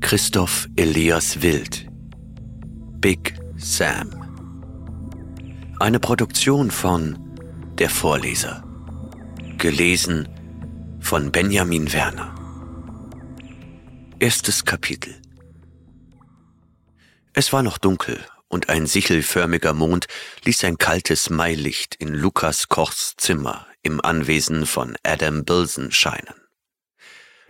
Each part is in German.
Christoph Elias Wild. Big Sam. Eine Produktion von Der Vorleser. Gelesen von Benjamin Werner. Erstes Kapitel. Es war noch dunkel und ein sichelförmiger Mond ließ ein kaltes Mailicht in Lukas Kochs Zimmer im Anwesen von Adam Bilson scheinen.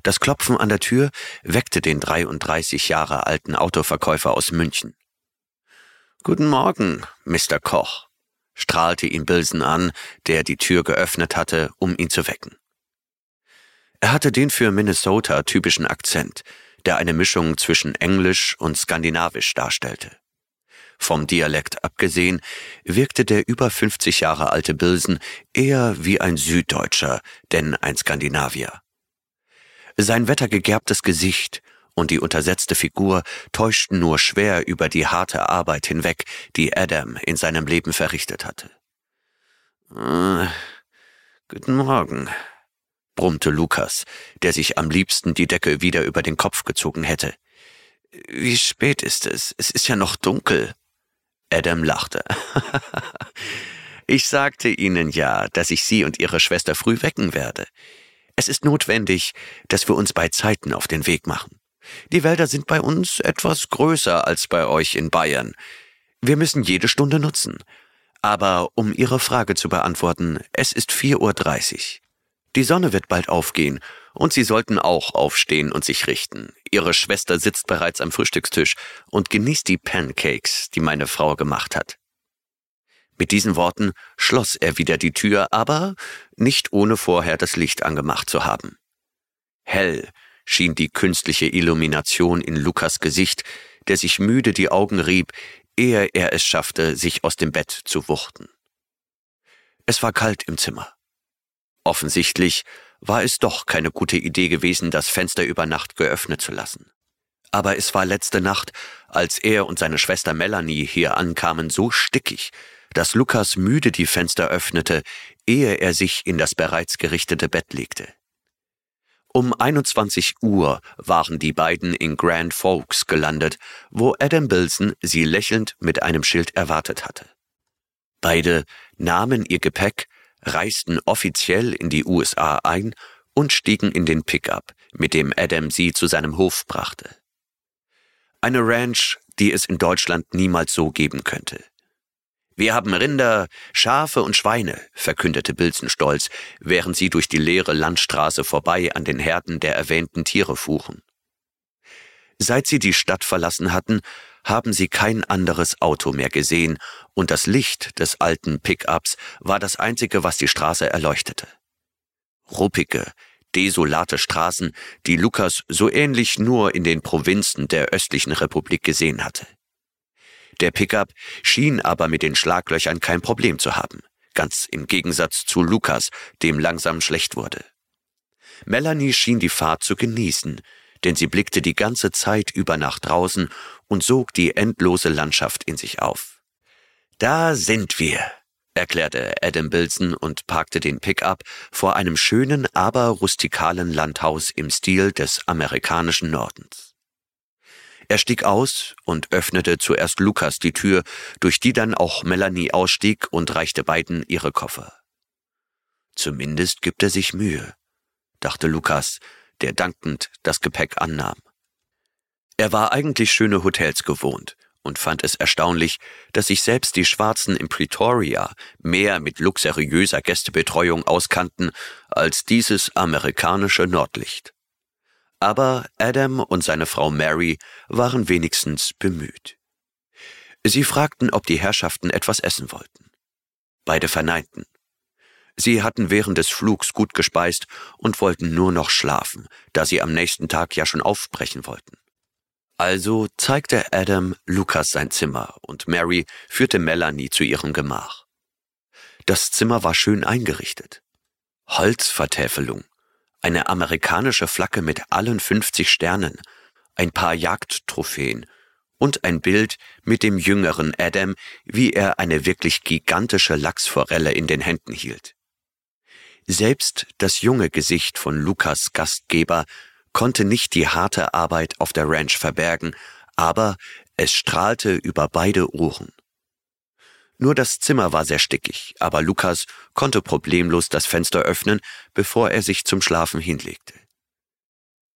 Das Klopfen an der Tür weckte den 33 Jahre alten Autoverkäufer aus München. Guten Morgen, Mr. Koch, strahlte ihn Bilson an, der die Tür geöffnet hatte, um ihn zu wecken. Er hatte den für Minnesota typischen Akzent, der eine Mischung zwischen Englisch und Skandinavisch darstellte. Vom Dialekt abgesehen wirkte der über 50 Jahre alte Bilsen eher wie ein Süddeutscher, denn ein Skandinavier. Sein wettergegerbtes Gesicht und die untersetzte Figur täuschten nur schwer über die harte Arbeit hinweg, die Adam in seinem Leben verrichtet hatte. Äh, guten Morgen, brummte Lukas, der sich am liebsten die Decke wieder über den Kopf gezogen hätte. Wie spät ist es? Es ist ja noch dunkel. Adam lachte. ich sagte Ihnen ja, dass ich Sie und Ihre Schwester früh wecken werde. Es ist notwendig, dass wir uns bei Zeiten auf den Weg machen. Die Wälder sind bei uns etwas größer als bei euch in Bayern. Wir müssen jede Stunde nutzen. Aber um Ihre Frage zu beantworten, es ist 4.30 Uhr. Die Sonne wird bald aufgehen, und Sie sollten auch aufstehen und sich richten. Ihre Schwester sitzt bereits am Frühstückstisch und genießt die Pancakes, die meine Frau gemacht hat. Mit diesen Worten schloss er wieder die Tür, aber nicht ohne vorher das Licht angemacht zu haben. Hell schien die künstliche Illumination in Lukas Gesicht, der sich müde die Augen rieb, ehe er es schaffte, sich aus dem Bett zu wuchten. Es war kalt im Zimmer. Offensichtlich war es doch keine gute Idee gewesen, das Fenster über Nacht geöffnet zu lassen. Aber es war letzte Nacht, als er und seine Schwester Melanie hier ankamen, so stickig, dass Lukas müde die Fenster öffnete, ehe er sich in das bereits gerichtete Bett legte. Um 21 Uhr waren die beiden in Grand Forks gelandet, wo Adam Bilson sie lächelnd mit einem Schild erwartet hatte. Beide nahmen ihr Gepäck, reisten offiziell in die USA ein und stiegen in den Pickup, mit dem Adam sie zu seinem Hof brachte. Eine Ranch, die es in Deutschland niemals so geben könnte. Wir haben Rinder, Schafe und Schweine, verkündete Bilzen stolz, während sie durch die leere Landstraße vorbei an den Herden der erwähnten Tiere fuhren. Seit sie die Stadt verlassen hatten, haben sie kein anderes Auto mehr gesehen, und das Licht des alten Pickups war das einzige, was die Straße erleuchtete. Ruppige, desolate Straßen, die Lukas so ähnlich nur in den Provinzen der östlichen Republik gesehen hatte. Der Pickup schien aber mit den Schlaglöchern kein Problem zu haben, ganz im Gegensatz zu Lukas, dem langsam schlecht wurde. Melanie schien die Fahrt zu genießen, denn sie blickte die ganze Zeit über nach draußen und sog die endlose Landschaft in sich auf. Da sind wir, erklärte Adam Bilson und parkte den Pickup vor einem schönen, aber rustikalen Landhaus im Stil des amerikanischen Nordens. Er stieg aus und öffnete zuerst Lukas die Tür, durch die dann auch Melanie ausstieg und reichte beiden ihre Koffer. Zumindest gibt er sich Mühe, dachte Lukas, der dankend das Gepäck annahm. Er war eigentlich schöne Hotels gewohnt und fand es erstaunlich, dass sich selbst die Schwarzen in Pretoria mehr mit luxuriöser Gästebetreuung auskannten als dieses amerikanische Nordlicht. Aber Adam und seine Frau Mary waren wenigstens bemüht. Sie fragten, ob die Herrschaften etwas essen wollten. Beide verneinten. Sie hatten während des Flugs gut gespeist und wollten nur noch schlafen, da sie am nächsten Tag ja schon aufbrechen wollten. Also zeigte Adam Lukas sein Zimmer und Mary führte Melanie zu ihrem Gemach. Das Zimmer war schön eingerichtet. Holzvertäfelung, eine amerikanische Flagge mit allen 50 Sternen, ein paar Jagdtrophäen und ein Bild mit dem jüngeren Adam, wie er eine wirklich gigantische Lachsforelle in den Händen hielt. Selbst das junge Gesicht von Lukas Gastgeber konnte nicht die harte Arbeit auf der Ranch verbergen, aber es strahlte über beide Ohren. Nur das Zimmer war sehr stickig, aber Lukas konnte problemlos das Fenster öffnen, bevor er sich zum Schlafen hinlegte.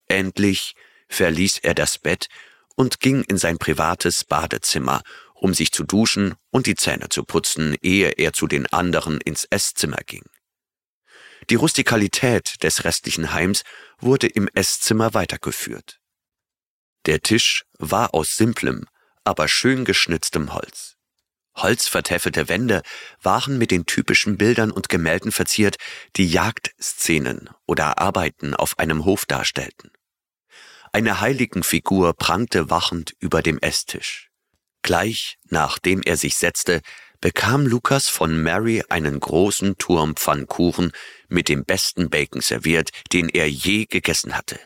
Endlich verließ er das Bett und ging in sein privates Badezimmer, um sich zu duschen und die Zähne zu putzen, ehe er zu den anderen ins Esszimmer ging. Die Rustikalität des restlichen Heims wurde im Esszimmer weitergeführt. Der Tisch war aus simplem, aber schön geschnitztem Holz. Holzvertäfelte Wände waren mit den typischen Bildern und Gemälden verziert, die Jagdszenen oder Arbeiten auf einem Hof darstellten. Eine Heiligenfigur prangte wachend über dem Esstisch. Gleich nachdem er sich setzte, bekam Lukas von Mary einen großen Turm Pfannkuchen mit dem besten Bacon serviert, den er je gegessen hatte.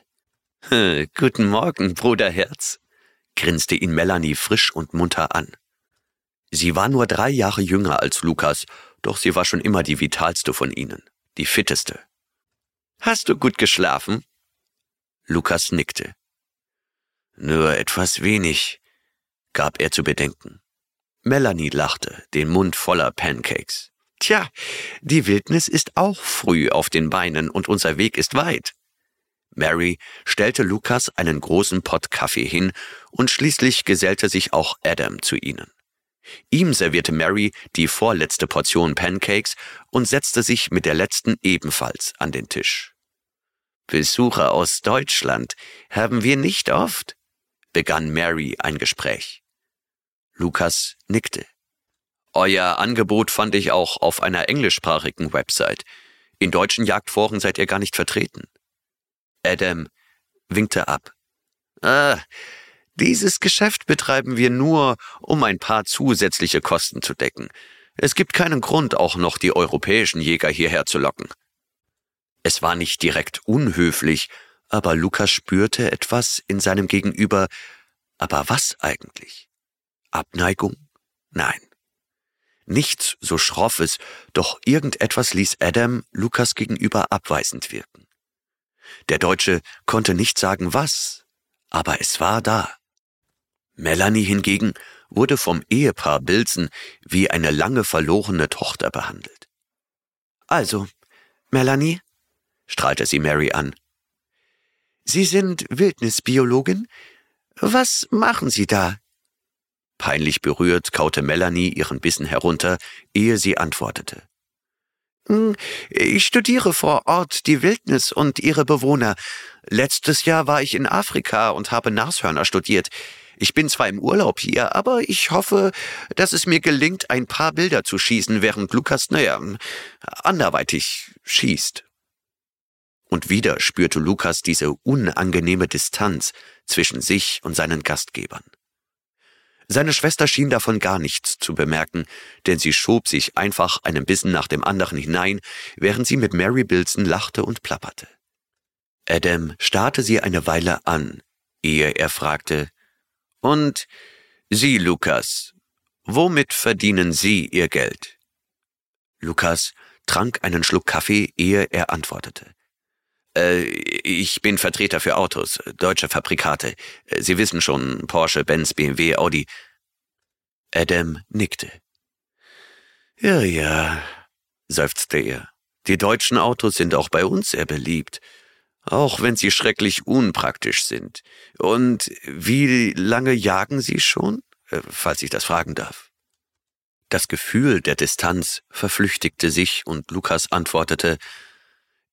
Guten Morgen, Bruderherz, grinste ihn Melanie frisch und munter an. Sie war nur drei Jahre jünger als Lukas, doch sie war schon immer die vitalste von ihnen, die fitteste. Hast du gut geschlafen? Lukas nickte. Nur etwas wenig, gab er zu bedenken. Melanie lachte, den Mund voller Pancakes. Tja, die Wildnis ist auch früh auf den Beinen und unser Weg ist weit. Mary stellte Lukas einen großen Pott Kaffee hin und schließlich gesellte sich auch Adam zu ihnen. Ihm servierte Mary die vorletzte Portion Pancakes und setzte sich mit der letzten ebenfalls an den Tisch. Besucher aus Deutschland haben wir nicht oft, begann Mary ein Gespräch. Lukas nickte. Euer Angebot fand ich auch auf einer englischsprachigen Website. In deutschen Jagdforen seid ihr gar nicht vertreten. Adam winkte ab. Ah, dieses Geschäft betreiben wir nur, um ein paar zusätzliche Kosten zu decken. Es gibt keinen Grund, auch noch die europäischen Jäger hierher zu locken. Es war nicht direkt unhöflich, aber Lukas spürte etwas in seinem Gegenüber. Aber was eigentlich? Abneigung? Nein. Nichts so Schroffes, doch irgendetwas ließ Adam Lukas gegenüber abweisend wirken. Der Deutsche konnte nicht sagen was, aber es war da. Melanie hingegen wurde vom Ehepaar Bilson wie eine lange verlorene Tochter behandelt. Also, Melanie, strahlte sie Mary an. Sie sind Wildnisbiologin? Was machen Sie da? Peinlich berührt kaute Melanie ihren Bissen herunter, ehe sie antwortete. Hm, ich studiere vor Ort die Wildnis und ihre Bewohner. Letztes Jahr war ich in Afrika und habe Nashörner studiert. Ich bin zwar im Urlaub hier, aber ich hoffe, dass es mir gelingt, ein paar Bilder zu schießen, während Lukas, naja, anderweitig schießt. Und wieder spürte Lukas diese unangenehme Distanz zwischen sich und seinen Gastgebern. Seine Schwester schien davon gar nichts zu bemerken, denn sie schob sich einfach einen Bissen nach dem anderen hinein, während sie mit Mary Bilson lachte und plapperte. Adam starrte sie eine Weile an, ehe er fragte, Und Sie, Lukas, womit verdienen Sie Ihr Geld? Lukas trank einen Schluck Kaffee, ehe er antwortete. Äh, ich bin Vertreter für Autos, deutsche Fabrikate. Sie wissen schon, Porsche, Benz, BMW, Audi. Adam nickte. Ja, ja, seufzte er. Die deutschen Autos sind auch bei uns sehr beliebt, auch wenn sie schrecklich unpraktisch sind. Und wie lange jagen Sie schon, äh, falls ich das fragen darf? Das Gefühl der Distanz verflüchtigte sich und Lukas antwortete,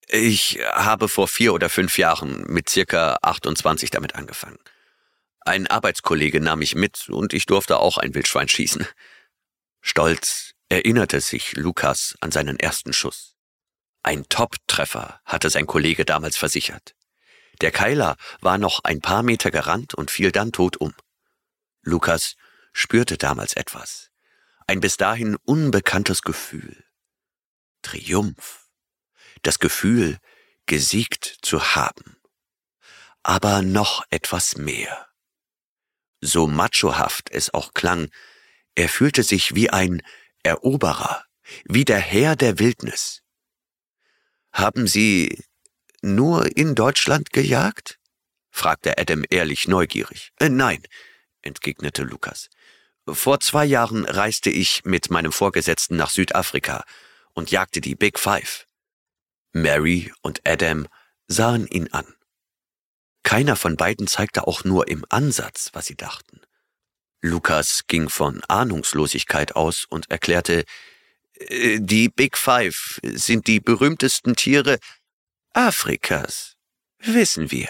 ich habe vor vier oder fünf Jahren mit circa 28 damit angefangen. Ein Arbeitskollege nahm mich mit und ich durfte auch ein Wildschwein schießen. Stolz erinnerte sich Lukas an seinen ersten Schuss. Ein Top-Treffer hatte sein Kollege damals versichert. Der Keiler war noch ein paar Meter gerannt und fiel dann tot um. Lukas spürte damals etwas. Ein bis dahin unbekanntes Gefühl. Triumph das Gefühl, gesiegt zu haben. Aber noch etwas mehr. So machohaft es auch klang, er fühlte sich wie ein Eroberer, wie der Herr der Wildnis. Haben Sie nur in Deutschland gejagt? fragte Adam ehrlich neugierig. Äh, nein, entgegnete Lukas. Vor zwei Jahren reiste ich mit meinem Vorgesetzten nach Südafrika und jagte die Big Five. Mary und Adam sahen ihn an. Keiner von beiden zeigte auch nur im Ansatz, was sie dachten. Lukas ging von Ahnungslosigkeit aus und erklärte, äh, die Big Five sind die berühmtesten Tiere Afrikas. Wissen wir,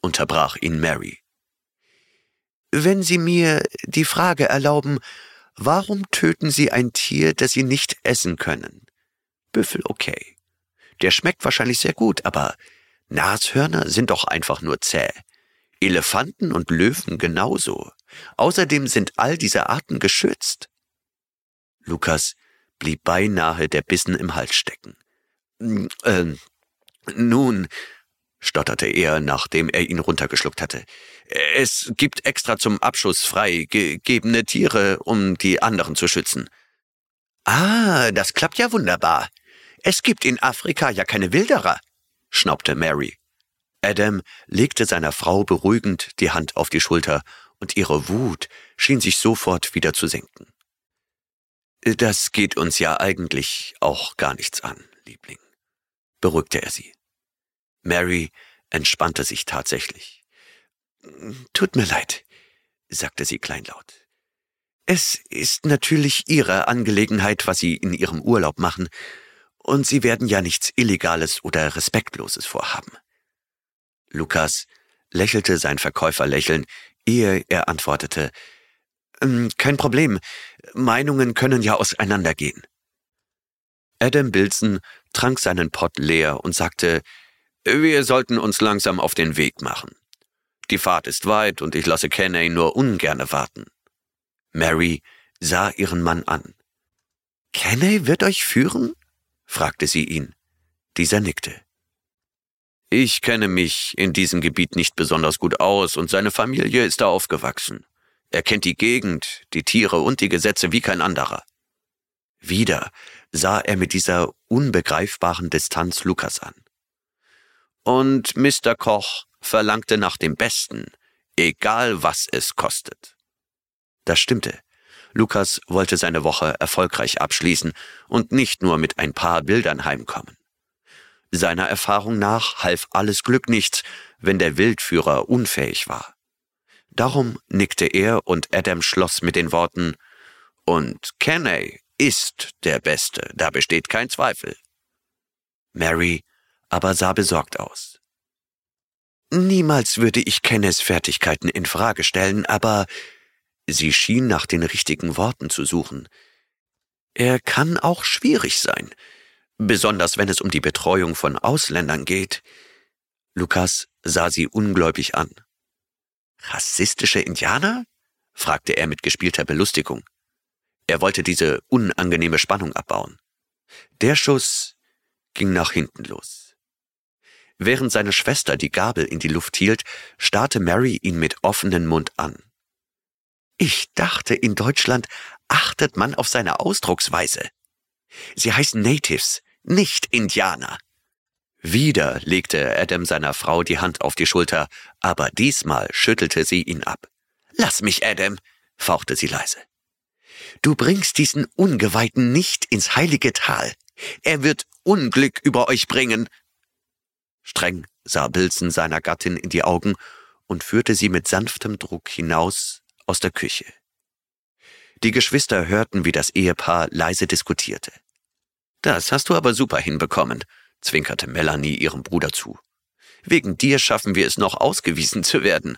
unterbrach ihn Mary. Wenn Sie mir die Frage erlauben, warum töten Sie ein Tier, das Sie nicht essen können? Büffel okay. Der schmeckt wahrscheinlich sehr gut, aber Nashörner sind doch einfach nur zäh. Elefanten und Löwen genauso. Außerdem sind all diese Arten geschützt. Lukas blieb beinahe der Bissen im Hals stecken. Äh, nun, stotterte er, nachdem er ihn runtergeschluckt hatte. Es gibt extra zum Abschuss freigegebene Tiere, um die anderen zu schützen. Ah, das klappt ja wunderbar. Es gibt in Afrika ja keine Wilderer, schnaubte Mary. Adam legte seiner Frau beruhigend die Hand auf die Schulter, und ihre Wut schien sich sofort wieder zu senken. Das geht uns ja eigentlich auch gar nichts an, Liebling, beruhigte er sie. Mary entspannte sich tatsächlich. Tut mir leid, sagte sie kleinlaut. Es ist natürlich Ihre Angelegenheit, was Sie in Ihrem Urlaub machen, und Sie werden ja nichts Illegales oder Respektloses vorhaben. Lukas lächelte sein Verkäuferlächeln, ehe er antwortete, ähm, Kein Problem, Meinungen können ja auseinandergehen. Adam Bilson trank seinen Pott leer und sagte, wir sollten uns langsam auf den Weg machen. Die Fahrt ist weit und ich lasse Kenney nur ungerne warten. Mary sah ihren Mann an. Kenney wird euch führen? Fragte sie ihn. Dieser nickte. Ich kenne mich in diesem Gebiet nicht besonders gut aus und seine Familie ist da aufgewachsen. Er kennt die Gegend, die Tiere und die Gesetze wie kein anderer. Wieder sah er mit dieser unbegreifbaren Distanz Lukas an. Und Mr. Koch verlangte nach dem Besten, egal was es kostet. Das stimmte. Lukas wollte seine Woche erfolgreich abschließen und nicht nur mit ein paar Bildern heimkommen. Seiner Erfahrung nach half alles Glück nichts, wenn der Wildführer unfähig war. Darum nickte er und Adam schloss mit den Worten Und Kenney ist der Beste, da besteht kein Zweifel. Mary aber sah besorgt aus. Niemals würde ich Kennys Fertigkeiten in Frage stellen, aber sie schien nach den richtigen Worten zu suchen. Er kann auch schwierig sein besonders wenn es um die Betreuung von Ausländern geht. Lukas sah sie ungläubig an. Rassistische Indianer? fragte er mit gespielter Belustigung. Er wollte diese unangenehme Spannung abbauen. Der Schuss ging nach hinten los. Während seine Schwester die Gabel in die Luft hielt, starrte Mary ihn mit offenem Mund an. Ich dachte, in Deutschland achtet man auf seine Ausdrucksweise. Sie heißen Natives, nicht Indianer. Wieder legte Adam seiner Frau die Hand auf die Schulter, aber diesmal schüttelte sie ihn ab. Lass mich, Adam, fauchte sie leise. Du bringst diesen Ungeweihten nicht ins heilige Tal. Er wird Unglück über euch bringen. Streng sah Bilson seiner Gattin in die Augen und führte sie mit sanftem Druck hinaus aus der Küche. Die Geschwister hörten, wie das Ehepaar leise diskutierte. Das hast du aber super hinbekommen, zwinkerte Melanie ihrem Bruder zu. Wegen dir schaffen wir es noch ausgewiesen zu werden.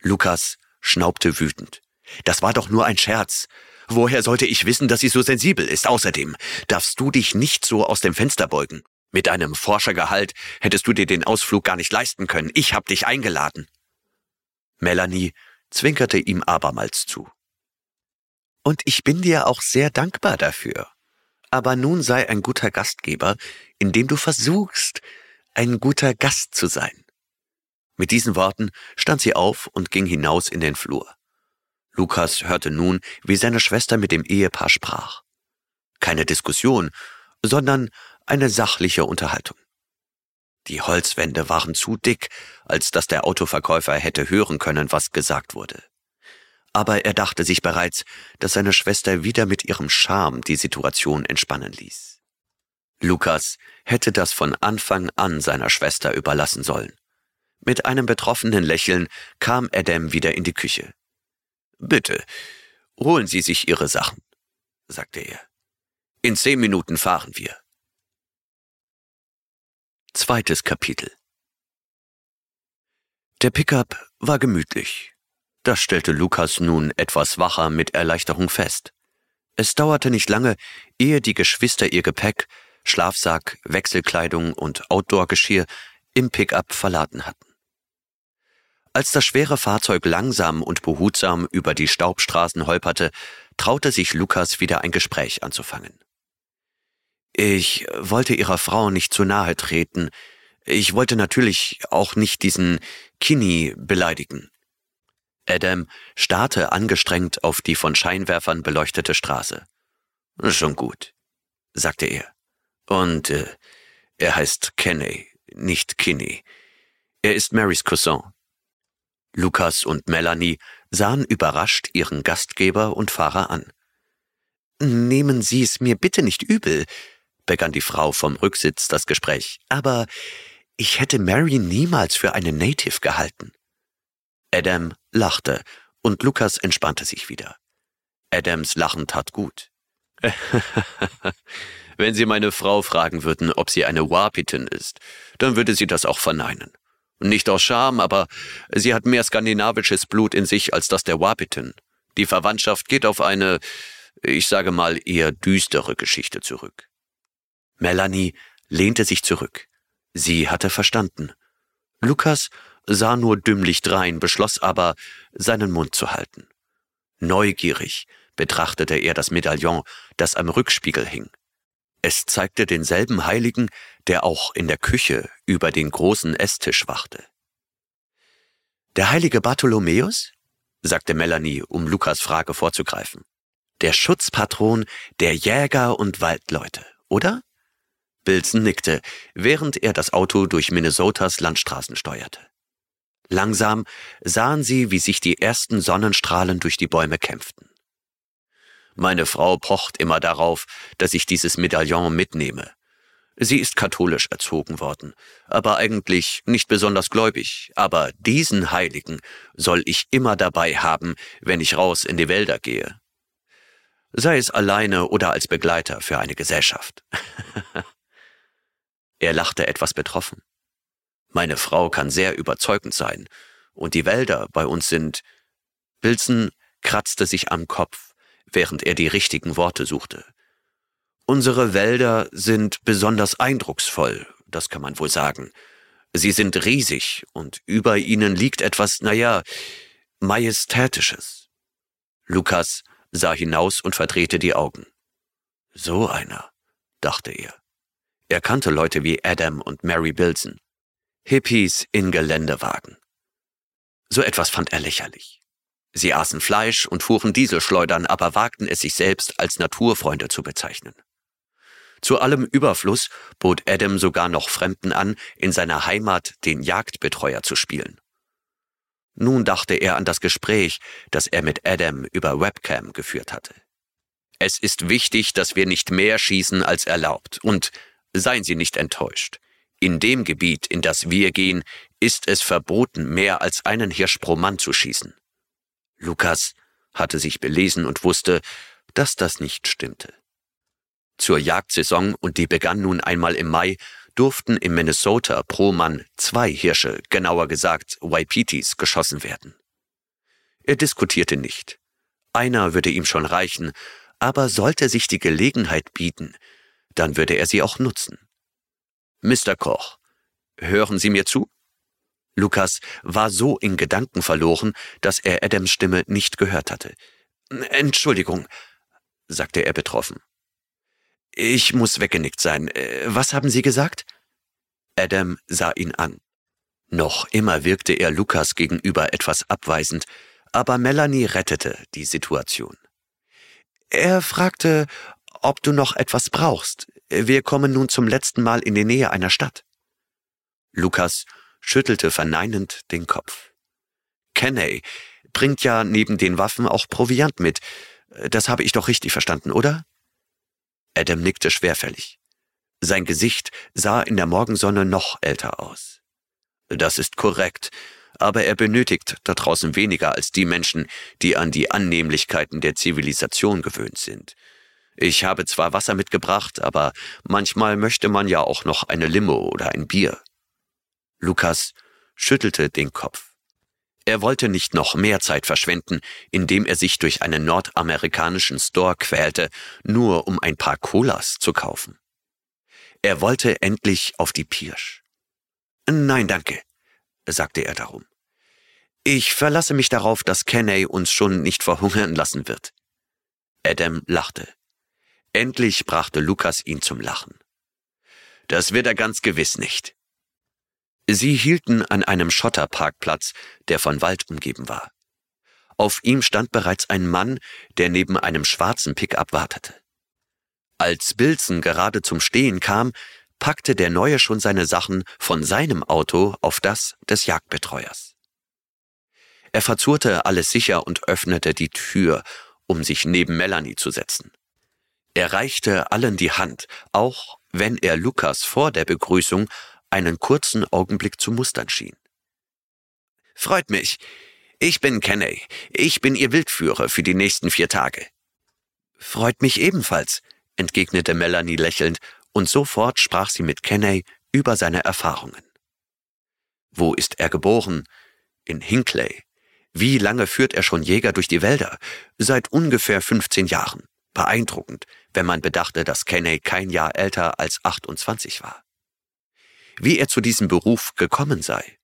Lukas schnaubte wütend. Das war doch nur ein Scherz. Woher sollte ich wissen, dass sie so sensibel ist? Außerdem darfst du dich nicht so aus dem Fenster beugen. Mit deinem Forschergehalt hättest du dir den Ausflug gar nicht leisten können. Ich hab dich eingeladen. Melanie zwinkerte ihm abermals zu. Und ich bin dir auch sehr dankbar dafür, aber nun sei ein guter Gastgeber, indem du versuchst, ein guter Gast zu sein. Mit diesen Worten stand sie auf und ging hinaus in den Flur. Lukas hörte nun, wie seine Schwester mit dem Ehepaar sprach. Keine Diskussion, sondern eine sachliche Unterhaltung. Die Holzwände waren zu dick, als dass der Autoverkäufer hätte hören können, was gesagt wurde. Aber er dachte sich bereits, dass seine Schwester wieder mit ihrem Charme die Situation entspannen ließ. Lukas hätte das von Anfang an seiner Schwester überlassen sollen. Mit einem betroffenen Lächeln kam Adam wieder in die Küche. Bitte, holen Sie sich Ihre Sachen, sagte er. In zehn Minuten fahren wir. Zweites Kapitel Der Pickup war gemütlich. Das stellte Lukas nun etwas wacher mit Erleichterung fest. Es dauerte nicht lange, ehe die Geschwister ihr Gepäck, Schlafsack, Wechselkleidung und Outdoor-Geschirr im Pickup verladen hatten. Als das schwere Fahrzeug langsam und behutsam über die Staubstraßen holperte, traute sich Lukas wieder ein Gespräch anzufangen. Ich wollte Ihrer Frau nicht zu nahe treten. Ich wollte natürlich auch nicht diesen Kinney beleidigen. Adam starrte angestrengt auf die von Scheinwerfern beleuchtete Straße. Schon gut, sagte er. Und äh, er heißt Kenney, nicht Kinney. Er ist Marys Cousin. Lukas und Melanie sahen überrascht ihren Gastgeber und Fahrer an. Nehmen Sie es mir bitte nicht übel, begann die Frau vom Rücksitz das Gespräch, aber ich hätte Mary niemals für eine Native gehalten. Adam lachte und Lukas entspannte sich wieder. Adams Lachen tat gut. Wenn Sie meine Frau fragen würden, ob sie eine Wapitin ist, dann würde sie das auch verneinen. Nicht aus Scham, aber sie hat mehr skandinavisches Blut in sich als das der Wapitin. Die Verwandtschaft geht auf eine, ich sage mal, eher düstere Geschichte zurück. Melanie lehnte sich zurück. Sie hatte verstanden. Lukas sah nur dümmlich drein, beschloss aber, seinen Mund zu halten. Neugierig betrachtete er das Medaillon, das am Rückspiegel hing. Es zeigte denselben Heiligen, der auch in der Küche über den großen Esstisch wachte. Der heilige Bartholomäus? sagte Melanie, um Lukas Frage vorzugreifen. Der Schutzpatron der Jäger und Waldleute, oder? Bilson nickte, während er das Auto durch Minnesotas Landstraßen steuerte. Langsam sahen sie, wie sich die ersten Sonnenstrahlen durch die Bäume kämpften. Meine Frau pocht immer darauf, dass ich dieses Medaillon mitnehme. Sie ist katholisch erzogen worden, aber eigentlich nicht besonders gläubig, aber diesen Heiligen soll ich immer dabei haben, wenn ich raus in die Wälder gehe. Sei es alleine oder als Begleiter für eine Gesellschaft. er lachte etwas betroffen. Meine Frau kann sehr überzeugend sein, und die Wälder bei uns sind. Wilson kratzte sich am Kopf während er die richtigen Worte suchte. Unsere Wälder sind besonders eindrucksvoll, das kann man wohl sagen. Sie sind riesig und über ihnen liegt etwas, naja, majestätisches. Lukas sah hinaus und verdrehte die Augen. So einer, dachte er. Er kannte Leute wie Adam und Mary Bilson. Hippies in Geländewagen. So etwas fand er lächerlich. Sie aßen Fleisch und fuhren Dieselschleudern, aber wagten es sich selbst als Naturfreunde zu bezeichnen. Zu allem Überfluss bot Adam sogar noch Fremden an, in seiner Heimat den Jagdbetreuer zu spielen. Nun dachte er an das Gespräch, das er mit Adam über Webcam geführt hatte. Es ist wichtig, dass wir nicht mehr schießen als erlaubt, und seien Sie nicht enttäuscht. In dem Gebiet, in das wir gehen, ist es verboten, mehr als einen Hirsch pro Mann zu schießen. Lukas hatte sich belesen und wusste, dass das nicht stimmte. Zur Jagdsaison, und die begann nun einmal im Mai, durften im Minnesota pro Mann zwei Hirsche, genauer gesagt Waipitis, geschossen werden. Er diskutierte nicht. Einer würde ihm schon reichen, aber sollte sich die Gelegenheit bieten, dann würde er sie auch nutzen. Mr. Koch, hören Sie mir zu? Lukas war so in Gedanken verloren, dass er Adams Stimme nicht gehört hatte. Entschuldigung, sagte er betroffen. Ich muss weggenickt sein. Äh, was haben Sie gesagt? Adam sah ihn an. Noch immer wirkte er Lukas gegenüber etwas abweisend, aber Melanie rettete die Situation. Er fragte, ob du noch etwas brauchst. Wir kommen nun zum letzten Mal in die Nähe einer Stadt. Lukas schüttelte verneinend den Kopf. Kenney bringt ja neben den Waffen auch Proviant mit. Das habe ich doch richtig verstanden, oder? Adam nickte schwerfällig. Sein Gesicht sah in der Morgensonne noch älter aus. Das ist korrekt, aber er benötigt da draußen weniger als die Menschen, die an die Annehmlichkeiten der Zivilisation gewöhnt sind. Ich habe zwar Wasser mitgebracht, aber manchmal möchte man ja auch noch eine Limo oder ein Bier. Lukas schüttelte den Kopf. Er wollte nicht noch mehr Zeit verschwenden, indem er sich durch einen nordamerikanischen Store quälte, nur um ein paar Colas zu kaufen. Er wollte endlich auf die Pirsch. Nein, danke, sagte er darum. Ich verlasse mich darauf, dass Kenney uns schon nicht verhungern lassen wird. Adam lachte. Endlich brachte Lukas ihn zum Lachen. Das wird er ganz gewiss nicht. Sie hielten an einem Schotterparkplatz, der von Wald umgeben war. Auf ihm stand bereits ein Mann, der neben einem schwarzen Pickup wartete. Als Bilson gerade zum Stehen kam, packte der Neue schon seine Sachen von seinem Auto auf das des Jagdbetreuers. Er verzurrte alles sicher und öffnete die Tür, um sich neben Melanie zu setzen. Er reichte allen die Hand, auch wenn er Lukas vor der Begrüßung einen kurzen Augenblick zu mustern schien. Freut mich. Ich bin Kenney. Ich bin Ihr Wildführer für die nächsten vier Tage. Freut mich ebenfalls, entgegnete Melanie lächelnd, und sofort sprach sie mit Kenney über seine Erfahrungen. Wo ist er geboren? In Hinckley. Wie lange führt er schon Jäger durch die Wälder? Seit ungefähr 15 Jahren. Beeindruckend, wenn man bedachte, dass Kenney kein Jahr älter als 28 war wie er zu diesem Beruf gekommen sei.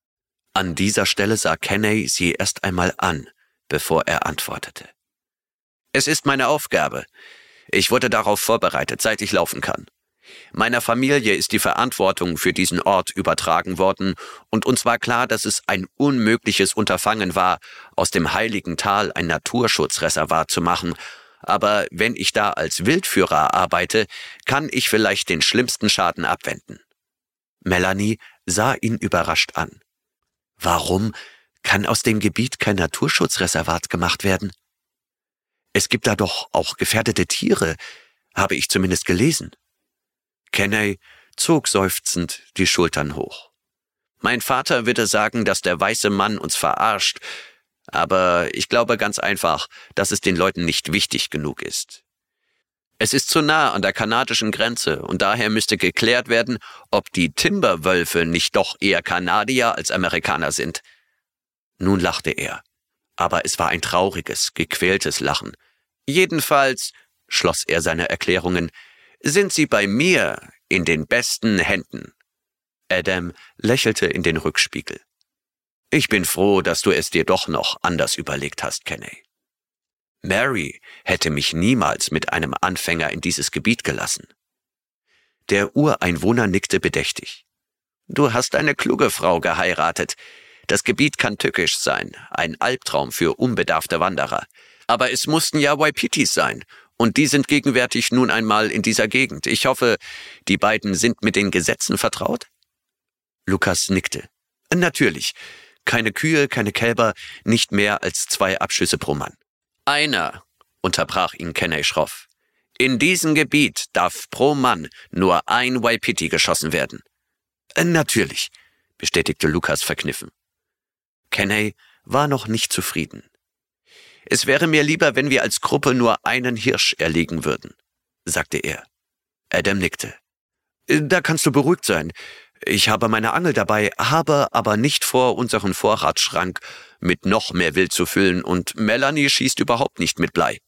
An dieser Stelle sah Kenney sie erst einmal an, bevor er antwortete. Es ist meine Aufgabe. Ich wurde darauf vorbereitet, seit ich laufen kann. Meiner Familie ist die Verantwortung für diesen Ort übertragen worden, und uns war klar, dass es ein unmögliches Unterfangen war, aus dem heiligen Tal ein Naturschutzreservat zu machen, aber wenn ich da als Wildführer arbeite, kann ich vielleicht den schlimmsten Schaden abwenden. Melanie sah ihn überrascht an. Warum kann aus dem Gebiet kein Naturschutzreservat gemacht werden? Es gibt da doch auch gefährdete Tiere, habe ich zumindest gelesen. Kenney zog seufzend die Schultern hoch. Mein Vater würde sagen, dass der weiße Mann uns verarscht, aber ich glaube ganz einfach, dass es den Leuten nicht wichtig genug ist. Es ist zu nah an der kanadischen Grenze und daher müsste geklärt werden, ob die Timberwölfe nicht doch eher Kanadier als Amerikaner sind. Nun lachte er, aber es war ein trauriges, gequältes Lachen. Jedenfalls, schloss er seine Erklärungen, sind sie bei mir in den besten Händen. Adam lächelte in den Rückspiegel. Ich bin froh, dass du es dir doch noch anders überlegt hast, Kenney. Mary hätte mich niemals mit einem Anfänger in dieses Gebiet gelassen. Der Ureinwohner nickte bedächtig. Du hast eine kluge Frau geheiratet. Das Gebiet kann tückisch sein, ein Albtraum für unbedarfte Wanderer. Aber es mussten ja Waipitis sein, und die sind gegenwärtig nun einmal in dieser Gegend. Ich hoffe, die beiden sind mit den Gesetzen vertraut? Lukas nickte. Natürlich. Keine Kühe, keine Kälber, nicht mehr als zwei Abschüsse pro Mann. Einer, unterbrach ihn Kenney schroff. In diesem Gebiet darf pro Mann nur ein Waipiti geschossen werden. Äh, natürlich, bestätigte Lukas verkniffen. Kenney war noch nicht zufrieden. Es wäre mir lieber, wenn wir als Gruppe nur einen Hirsch erlegen würden, sagte er. Adam nickte. Äh, da kannst du beruhigt sein. Ich habe meine Angel dabei, habe aber nicht vor, unseren Vorratsschrank mit noch mehr Wild zu füllen, und Melanie schießt überhaupt nicht mit Blei.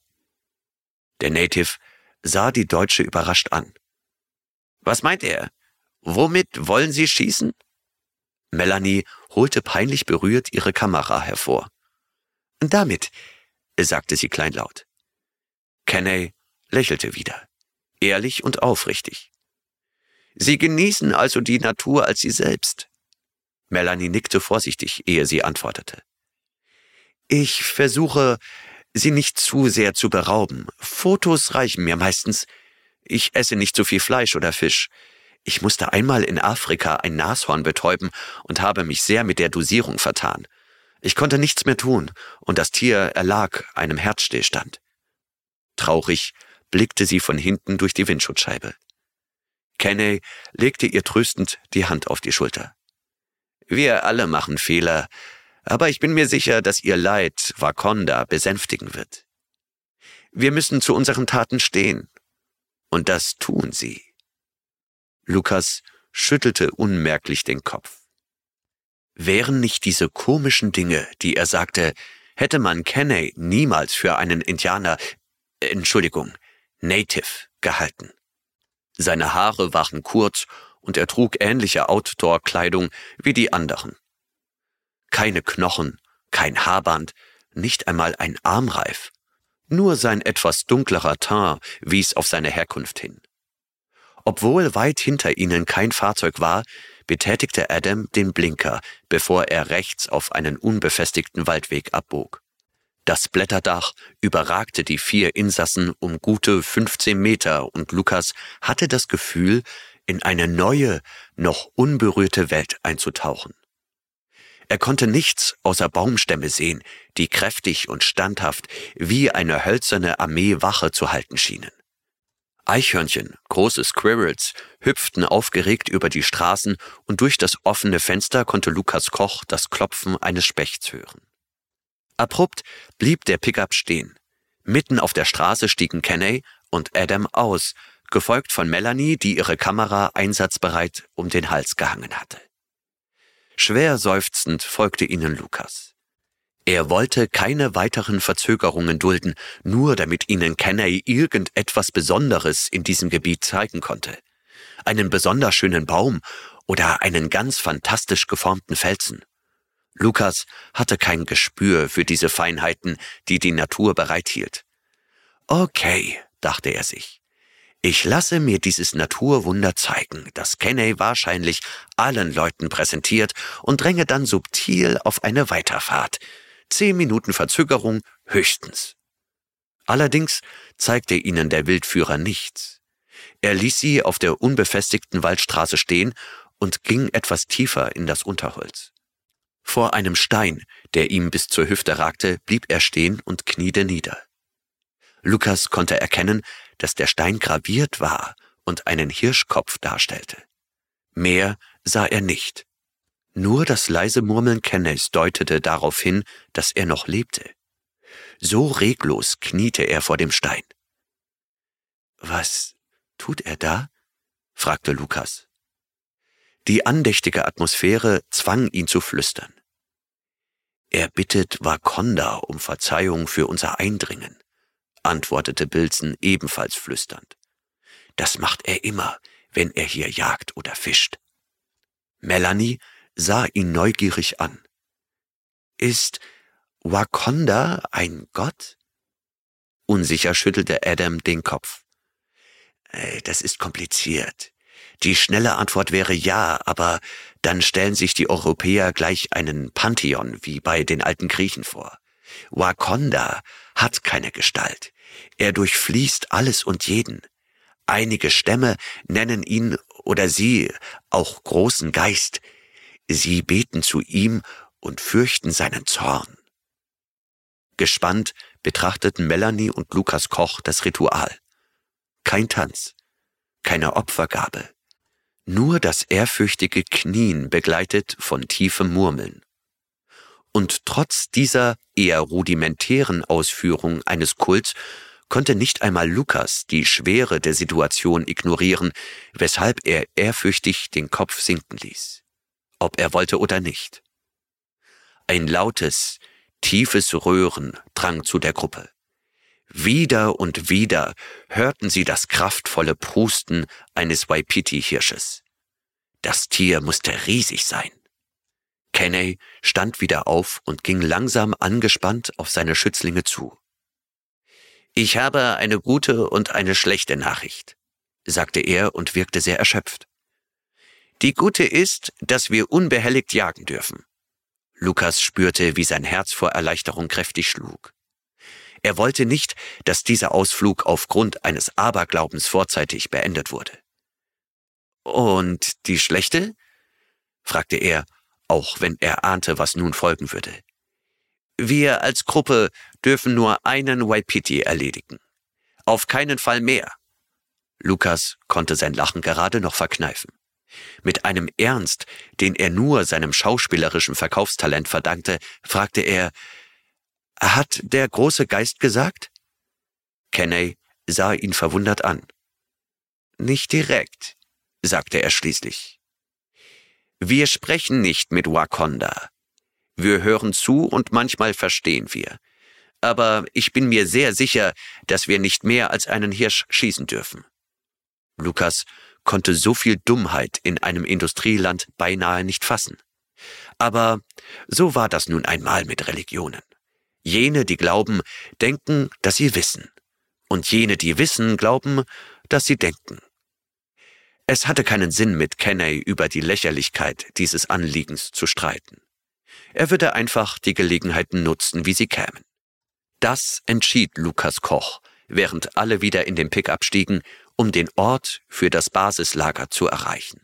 Der Native sah die Deutsche überrascht an. Was meint er? Womit wollen Sie schießen? Melanie holte peinlich berührt ihre Kamera hervor. Damit, sagte sie kleinlaut. Kenney lächelte wieder, ehrlich und aufrichtig. Sie genießen also die Natur als sie selbst. Melanie nickte vorsichtig, ehe sie antwortete. Ich versuche, sie nicht zu sehr zu berauben. Fotos reichen mir meistens. Ich esse nicht zu viel Fleisch oder Fisch. Ich musste einmal in Afrika ein Nashorn betäuben und habe mich sehr mit der Dosierung vertan. Ich konnte nichts mehr tun, und das Tier erlag einem Herzstillstand. Traurig blickte sie von hinten durch die Windschutzscheibe. Kenney legte ihr tröstend die Hand auf die Schulter. Wir alle machen Fehler, aber ich bin mir sicher, dass ihr Leid Wakonda besänftigen wird. Wir müssen zu unseren Taten stehen. Und das tun sie. Lukas schüttelte unmerklich den Kopf. Wären nicht diese komischen Dinge, die er sagte, hätte man Kenney niemals für einen Indianer, Entschuldigung, Native gehalten. Seine Haare waren kurz und er trug ähnliche Outdoor-Kleidung wie die anderen. Keine Knochen, kein Haarband, nicht einmal ein Armreif. Nur sein etwas dunklerer Teint wies auf seine Herkunft hin. Obwohl weit hinter ihnen kein Fahrzeug war, betätigte Adam den Blinker, bevor er rechts auf einen unbefestigten Waldweg abbog. Das Blätterdach überragte die vier Insassen um gute 15 Meter und Lukas hatte das Gefühl, in eine neue, noch unberührte Welt einzutauchen. Er konnte nichts außer Baumstämme sehen, die kräftig und standhaft wie eine hölzerne Armee Wache zu halten schienen. Eichhörnchen, große Squirrels, hüpften aufgeregt über die Straßen und durch das offene Fenster konnte Lukas Koch das Klopfen eines Spechts hören. Abrupt blieb der Pickup stehen. Mitten auf der Straße stiegen Kenney und Adam aus, gefolgt von Melanie, die ihre Kamera einsatzbereit um den Hals gehangen hatte. Schwer seufzend folgte ihnen Lukas. Er wollte keine weiteren Verzögerungen dulden, nur damit ihnen Kenney irgendetwas Besonderes in diesem Gebiet zeigen konnte. Einen besonders schönen Baum oder einen ganz fantastisch geformten Felsen. Lukas hatte kein Gespür für diese Feinheiten, die die Natur bereithielt. Okay, dachte er sich. Ich lasse mir dieses Naturwunder zeigen, das Kenney wahrscheinlich allen Leuten präsentiert und dränge dann subtil auf eine Weiterfahrt. Zehn Minuten Verzögerung höchstens. Allerdings zeigte ihnen der Wildführer nichts. Er ließ sie auf der unbefestigten Waldstraße stehen und ging etwas tiefer in das Unterholz. Vor einem Stein, der ihm bis zur Hüfte ragte, blieb er stehen und kniete nieder. Lukas konnte erkennen, dass der Stein graviert war und einen Hirschkopf darstellte. Mehr sah er nicht. Nur das leise Murmeln Kenneys deutete darauf hin, dass er noch lebte. So reglos kniete er vor dem Stein. Was tut er da? fragte Lukas. Die andächtige Atmosphäre zwang ihn zu flüstern. Er bittet Wakonda um Verzeihung für unser Eindringen, antwortete Bilson ebenfalls flüsternd. Das macht er immer, wenn er hier jagt oder fischt. Melanie sah ihn neugierig an. Ist Wakonda ein Gott? Unsicher schüttelte Adam den Kopf. Äh, das ist kompliziert. Die schnelle Antwort wäre ja, aber dann stellen sich die Europäer gleich einen Pantheon wie bei den alten Griechen vor. Wakonda hat keine Gestalt. Er durchfließt alles und jeden. Einige Stämme nennen ihn oder sie auch großen Geist. Sie beten zu ihm und fürchten seinen Zorn. Gespannt betrachteten Melanie und Lukas Koch das Ritual. Kein Tanz, keine Opfergabe, nur das ehrfürchtige Knien begleitet von tiefem Murmeln. Und trotz dieser eher rudimentären Ausführung eines Kults konnte nicht einmal Lukas die Schwere der Situation ignorieren, weshalb er ehrfürchtig den Kopf sinken ließ, ob er wollte oder nicht. Ein lautes, tiefes Röhren drang zu der Gruppe. Wieder und wieder hörten sie das kraftvolle Prusten eines Waipiti-Hirsches. Das Tier musste riesig sein. Kenney stand wieder auf und ging langsam angespannt auf seine Schützlinge zu. Ich habe eine gute und eine schlechte Nachricht, sagte er und wirkte sehr erschöpft. Die gute ist, dass wir unbehelligt jagen dürfen. Lukas spürte, wie sein Herz vor Erleichterung kräftig schlug. Er wollte nicht, dass dieser Ausflug aufgrund eines Aberglaubens vorzeitig beendet wurde. Und die schlechte? fragte er, auch wenn er ahnte, was nun folgen würde. Wir als Gruppe dürfen nur einen Waipiti erledigen. Auf keinen Fall mehr. Lukas konnte sein Lachen gerade noch verkneifen. Mit einem Ernst, den er nur seinem schauspielerischen Verkaufstalent verdankte, fragte er, hat der große Geist gesagt? Kenney sah ihn verwundert an. Nicht direkt, sagte er schließlich. Wir sprechen nicht mit Wakonda. Wir hören zu und manchmal verstehen wir. Aber ich bin mir sehr sicher, dass wir nicht mehr als einen Hirsch schießen dürfen. Lukas konnte so viel Dummheit in einem Industrieland beinahe nicht fassen. Aber so war das nun einmal mit Religionen. Jene, die glauben, denken, dass sie wissen. Und jene, die wissen, glauben, dass sie denken. Es hatte keinen Sinn, mit Kenney über die Lächerlichkeit dieses Anliegens zu streiten. Er würde einfach die Gelegenheiten nutzen, wie sie kämen. Das entschied Lukas Koch, während alle wieder in den Pickup stiegen, um den Ort für das Basislager zu erreichen.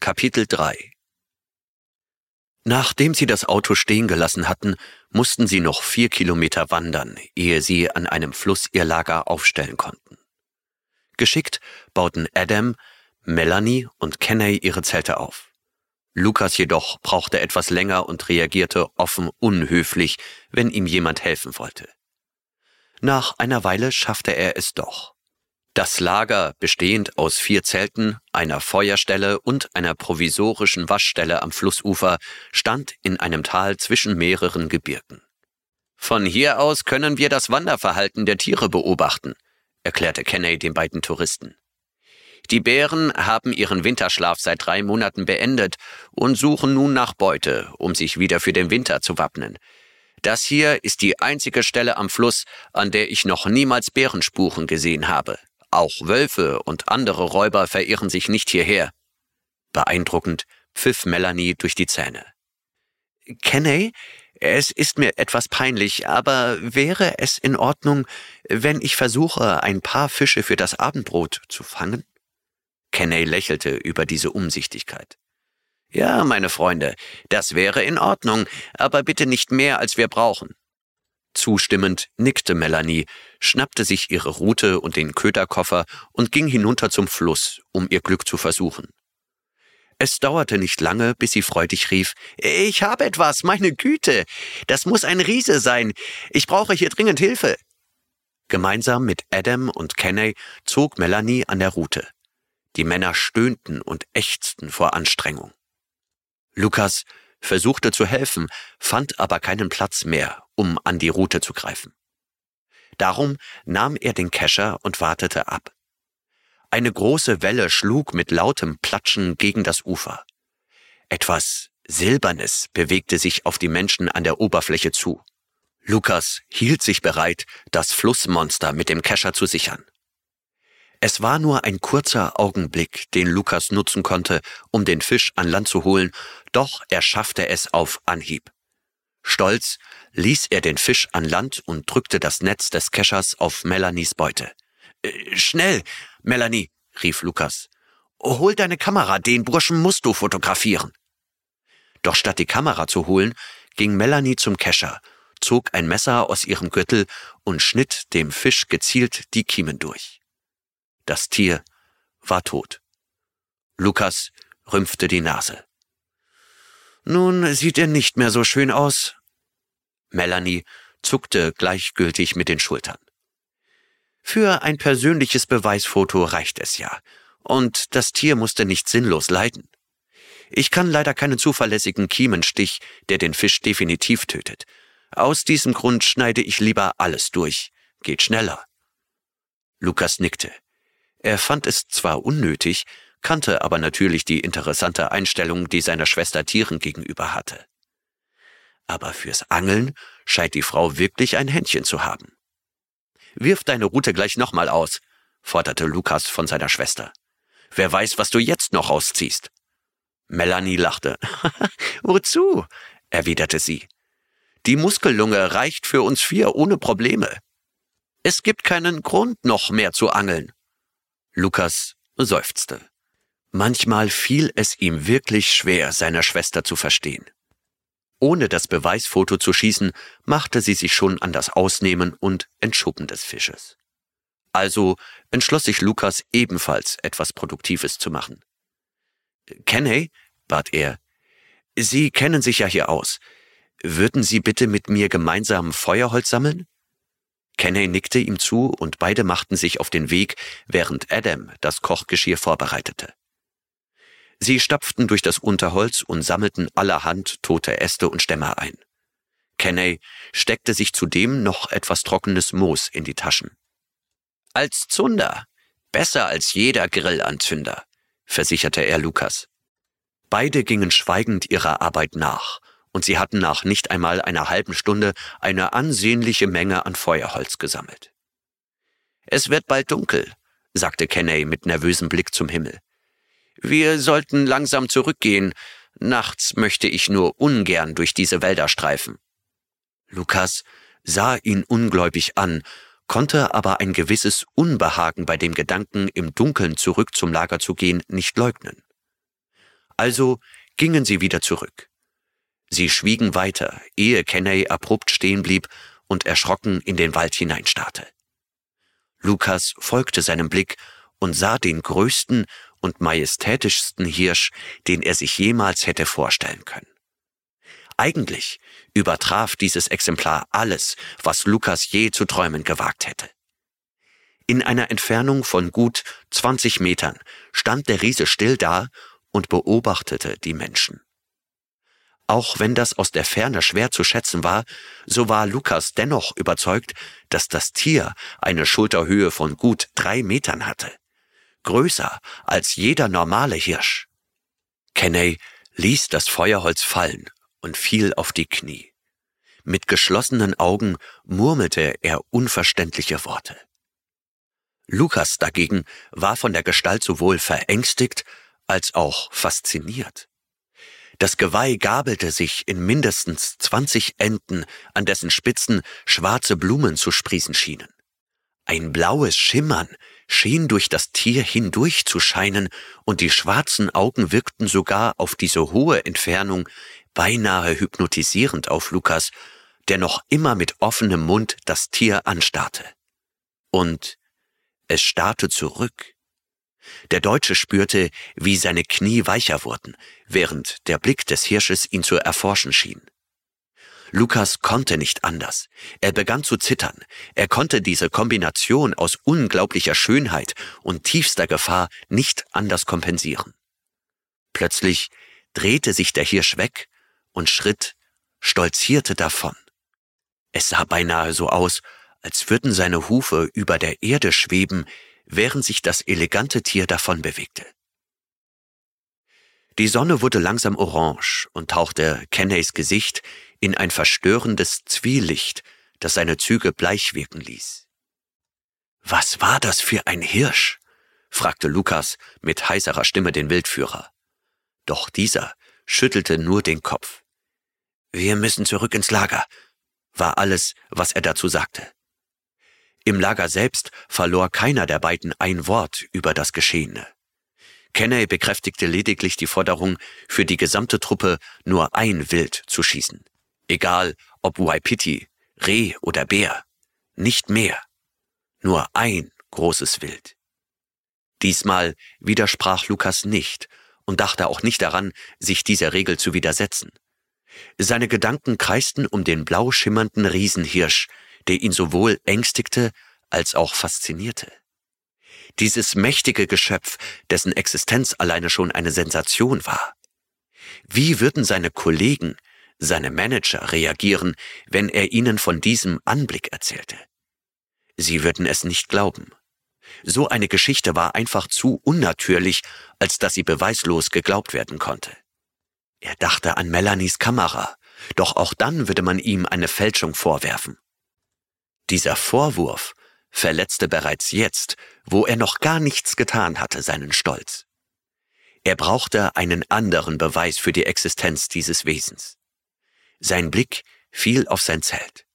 Kapitel 3 Nachdem sie das Auto stehen gelassen hatten, mussten sie noch vier Kilometer wandern, ehe sie an einem Fluss ihr Lager aufstellen konnten. Geschickt bauten Adam, Melanie und Kenney ihre Zelte auf. Lukas jedoch brauchte etwas länger und reagierte offen unhöflich, wenn ihm jemand helfen wollte. Nach einer Weile schaffte er es doch. Das Lager, bestehend aus vier Zelten, einer Feuerstelle und einer provisorischen Waschstelle am Flussufer, stand in einem Tal zwischen mehreren Gebirgen. Von hier aus können wir das Wanderverhalten der Tiere beobachten, erklärte Kenney den beiden Touristen. Die Bären haben ihren Winterschlaf seit drei Monaten beendet und suchen nun nach Beute, um sich wieder für den Winter zu wappnen. Das hier ist die einzige Stelle am Fluss, an der ich noch niemals Bärenspuren gesehen habe. Auch Wölfe und andere Räuber verirren sich nicht hierher. Beeindruckend pfiff Melanie durch die Zähne. Kenney, es ist mir etwas peinlich, aber wäre es in Ordnung, wenn ich versuche, ein paar Fische für das Abendbrot zu fangen? Kenney lächelte über diese Umsichtigkeit. Ja, meine Freunde, das wäre in Ordnung, aber bitte nicht mehr, als wir brauchen. Zustimmend nickte Melanie, schnappte sich ihre Rute und den Köderkoffer und ging hinunter zum Fluss, um ihr Glück zu versuchen. Es dauerte nicht lange, bis sie freudig rief, Ich habe etwas, meine Güte. Das muss ein Riese sein. Ich brauche hier dringend Hilfe. Gemeinsam mit Adam und Kenney zog Melanie an der Rute. Die Männer stöhnten und ächzten vor Anstrengung. Lukas versuchte zu helfen, fand aber keinen Platz mehr, um an die Rute zu greifen. Darum nahm er den Kescher und wartete ab. Eine große Welle schlug mit lautem Platschen gegen das Ufer. Etwas Silbernes bewegte sich auf die Menschen an der Oberfläche zu. Lukas hielt sich bereit, das Flussmonster mit dem Kescher zu sichern. Es war nur ein kurzer Augenblick, den Lukas nutzen konnte, um den Fisch an Land zu holen, doch er schaffte es auf Anhieb. Stolz ließ er den Fisch an Land und drückte das Netz des Keschers auf Melanies Beute. Äh, schnell, Melanie, rief Lukas. Hol deine Kamera, den Burschen musst du fotografieren. Doch statt die Kamera zu holen, ging Melanie zum Kescher, zog ein Messer aus ihrem Gürtel und schnitt dem Fisch gezielt die Kiemen durch. Das Tier war tot. Lukas rümpfte die Nase. Nun sieht er nicht mehr so schön aus. Melanie zuckte gleichgültig mit den Schultern. Für ein persönliches Beweisfoto reicht es ja. Und das Tier musste nicht sinnlos leiden. Ich kann leider keinen zuverlässigen Kiemenstich, der den Fisch definitiv tötet. Aus diesem Grund schneide ich lieber alles durch. Geht schneller. Lukas nickte. Er fand es zwar unnötig, kannte aber natürlich die interessante Einstellung, die seiner Schwester Tieren gegenüber hatte. Aber fürs Angeln scheint die Frau wirklich ein Händchen zu haben. Wirf deine Rute gleich nochmal aus, forderte Lukas von seiner Schwester. Wer weiß, was du jetzt noch rausziehst. Melanie lachte. Wozu? erwiderte sie. Die Muskellunge reicht für uns vier ohne Probleme. Es gibt keinen Grund, noch mehr zu angeln. Lukas seufzte. Manchmal fiel es ihm wirklich schwer, seiner Schwester zu verstehen. Ohne das Beweisfoto zu schießen, machte sie sich schon an das Ausnehmen und Entschubben des Fisches. Also entschloss sich Lukas ebenfalls etwas Produktives zu machen. Kenney, bat er, Sie kennen sich ja hier aus. Würden Sie bitte mit mir gemeinsam Feuerholz sammeln? Kenney nickte ihm zu und beide machten sich auf den Weg, während Adam das Kochgeschirr vorbereitete. Sie stapften durch das Unterholz und sammelten allerhand tote Äste und Stämme ein. Kenney steckte sich zudem noch etwas trockenes Moos in die Taschen. Als Zunder, besser als jeder Grillanzünder, versicherte er Lukas. Beide gingen schweigend ihrer Arbeit nach, und sie hatten nach nicht einmal einer halben Stunde eine ansehnliche Menge an Feuerholz gesammelt. Es wird bald dunkel, sagte Kenney mit nervösem Blick zum Himmel. Wir sollten langsam zurückgehen. Nachts möchte ich nur ungern durch diese Wälder streifen. Lukas sah ihn ungläubig an, konnte aber ein gewisses Unbehagen bei dem Gedanken, im Dunkeln zurück zum Lager zu gehen, nicht leugnen. Also gingen sie wieder zurück. Sie schwiegen weiter, ehe Kenney abrupt stehen blieb und erschrocken in den Wald hineinstarrte. Lukas folgte seinem Blick und sah den größten und majestätischsten Hirsch, den er sich jemals hätte vorstellen können. Eigentlich übertraf dieses Exemplar alles, was Lukas je zu träumen gewagt hätte. In einer Entfernung von gut 20 Metern stand der Riese still da und beobachtete die Menschen. Auch wenn das aus der Ferne schwer zu schätzen war, so war Lukas dennoch überzeugt, dass das Tier eine Schulterhöhe von gut drei Metern hatte. Größer als jeder normale Hirsch. Kenney ließ das Feuerholz fallen und fiel auf die Knie. Mit geschlossenen Augen murmelte er unverständliche Worte. Lukas dagegen war von der Gestalt sowohl verängstigt als auch fasziniert. Das Geweih gabelte sich in mindestens zwanzig Enden, an dessen Spitzen schwarze Blumen zu sprießen schienen. Ein blaues Schimmern schien durch das Tier hindurch zu scheinen, und die schwarzen Augen wirkten sogar auf diese hohe Entfernung beinahe hypnotisierend auf Lukas, der noch immer mit offenem Mund das Tier anstarrte. Und es starrte zurück, der Deutsche spürte, wie seine Knie weicher wurden, während der Blick des Hirsches ihn zu erforschen schien. Lukas konnte nicht anders. Er begann zu zittern. Er konnte diese Kombination aus unglaublicher Schönheit und tiefster Gefahr nicht anders kompensieren. Plötzlich drehte sich der Hirsch weg und schritt, stolzierte davon. Es sah beinahe so aus, als würden seine Hufe über der Erde schweben, während sich das elegante Tier davon bewegte. Die Sonne wurde langsam orange und tauchte Kenneys Gesicht in ein verstörendes Zwielicht, das seine Züge bleich wirken ließ. Was war das für ein Hirsch? fragte Lukas mit heiserer Stimme den Wildführer. Doch dieser schüttelte nur den Kopf. Wir müssen zurück ins Lager, war alles, was er dazu sagte. Im Lager selbst verlor keiner der beiden ein Wort über das Geschehene. Kenney bekräftigte lediglich die Forderung, für die gesamte Truppe nur ein Wild zu schießen. Egal ob Waipiti, Reh oder Bär. Nicht mehr. Nur ein großes Wild. Diesmal widersprach Lukas nicht und dachte auch nicht daran, sich dieser Regel zu widersetzen. Seine Gedanken kreisten um den blau schimmernden Riesenhirsch, der ihn sowohl ängstigte als auch faszinierte. Dieses mächtige Geschöpf, dessen Existenz alleine schon eine Sensation war. Wie würden seine Kollegen, seine Manager reagieren, wenn er ihnen von diesem Anblick erzählte? Sie würden es nicht glauben. So eine Geschichte war einfach zu unnatürlich, als dass sie beweislos geglaubt werden konnte. Er dachte an Melanies Kamera, doch auch dann würde man ihm eine Fälschung vorwerfen. Dieser Vorwurf verletzte bereits jetzt, wo er noch gar nichts getan hatte, seinen Stolz. Er brauchte einen anderen Beweis für die Existenz dieses Wesens. Sein Blick fiel auf sein Zelt.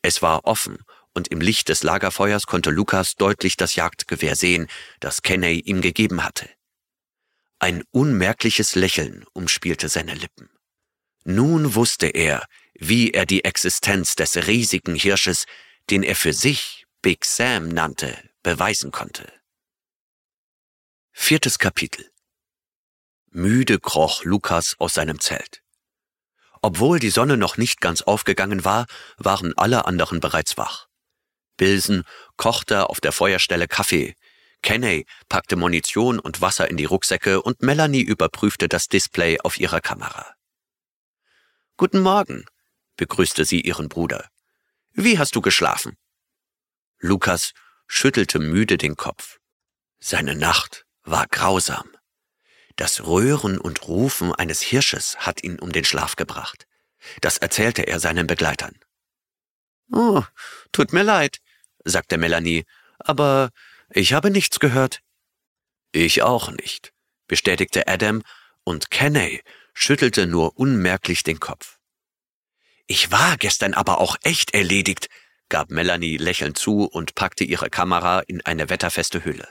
Es war offen und im Licht des Lagerfeuers konnte Lukas deutlich das Jagdgewehr sehen, das Kenney ihm gegeben hatte. Ein unmerkliches Lächeln umspielte seine Lippen. Nun wusste er, wie er die Existenz des riesigen Hirsches, den er für sich Big Sam nannte, beweisen konnte. Viertes Kapitel Müde kroch Lukas aus seinem Zelt. Obwohl die Sonne noch nicht ganz aufgegangen war, waren alle anderen bereits wach. Bilsen kochte auf der Feuerstelle Kaffee, Kenney packte Munition und Wasser in die Rucksäcke und Melanie überprüfte das Display auf ihrer Kamera. Guten Morgen, begrüßte sie ihren Bruder. Wie hast du geschlafen? Lukas schüttelte müde den Kopf. Seine Nacht war grausam. Das Röhren und Rufen eines Hirsches hat ihn um den Schlaf gebracht. Das erzählte er seinen Begleitern. Oh, tut mir leid, sagte Melanie, aber ich habe nichts gehört. Ich auch nicht, bestätigte Adam, und Kenney schüttelte nur unmerklich den Kopf. Ich war gestern aber auch echt erledigt, gab Melanie lächelnd zu und packte ihre Kamera in eine wetterfeste Hülle.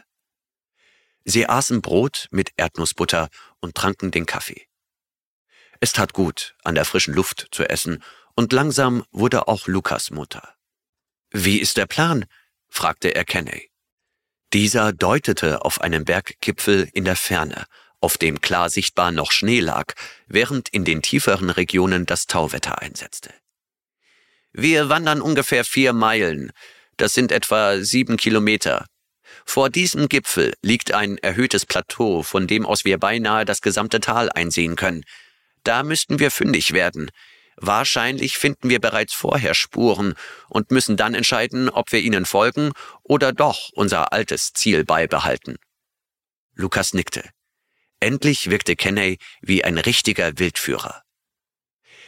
Sie aßen Brot mit Erdnussbutter und tranken den Kaffee. Es tat gut, an der frischen Luft zu essen, und langsam wurde auch Lukas Mutter. Wie ist der Plan? fragte er Kenney. Dieser deutete auf einen Berggipfel in der Ferne, auf dem klar sichtbar noch Schnee lag, während in den tieferen Regionen das Tauwetter einsetzte. Wir wandern ungefähr vier Meilen. Das sind etwa sieben Kilometer, vor diesem Gipfel liegt ein erhöhtes Plateau, von dem aus wir beinahe das gesamte Tal einsehen können. Da müssten wir fündig werden. Wahrscheinlich finden wir bereits vorher Spuren und müssen dann entscheiden, ob wir ihnen folgen oder doch unser altes Ziel beibehalten. Lukas nickte. Endlich wirkte Kenney wie ein richtiger Wildführer.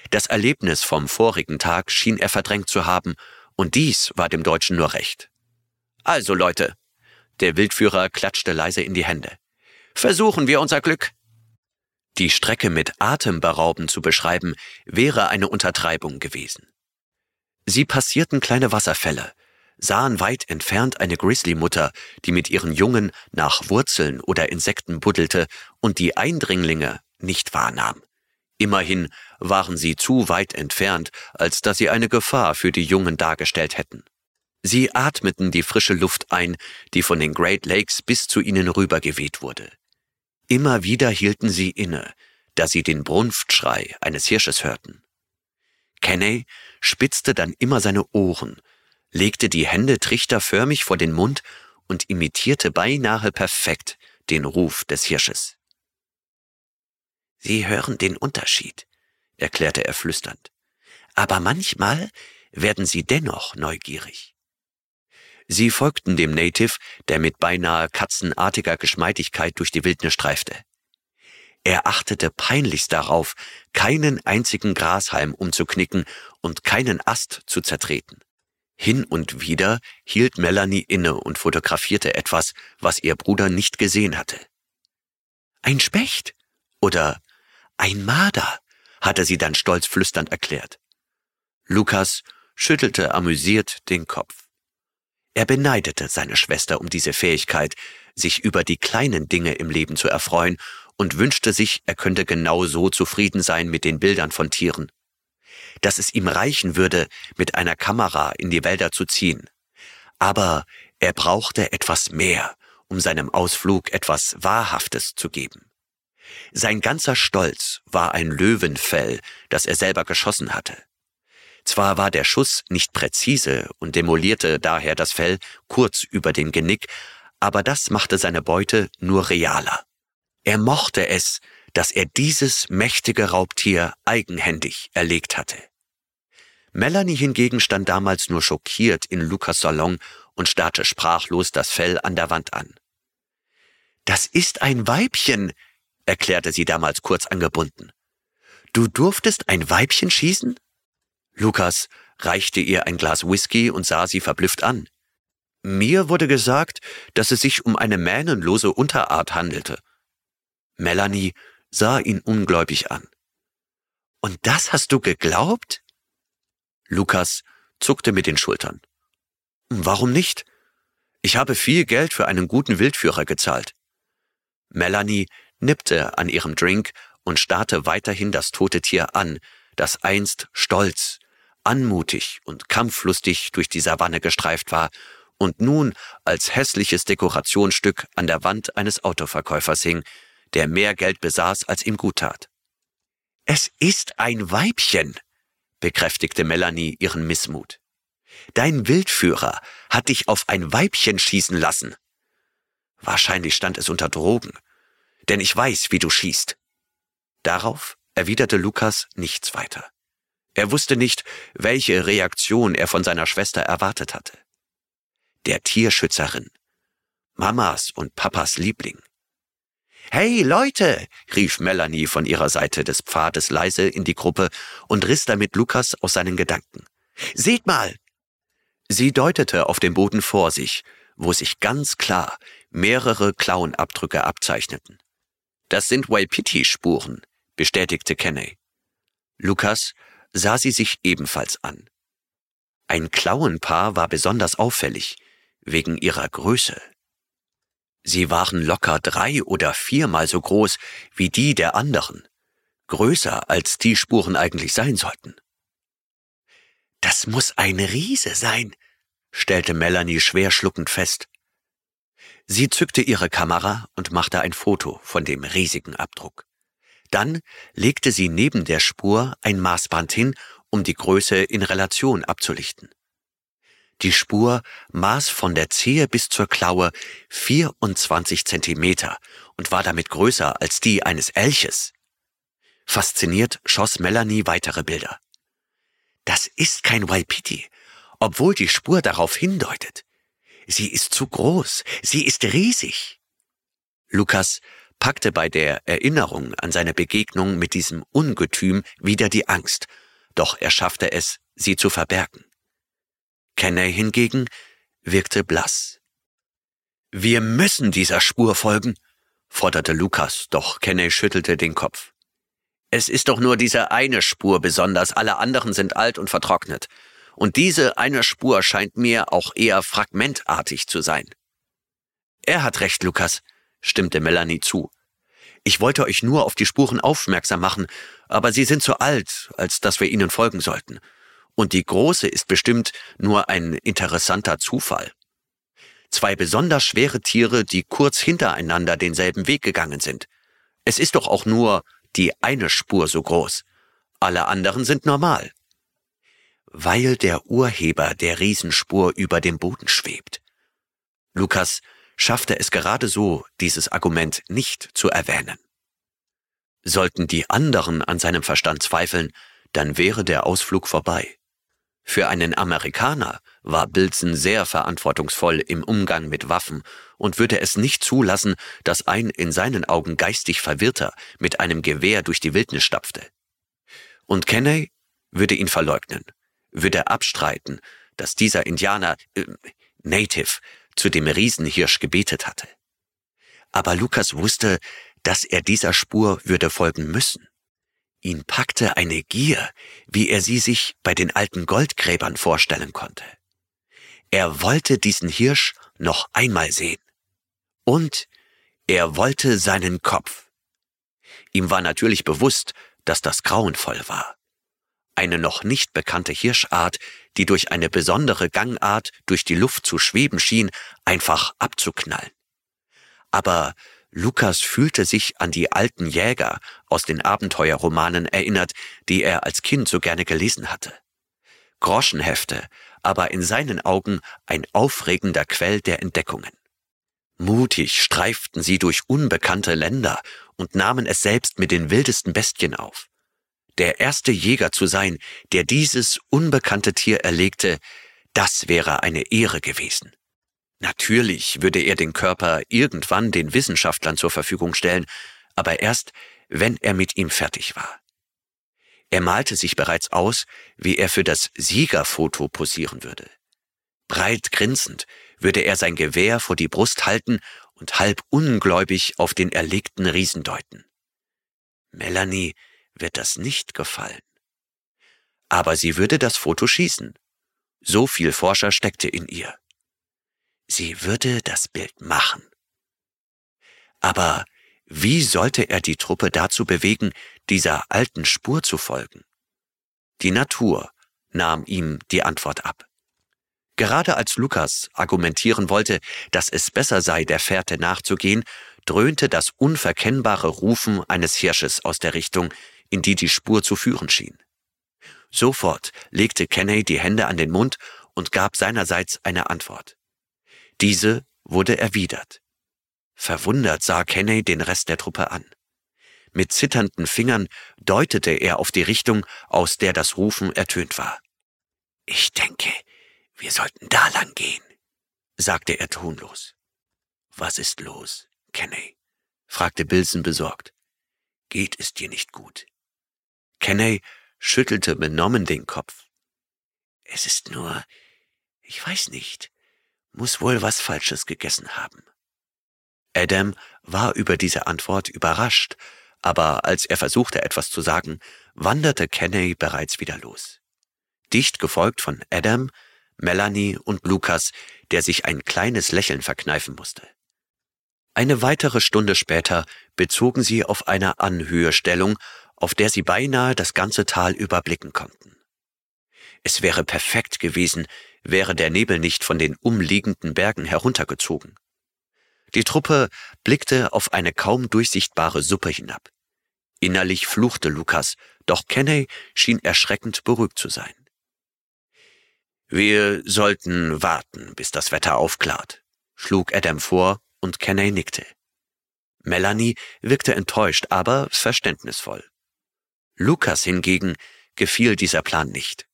Das Erlebnis vom vorigen Tag schien er verdrängt zu haben, und dies war dem Deutschen nur recht. Also Leute, der Wildführer klatschte leise in die Hände. Versuchen wir unser Glück. Die Strecke mit Atemberauben zu beschreiben, wäre eine Untertreibung gewesen. Sie passierten kleine Wasserfälle, sahen weit entfernt eine Grizzlymutter, die mit ihren Jungen nach Wurzeln oder Insekten buddelte und die Eindringlinge nicht wahrnahm. Immerhin waren sie zu weit entfernt, als dass sie eine Gefahr für die Jungen dargestellt hätten. Sie atmeten die frische Luft ein, die von den Great Lakes bis zu ihnen rübergeweht wurde. Immer wieder hielten sie inne, da sie den Brunftschrei eines Hirsches hörten. Kenney spitzte dann immer seine Ohren, legte die Hände trichterförmig vor den Mund und imitierte beinahe perfekt den Ruf des Hirsches. Sie hören den Unterschied, erklärte er flüsternd. Aber manchmal werden sie dennoch neugierig. Sie folgten dem Native, der mit beinahe katzenartiger Geschmeidigkeit durch die Wildnis streifte. Er achtete peinlichst darauf, keinen einzigen Grashalm umzuknicken und keinen Ast zu zertreten. Hin und wieder hielt Melanie inne und fotografierte etwas, was ihr Bruder nicht gesehen hatte. Ein Specht oder ein Marder, hatte sie dann stolz flüsternd erklärt. Lukas schüttelte amüsiert den Kopf. Er beneidete seine Schwester um diese Fähigkeit, sich über die kleinen Dinge im Leben zu erfreuen und wünschte sich, er könnte genau so zufrieden sein mit den Bildern von Tieren. Dass es ihm reichen würde, mit einer Kamera in die Wälder zu ziehen. Aber er brauchte etwas mehr, um seinem Ausflug etwas Wahrhaftes zu geben. Sein ganzer Stolz war ein Löwenfell, das er selber geschossen hatte. Zwar war der Schuss nicht präzise und demolierte daher das Fell kurz über dem Genick, aber das machte seine Beute nur realer. Er mochte es, dass er dieses mächtige Raubtier eigenhändig erlegt hatte. Melanie hingegen stand damals nur schockiert in Lukas Salon und starrte sprachlos das Fell an der Wand an. Das ist ein Weibchen, erklärte sie damals kurz angebunden. Du durftest ein Weibchen schießen? Lukas reichte ihr ein Glas Whisky und sah sie verblüfft an. Mir wurde gesagt, dass es sich um eine mähnenlose Unterart handelte. Melanie sah ihn ungläubig an. Und das hast du geglaubt? Lukas zuckte mit den Schultern. Warum nicht? Ich habe viel Geld für einen guten Wildführer gezahlt. Melanie nippte an ihrem Drink und starrte weiterhin das tote Tier an, das einst stolz, anmutig und kampflustig durch die Savanne gestreift war und nun als hässliches Dekorationsstück an der Wand eines Autoverkäufers hing, der mehr Geld besaß, als ihm gut tat. Es ist ein Weibchen, bekräftigte Melanie ihren Missmut. Dein Wildführer hat dich auf ein Weibchen schießen lassen. Wahrscheinlich stand es unter Drogen, denn ich weiß, wie du schießt. Darauf erwiderte Lukas nichts weiter. Er wusste nicht, welche Reaktion er von seiner Schwester erwartet hatte. Der Tierschützerin. Mamas und Papas Liebling. Hey Leute, rief Melanie von ihrer Seite des Pfades leise in die Gruppe und riss damit Lukas aus seinen Gedanken. Seht mal, Sie deutete auf den Boden vor sich, wo sich ganz klar mehrere Klauenabdrücke abzeichneten. Das sind Waipiti-Spuren, bestätigte Kenney. Lukas sah sie sich ebenfalls an. Ein Klauenpaar war besonders auffällig, wegen ihrer Größe. Sie waren locker drei oder viermal so groß wie die der anderen, größer als die Spuren eigentlich sein sollten. Das muss ein Riese sein, stellte Melanie schwer schluckend fest. Sie zückte ihre Kamera und machte ein Foto von dem riesigen Abdruck. Dann legte sie neben der Spur ein Maßband hin, um die Größe in Relation abzulichten. Die Spur maß von der Zehe bis zur Klaue 24 Zentimeter und war damit größer als die eines Elches. Fasziniert schoss Melanie weitere Bilder. Das ist kein Waipiti, obwohl die Spur darauf hindeutet. Sie ist zu groß, sie ist riesig. Lukas packte bei der Erinnerung an seine Begegnung mit diesem Ungetüm wieder die Angst, doch er schaffte es, sie zu verbergen. Kenney hingegen wirkte blass. Wir müssen dieser Spur folgen, forderte Lukas, doch Kenney schüttelte den Kopf. Es ist doch nur diese eine Spur besonders, alle anderen sind alt und vertrocknet. Und diese eine Spur scheint mir auch eher fragmentartig zu sein. Er hat recht, Lukas, stimmte Melanie zu. Ich wollte euch nur auf die Spuren aufmerksam machen, aber sie sind zu alt, als dass wir ihnen folgen sollten. Und die große ist bestimmt nur ein interessanter Zufall. Zwei besonders schwere Tiere, die kurz hintereinander denselben Weg gegangen sind. Es ist doch auch nur die eine Spur so groß. Alle anderen sind normal. Weil der Urheber der Riesenspur über dem Boden schwebt. Lukas schaffte es gerade so, dieses Argument nicht zu erwähnen. Sollten die anderen an seinem Verstand zweifeln, dann wäre der Ausflug vorbei. Für einen Amerikaner war Bilson sehr verantwortungsvoll im Umgang mit Waffen und würde es nicht zulassen, dass ein in seinen Augen geistig Verwirrter mit einem Gewehr durch die Wildnis stapfte. Und Kenney würde ihn verleugnen, würde abstreiten, dass dieser Indianer, äh, Native, zu dem Riesenhirsch gebetet hatte. Aber Lukas wusste, dass er dieser Spur würde folgen müssen. Ihn packte eine Gier, wie er sie sich bei den alten Goldgräbern vorstellen konnte. Er wollte diesen Hirsch noch einmal sehen. Und er wollte seinen Kopf. Ihm war natürlich bewusst, dass das grauenvoll war. Eine noch nicht bekannte Hirschart, die durch eine besondere Gangart durch die Luft zu schweben schien, einfach abzuknallen. Aber Lukas fühlte sich an die alten Jäger aus den Abenteuerromanen erinnert, die er als Kind so gerne gelesen hatte. Groschenhefte, aber in seinen Augen ein aufregender Quell der Entdeckungen. Mutig streiften sie durch unbekannte Länder und nahmen es selbst mit den wildesten Bestien auf. Der erste Jäger zu sein, der dieses unbekannte Tier erlegte, das wäre eine Ehre gewesen. Natürlich würde er den Körper irgendwann den Wissenschaftlern zur Verfügung stellen, aber erst, wenn er mit ihm fertig war. Er malte sich bereits aus, wie er für das Siegerfoto posieren würde. Breit grinsend würde er sein Gewehr vor die Brust halten und halb ungläubig auf den erlegten Riesen deuten. Melanie wird das nicht gefallen. Aber sie würde das Foto schießen. So viel Forscher steckte in ihr. Sie würde das Bild machen. Aber wie sollte er die Truppe dazu bewegen, dieser alten Spur zu folgen? Die Natur nahm ihm die Antwort ab. Gerade als Lukas argumentieren wollte, dass es besser sei, der Fährte nachzugehen, dröhnte das unverkennbare Rufen eines Hirsches aus der Richtung, in die die Spur zu führen schien. Sofort legte Kenney die Hände an den Mund und gab seinerseits eine Antwort. Diese wurde erwidert. Verwundert sah Kenney den Rest der Truppe an. Mit zitternden Fingern deutete er auf die Richtung, aus der das Rufen ertönt war. Ich denke, wir sollten da lang gehen, sagte er tonlos. Was ist los, Kenney? fragte Bilson besorgt. Geht es dir nicht gut? Kenney schüttelte benommen den Kopf. Es ist nur, ich weiß nicht, muss wohl was Falsches gegessen haben. Adam war über diese Antwort überrascht, aber als er versuchte etwas zu sagen, wanderte Kenney bereits wieder los. Dicht gefolgt von Adam, Melanie und Lukas, der sich ein kleines Lächeln verkneifen musste. Eine weitere Stunde später bezogen sie auf einer Anhöhestellung, auf der sie beinahe das ganze Tal überblicken konnten. Es wäre perfekt gewesen, wäre der Nebel nicht von den umliegenden Bergen heruntergezogen. Die Truppe blickte auf eine kaum durchsichtbare Suppe hinab. Innerlich fluchte Lukas, doch Kenney schien erschreckend beruhigt zu sein. Wir sollten warten, bis das Wetter aufklart, schlug Adam vor und Kenney nickte. Melanie wirkte enttäuscht, aber verständnisvoll. Lukas hingegen gefiel dieser Plan nicht.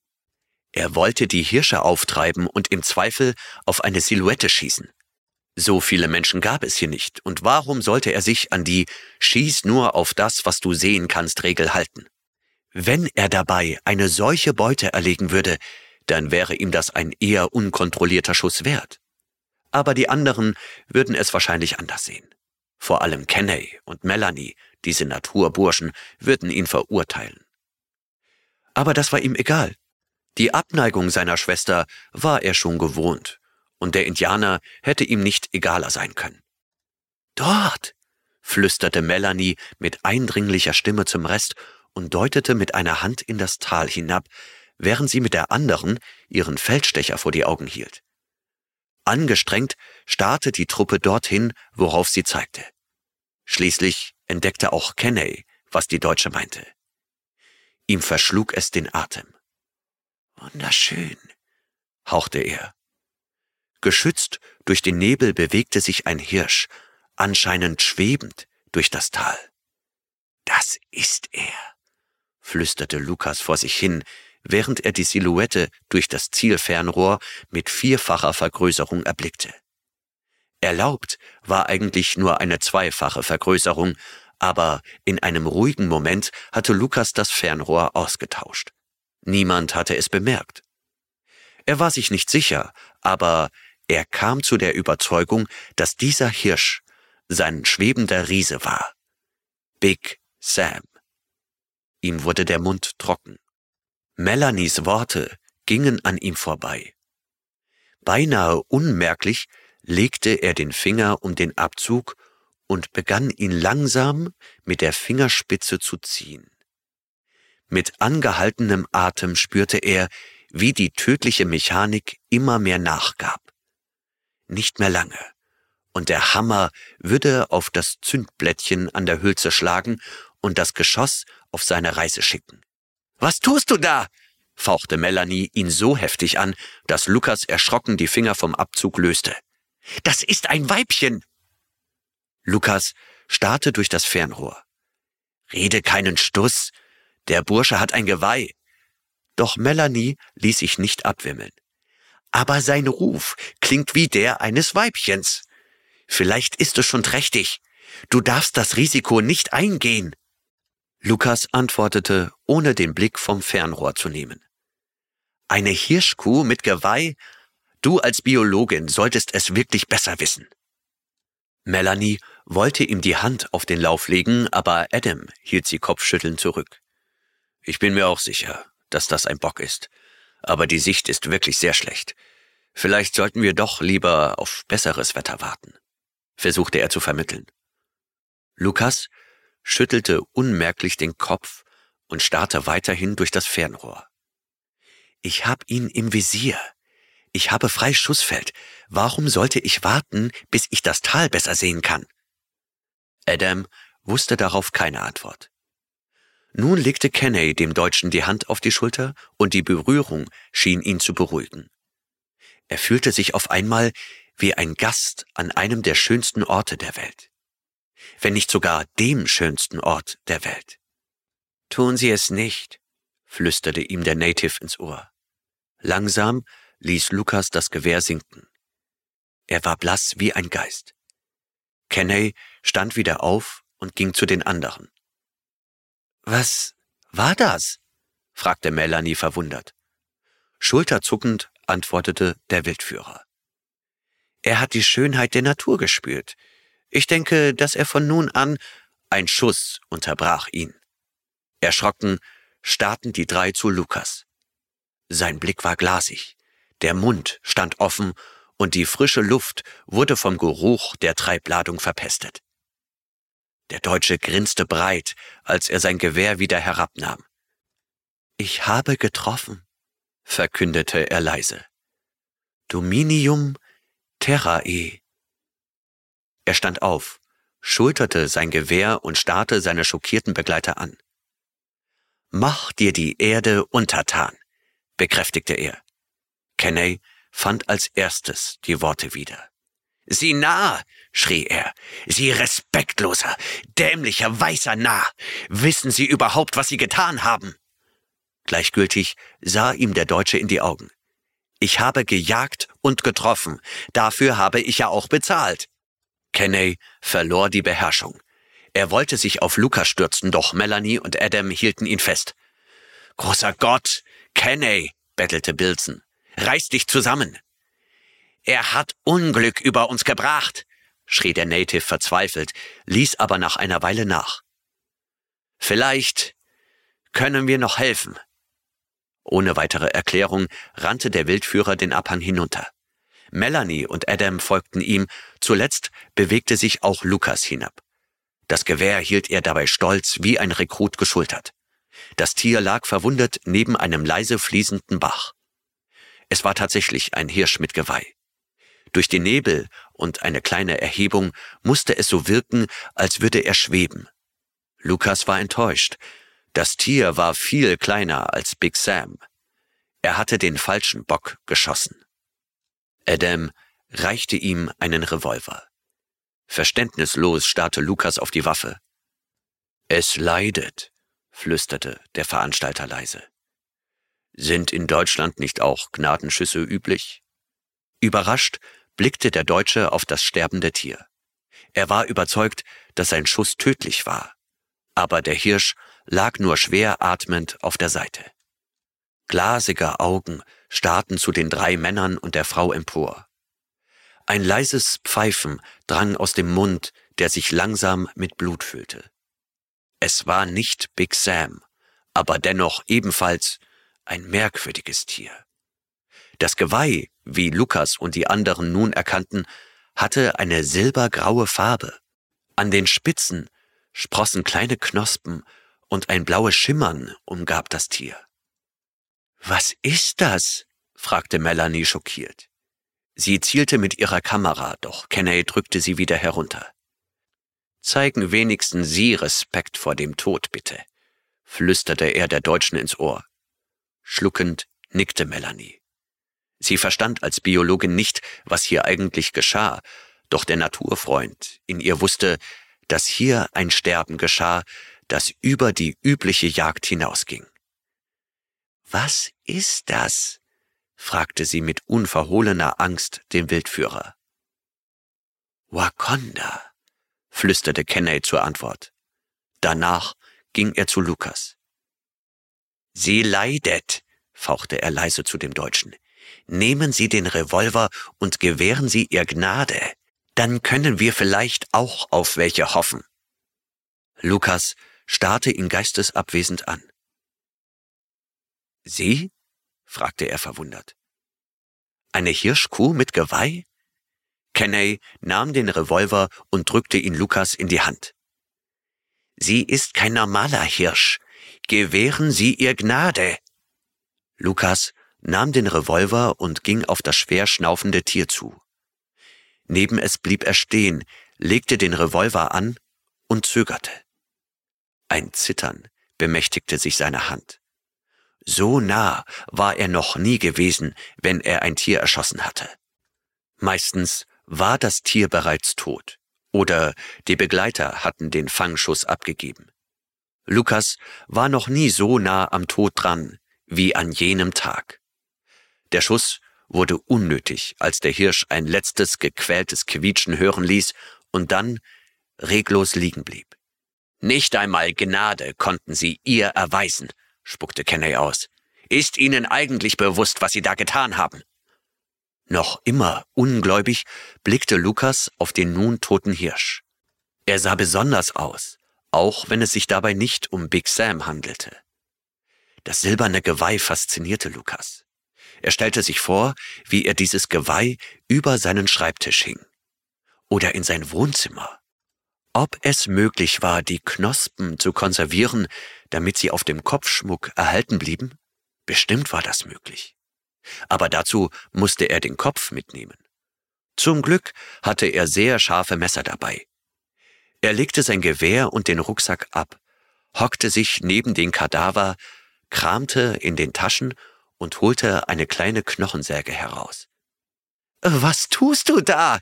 Er wollte die Hirsche auftreiben und im Zweifel auf eine Silhouette schießen. So viele Menschen gab es hier nicht, und warum sollte er sich an die Schieß nur auf das, was du sehen kannst, Regel halten? Wenn er dabei eine solche Beute erlegen würde, dann wäre ihm das ein eher unkontrollierter Schuss wert. Aber die anderen würden es wahrscheinlich anders sehen. Vor allem Kenney und Melanie, diese Naturburschen, würden ihn verurteilen. Aber das war ihm egal. Die Abneigung seiner Schwester war er schon gewohnt, und der Indianer hätte ihm nicht egaler sein können. Dort, flüsterte Melanie mit eindringlicher Stimme zum Rest und deutete mit einer Hand in das Tal hinab, während sie mit der anderen ihren Feldstecher vor die Augen hielt. Angestrengt starrte die Truppe dorthin, worauf sie zeigte. Schließlich entdeckte auch Kenney, was die Deutsche meinte. Ihm verschlug es den Atem. Wunderschön, hauchte er. Geschützt durch den Nebel bewegte sich ein Hirsch, anscheinend schwebend durch das Tal. Das ist er, flüsterte Lukas vor sich hin, während er die Silhouette durch das Zielfernrohr mit vierfacher Vergrößerung erblickte. Erlaubt war eigentlich nur eine zweifache Vergrößerung, aber in einem ruhigen Moment hatte Lukas das Fernrohr ausgetauscht. Niemand hatte es bemerkt. Er war sich nicht sicher, aber er kam zu der Überzeugung, dass dieser Hirsch sein schwebender Riese war. Big Sam. Ihm wurde der Mund trocken. Melanies Worte gingen an ihm vorbei. Beinahe unmerklich legte er den Finger um den Abzug und begann ihn langsam mit der Fingerspitze zu ziehen. Mit angehaltenem Atem spürte er, wie die tödliche Mechanik immer mehr nachgab. Nicht mehr lange, und der Hammer würde auf das Zündblättchen an der Hülse schlagen und das Geschoss auf seine Reise schicken. Was tust du da? fauchte Melanie ihn so heftig an, dass Lukas erschrocken die Finger vom Abzug löste. Das ist ein Weibchen! Lukas starrte durch das Fernrohr. Rede keinen Stuss. Der Bursche hat ein Geweih. Doch Melanie ließ sich nicht abwimmeln. Aber sein Ruf klingt wie der eines Weibchens. Vielleicht ist es schon trächtig. Du darfst das Risiko nicht eingehen. Lukas antwortete, ohne den Blick vom Fernrohr zu nehmen. Eine Hirschkuh mit Geweih? Du als Biologin solltest es wirklich besser wissen. Melanie wollte ihm die Hand auf den Lauf legen, aber Adam hielt sie kopfschüttelnd zurück. Ich bin mir auch sicher, dass das ein Bock ist. aber die Sicht ist wirklich sehr schlecht. Vielleicht sollten wir doch lieber auf besseres Wetter warten, versuchte er zu vermitteln. Lukas schüttelte unmerklich den Kopf und starrte weiterhin durch das Fernrohr. Ich hab ihn im Visier. Ich habe frei Schussfeld. Warum sollte ich warten, bis ich das Tal besser sehen kann? Adam wusste darauf keine Antwort. Nun legte Kenney dem Deutschen die Hand auf die Schulter und die Berührung schien ihn zu beruhigen. Er fühlte sich auf einmal wie ein Gast an einem der schönsten Orte der Welt. Wenn nicht sogar dem schönsten Ort der Welt. Tun Sie es nicht, flüsterte ihm der Native ins Ohr. Langsam ließ Lukas das Gewehr sinken. Er war blass wie ein Geist. Kenney stand wieder auf und ging zu den anderen. Was war das? fragte Melanie verwundert. Schulterzuckend antwortete der Wildführer. Er hat die Schönheit der Natur gespürt. Ich denke, dass er von nun an ein Schuss unterbrach ihn. Erschrocken starrten die drei zu Lukas. Sein Blick war glasig, der Mund stand offen und die frische Luft wurde vom Geruch der Treibladung verpestet. Der Deutsche grinste breit, als er sein Gewehr wieder herabnahm. Ich habe getroffen, verkündete er leise. Dominium terrae. Er stand auf, schulterte sein Gewehr und starrte seine schockierten Begleiter an. Mach dir die Erde untertan, bekräftigte er. Kenney fand als erstes die Worte wieder. Sieh nah, schrie er. Sie respektloser, dämlicher, weißer Narr. Wissen Sie überhaupt, was Sie getan haben? Gleichgültig sah ihm der Deutsche in die Augen. Ich habe gejagt und getroffen. Dafür habe ich ja auch bezahlt. Kenney verlor die Beherrschung. Er wollte sich auf Lukas stürzen, doch Melanie und Adam hielten ihn fest. Großer Gott, Kenney, bettelte Bilson. Reiß dich zusammen. Er hat Unglück über uns gebracht, schrie der Native verzweifelt, ließ aber nach einer Weile nach. Vielleicht können wir noch helfen. Ohne weitere Erklärung rannte der Wildführer den Abhang hinunter. Melanie und Adam folgten ihm, zuletzt bewegte sich auch Lukas hinab. Das Gewehr hielt er dabei stolz wie ein Rekrut geschultert. Das Tier lag verwundet neben einem leise fließenden Bach. Es war tatsächlich ein Hirsch mit Geweih. Durch den Nebel und eine kleine Erhebung musste es so wirken, als würde er schweben. Lukas war enttäuscht. Das Tier war viel kleiner als Big Sam. Er hatte den falschen Bock geschossen. Adam reichte ihm einen Revolver. Verständnislos starrte Lukas auf die Waffe. Es leidet, flüsterte der Veranstalter leise. Sind in Deutschland nicht auch Gnadenschüsse üblich? Überrascht blickte der Deutsche auf das sterbende Tier. Er war überzeugt, dass sein Schuss tödlich war. Aber der Hirsch lag nur schwer atmend auf der Seite. Glasige Augen starrten zu den drei Männern und der Frau empor. Ein leises Pfeifen drang aus dem Mund, der sich langsam mit Blut füllte. Es war nicht Big Sam, aber dennoch ebenfalls ein merkwürdiges Tier. Das Geweih, wie Lukas und die anderen nun erkannten, hatte eine silbergraue Farbe. An den Spitzen sprossen kleine Knospen und ein blaues Schimmern umgab das Tier. Was ist das? fragte Melanie schockiert. Sie zielte mit ihrer Kamera, doch Kenney drückte sie wieder herunter. Zeigen wenigstens Sie Respekt vor dem Tod, bitte, flüsterte er der Deutschen ins Ohr. Schluckend nickte Melanie. Sie verstand als Biologin nicht, was hier eigentlich geschah, doch der Naturfreund in ihr wusste, dass hier ein Sterben geschah, das über die übliche Jagd hinausging. Was ist das? fragte sie mit unverhohlener Angst den Wildführer. Wakonda, flüsterte Kenney zur Antwort. Danach ging er zu Lukas. Sie leidet, fauchte er leise zu dem Deutschen. Nehmen Sie den Revolver und gewähren Sie ihr Gnade. Dann können wir vielleicht auch auf welche hoffen. Lukas starrte ihn geistesabwesend an. Sie? fragte er verwundert. Eine Hirschkuh mit Geweih? Kenney nahm den Revolver und drückte ihn Lukas in die Hand. Sie ist kein normaler Hirsch. Gewähren Sie ihr Gnade. Lukas nahm den Revolver und ging auf das schwer schnaufende Tier zu. Neben es blieb er stehen, legte den Revolver an und zögerte. Ein Zittern bemächtigte sich seiner Hand. So nah war er noch nie gewesen, wenn er ein Tier erschossen hatte. Meistens war das Tier bereits tot oder die Begleiter hatten den Fangschuss abgegeben. Lukas war noch nie so nah am Tod dran wie an jenem Tag. Der Schuss wurde unnötig, als der Hirsch ein letztes gequältes Quietschen hören ließ und dann reglos liegen blieb. Nicht einmal Gnade konnten sie ihr erweisen, spuckte Kenney aus. Ist Ihnen eigentlich bewusst, was Sie da getan haben? Noch immer ungläubig blickte Lukas auf den nun toten Hirsch. Er sah besonders aus, auch wenn es sich dabei nicht um Big Sam handelte. Das silberne Geweih faszinierte Lukas. Er stellte sich vor, wie er dieses Geweih über seinen Schreibtisch hing. Oder in sein Wohnzimmer. Ob es möglich war, die Knospen zu konservieren, damit sie auf dem Kopfschmuck erhalten blieben? Bestimmt war das möglich. Aber dazu musste er den Kopf mitnehmen. Zum Glück hatte er sehr scharfe Messer dabei. Er legte sein Gewehr und den Rucksack ab, hockte sich neben den Kadaver, kramte in den Taschen und holte eine kleine Knochensäge heraus. Was tust du da?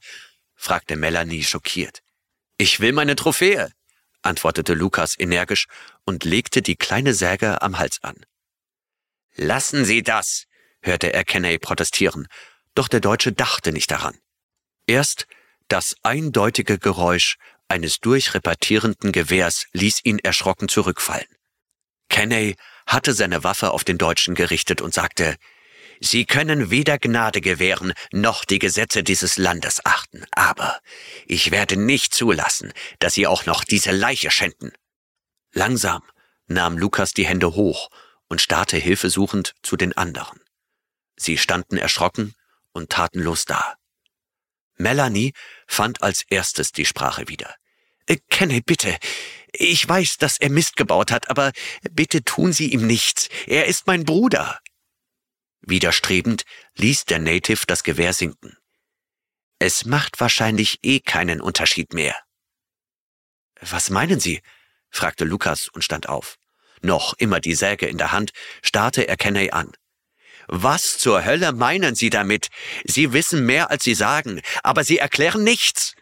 fragte Melanie schockiert. Ich will meine Trophäe, antwortete Lukas energisch und legte die kleine Säge am Hals an. Lassen Sie das, hörte er Kenney protestieren, doch der Deutsche dachte nicht daran. Erst das eindeutige Geräusch eines durchrepetierenden Gewehrs ließ ihn erschrocken zurückfallen. Kenney hatte seine Waffe auf den Deutschen gerichtet und sagte, Sie können weder Gnade gewähren noch die Gesetze dieses Landes achten, aber ich werde nicht zulassen, dass Sie auch noch diese Leiche schänden. Langsam nahm Lukas die Hände hoch und starrte hilfesuchend zu den anderen. Sie standen erschrocken und tatenlos da. Melanie fand als erstes die Sprache wieder. Äh, Kenne, bitte. Ich weiß, dass er Mist gebaut hat, aber bitte tun Sie ihm nichts. Er ist mein Bruder. Widerstrebend ließ der Native das Gewehr sinken. Es macht wahrscheinlich eh keinen Unterschied mehr. Was meinen Sie? fragte Lukas und stand auf. Noch immer die Säge in der Hand, starrte er Kenney an. Was zur Hölle meinen Sie damit? Sie wissen mehr, als Sie sagen, aber Sie erklären nichts.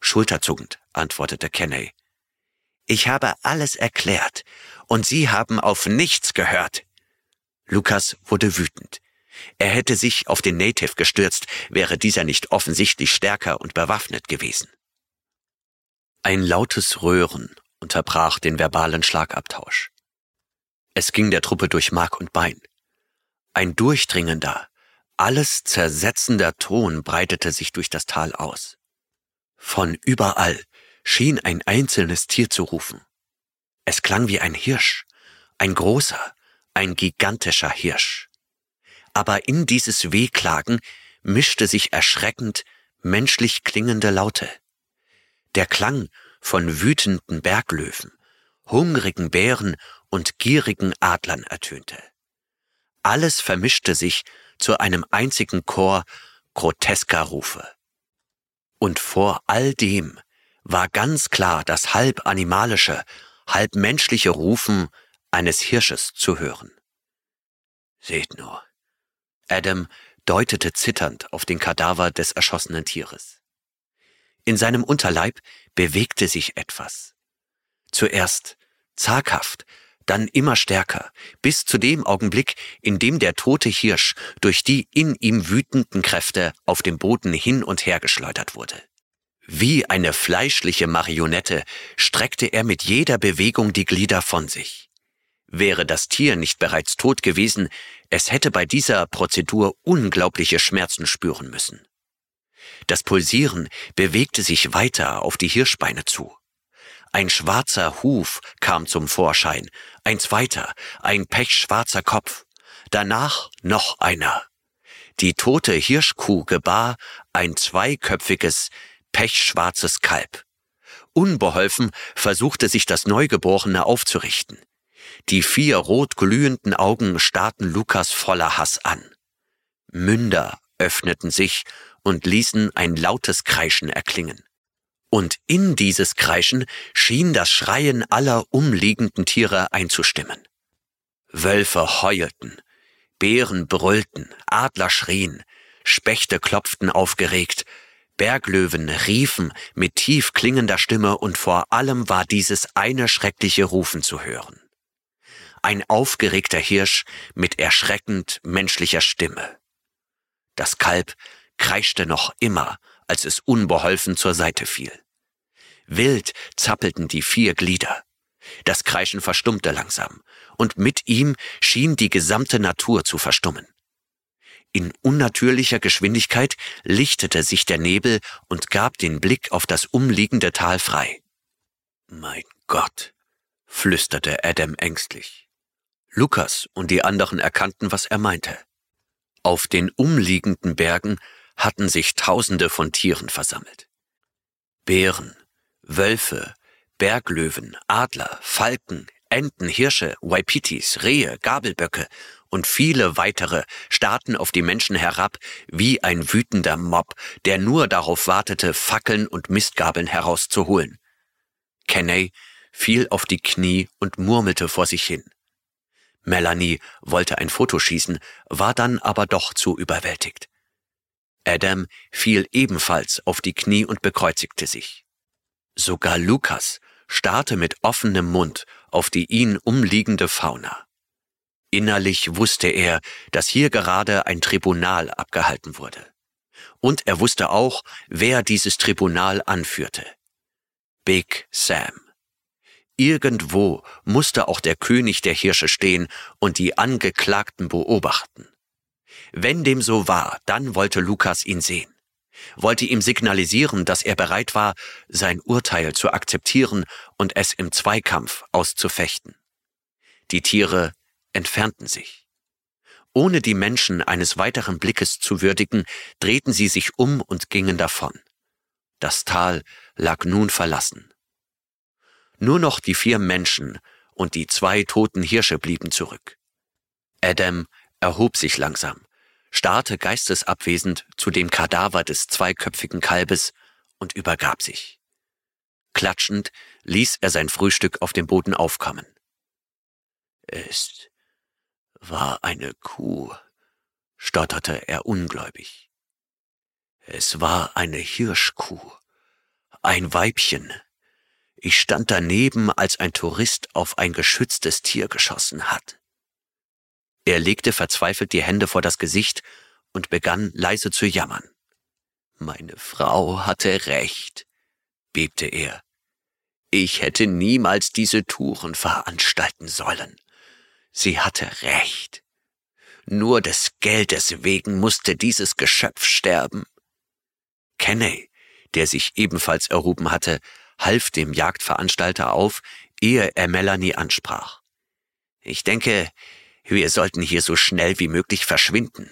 Schulterzuckend antwortete Kenney. Ich habe alles erklärt, und Sie haben auf nichts gehört. Lukas wurde wütend. Er hätte sich auf den Native gestürzt, wäre dieser nicht offensichtlich stärker und bewaffnet gewesen. Ein lautes Röhren unterbrach den verbalen Schlagabtausch. Es ging der Truppe durch Mark und Bein. Ein durchdringender, alles zersetzender Ton breitete sich durch das Tal aus. Von überall schien ein einzelnes Tier zu rufen. Es klang wie ein Hirsch, ein großer, ein gigantischer Hirsch. Aber in dieses Wehklagen mischte sich erschreckend menschlich klingende Laute. Der Klang von wütenden Berglöwen, hungrigen Bären und gierigen Adlern ertönte. Alles vermischte sich zu einem einzigen Chor grotesker Rufe. Und vor all dem war ganz klar das halb animalische, halb menschliche Rufen eines Hirsches zu hören. Seht nur. Adam deutete zitternd auf den Kadaver des erschossenen Tieres. In seinem Unterleib bewegte sich etwas. Zuerst zaghaft, dann immer stärker, bis zu dem Augenblick, in dem der tote Hirsch durch die in ihm wütenden Kräfte auf dem Boden hin und her geschleudert wurde. Wie eine fleischliche Marionette streckte er mit jeder Bewegung die Glieder von sich. Wäre das Tier nicht bereits tot gewesen, es hätte bei dieser Prozedur unglaubliche Schmerzen spüren müssen. Das Pulsieren bewegte sich weiter auf die Hirschbeine zu. Ein schwarzer Huf kam zum Vorschein, ein zweiter, ein pechschwarzer Kopf, Danach noch einer. Die tote Hirschkuh gebar ein zweiköpfiges, pechschwarzes Kalb. Unbeholfen versuchte sich das Neugeborene aufzurichten. Die vier rot glühenden Augen starrten Lukas voller Hass an. Münder öffneten sich und ließen ein lautes Kreischen erklingen. Und in dieses Kreischen schien das Schreien aller umliegenden Tiere einzustimmen. Wölfe heulten, Bären brüllten, Adler schrien, Spechte klopften aufgeregt, Berglöwen riefen mit tief klingender Stimme und vor allem war dieses eine schreckliche Rufen zu hören. Ein aufgeregter Hirsch mit erschreckend menschlicher Stimme. Das Kalb kreischte noch immer, als es unbeholfen zur Seite fiel. Wild zappelten die vier Glieder. Das Kreischen verstummte langsam, und mit ihm schien die gesamte Natur zu verstummen. In unnatürlicher Geschwindigkeit lichtete sich der Nebel und gab den Blick auf das umliegende Tal frei. Mein Gott, flüsterte Adam ängstlich. Lukas und die anderen erkannten, was er meinte. Auf den umliegenden Bergen hatten sich Tausende von Tieren versammelt. Bären, Wölfe, Berglöwen, Adler, Falken, Enten, Hirsche, Waipitis, Rehe, Gabelböcke und viele weitere starrten auf die Menschen herab wie ein wütender Mob, der nur darauf wartete, Fackeln und Mistgabeln herauszuholen. Kenney fiel auf die Knie und murmelte vor sich hin. Melanie wollte ein Foto schießen, war dann aber doch zu überwältigt. Adam fiel ebenfalls auf die Knie und bekreuzigte sich. Sogar Lukas starrte mit offenem Mund auf die ihn umliegende Fauna. Innerlich wusste er, dass hier gerade ein Tribunal abgehalten wurde. Und er wusste auch, wer dieses Tribunal anführte. Big Sam. Irgendwo musste auch der König der Hirsche stehen und die Angeklagten beobachten. Wenn dem so war, dann wollte Lukas ihn sehen, wollte ihm signalisieren, dass er bereit war, sein Urteil zu akzeptieren und es im Zweikampf auszufechten. Die Tiere entfernten sich. Ohne die Menschen eines weiteren Blickes zu würdigen, drehten sie sich um und gingen davon. Das Tal lag nun verlassen. Nur noch die vier Menschen und die zwei toten Hirsche blieben zurück. Adam erhob sich langsam, starrte geistesabwesend zu dem Kadaver des zweiköpfigen Kalbes und übergab sich. Klatschend ließ er sein Frühstück auf dem Boden aufkommen. Es war eine Kuh, stotterte er ungläubig. Es war eine Hirschkuh, ein Weibchen. Ich stand daneben, als ein Tourist auf ein geschütztes Tier geschossen hat. Er legte verzweifelt die Hände vor das Gesicht und begann leise zu jammern. Meine Frau hatte recht, bebte er. Ich hätte niemals diese Touren veranstalten sollen. Sie hatte recht. Nur des Geldes wegen musste dieses Geschöpf sterben. Kenney, der sich ebenfalls erhoben hatte, half dem Jagdveranstalter auf, ehe er Melanie ansprach. Ich denke, wir sollten hier so schnell wie möglich verschwinden,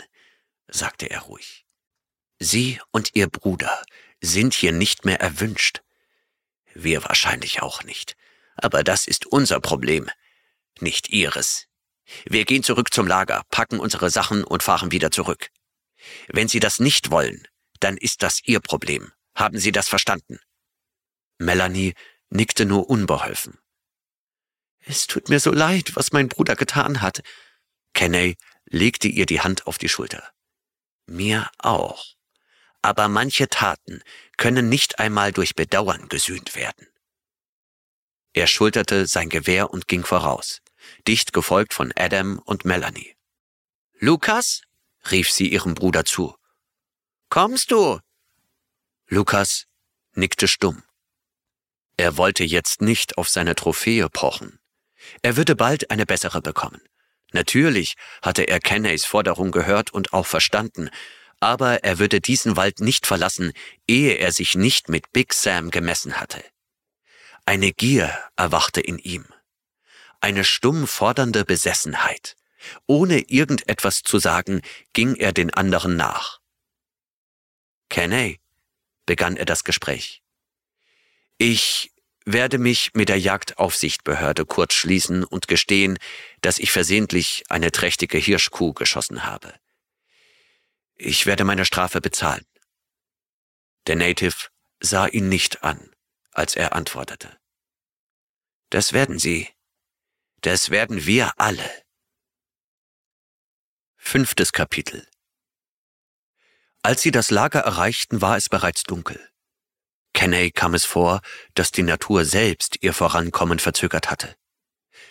sagte er ruhig. Sie und Ihr Bruder sind hier nicht mehr erwünscht. Wir wahrscheinlich auch nicht. Aber das ist unser Problem, nicht Ihres. Wir gehen zurück zum Lager, packen unsere Sachen und fahren wieder zurück. Wenn Sie das nicht wollen, dann ist das Ihr Problem. Haben Sie das verstanden? Melanie nickte nur unbeholfen. Es tut mir so leid, was mein Bruder getan hat. Kenney legte ihr die Hand auf die Schulter. Mir auch. Aber manche Taten können nicht einmal durch Bedauern gesühnt werden. Er schulterte sein Gewehr und ging voraus dicht gefolgt von Adam und Melanie. Lukas? rief sie ihrem Bruder zu. Kommst du? Lukas nickte stumm. Er wollte jetzt nicht auf seine Trophäe pochen. Er würde bald eine bessere bekommen. Natürlich hatte er Kenneys Forderung gehört und auch verstanden, aber er würde diesen Wald nicht verlassen, ehe er sich nicht mit Big Sam gemessen hatte. Eine Gier erwachte in ihm eine stumm fordernde Besessenheit, Ohne irgendetwas zu sagen, ging er den anderen nach. Kenney, begann er das Gespräch. Ich werde mich mit der Jagdaufsichtbehörde kurz schließen und gestehen, dass ich versehentlich eine trächtige Hirschkuh geschossen habe. Ich werde meine Strafe bezahlen. Der Native sah ihn nicht an, als er antwortete. Das werden Sie. Das werden wir alle. Fünftes Kapitel Als sie das Lager erreichten, war es bereits dunkel. Kenney kam es vor, dass die Natur selbst ihr Vorankommen verzögert hatte.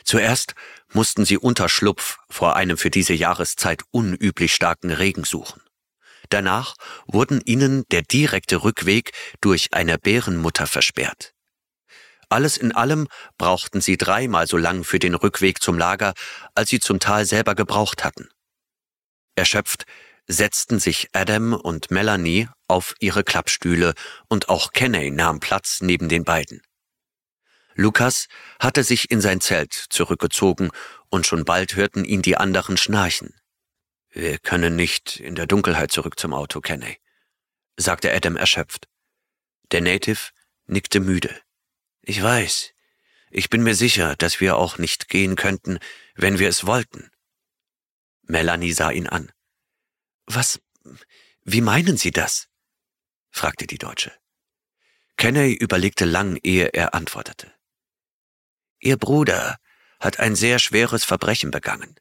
Zuerst mussten sie Unterschlupf vor einem für diese Jahreszeit unüblich starken Regen suchen. Danach wurden ihnen der direkte Rückweg durch eine Bärenmutter versperrt. Alles in allem brauchten sie dreimal so lang für den Rückweg zum Lager, als sie zum Tal selber gebraucht hatten. Erschöpft setzten sich Adam und Melanie auf ihre Klappstühle und auch Kenney nahm Platz neben den beiden. Lukas hatte sich in sein Zelt zurückgezogen und schon bald hörten ihn die anderen schnarchen. Wir können nicht in der Dunkelheit zurück zum Auto, Kenney, sagte Adam erschöpft. Der Native nickte müde. Ich weiß. Ich bin mir sicher, dass wir auch nicht gehen könnten, wenn wir es wollten. Melanie sah ihn an. Was, wie meinen Sie das? fragte die Deutsche. Kenney überlegte lang, ehe er antwortete. Ihr Bruder hat ein sehr schweres Verbrechen begangen.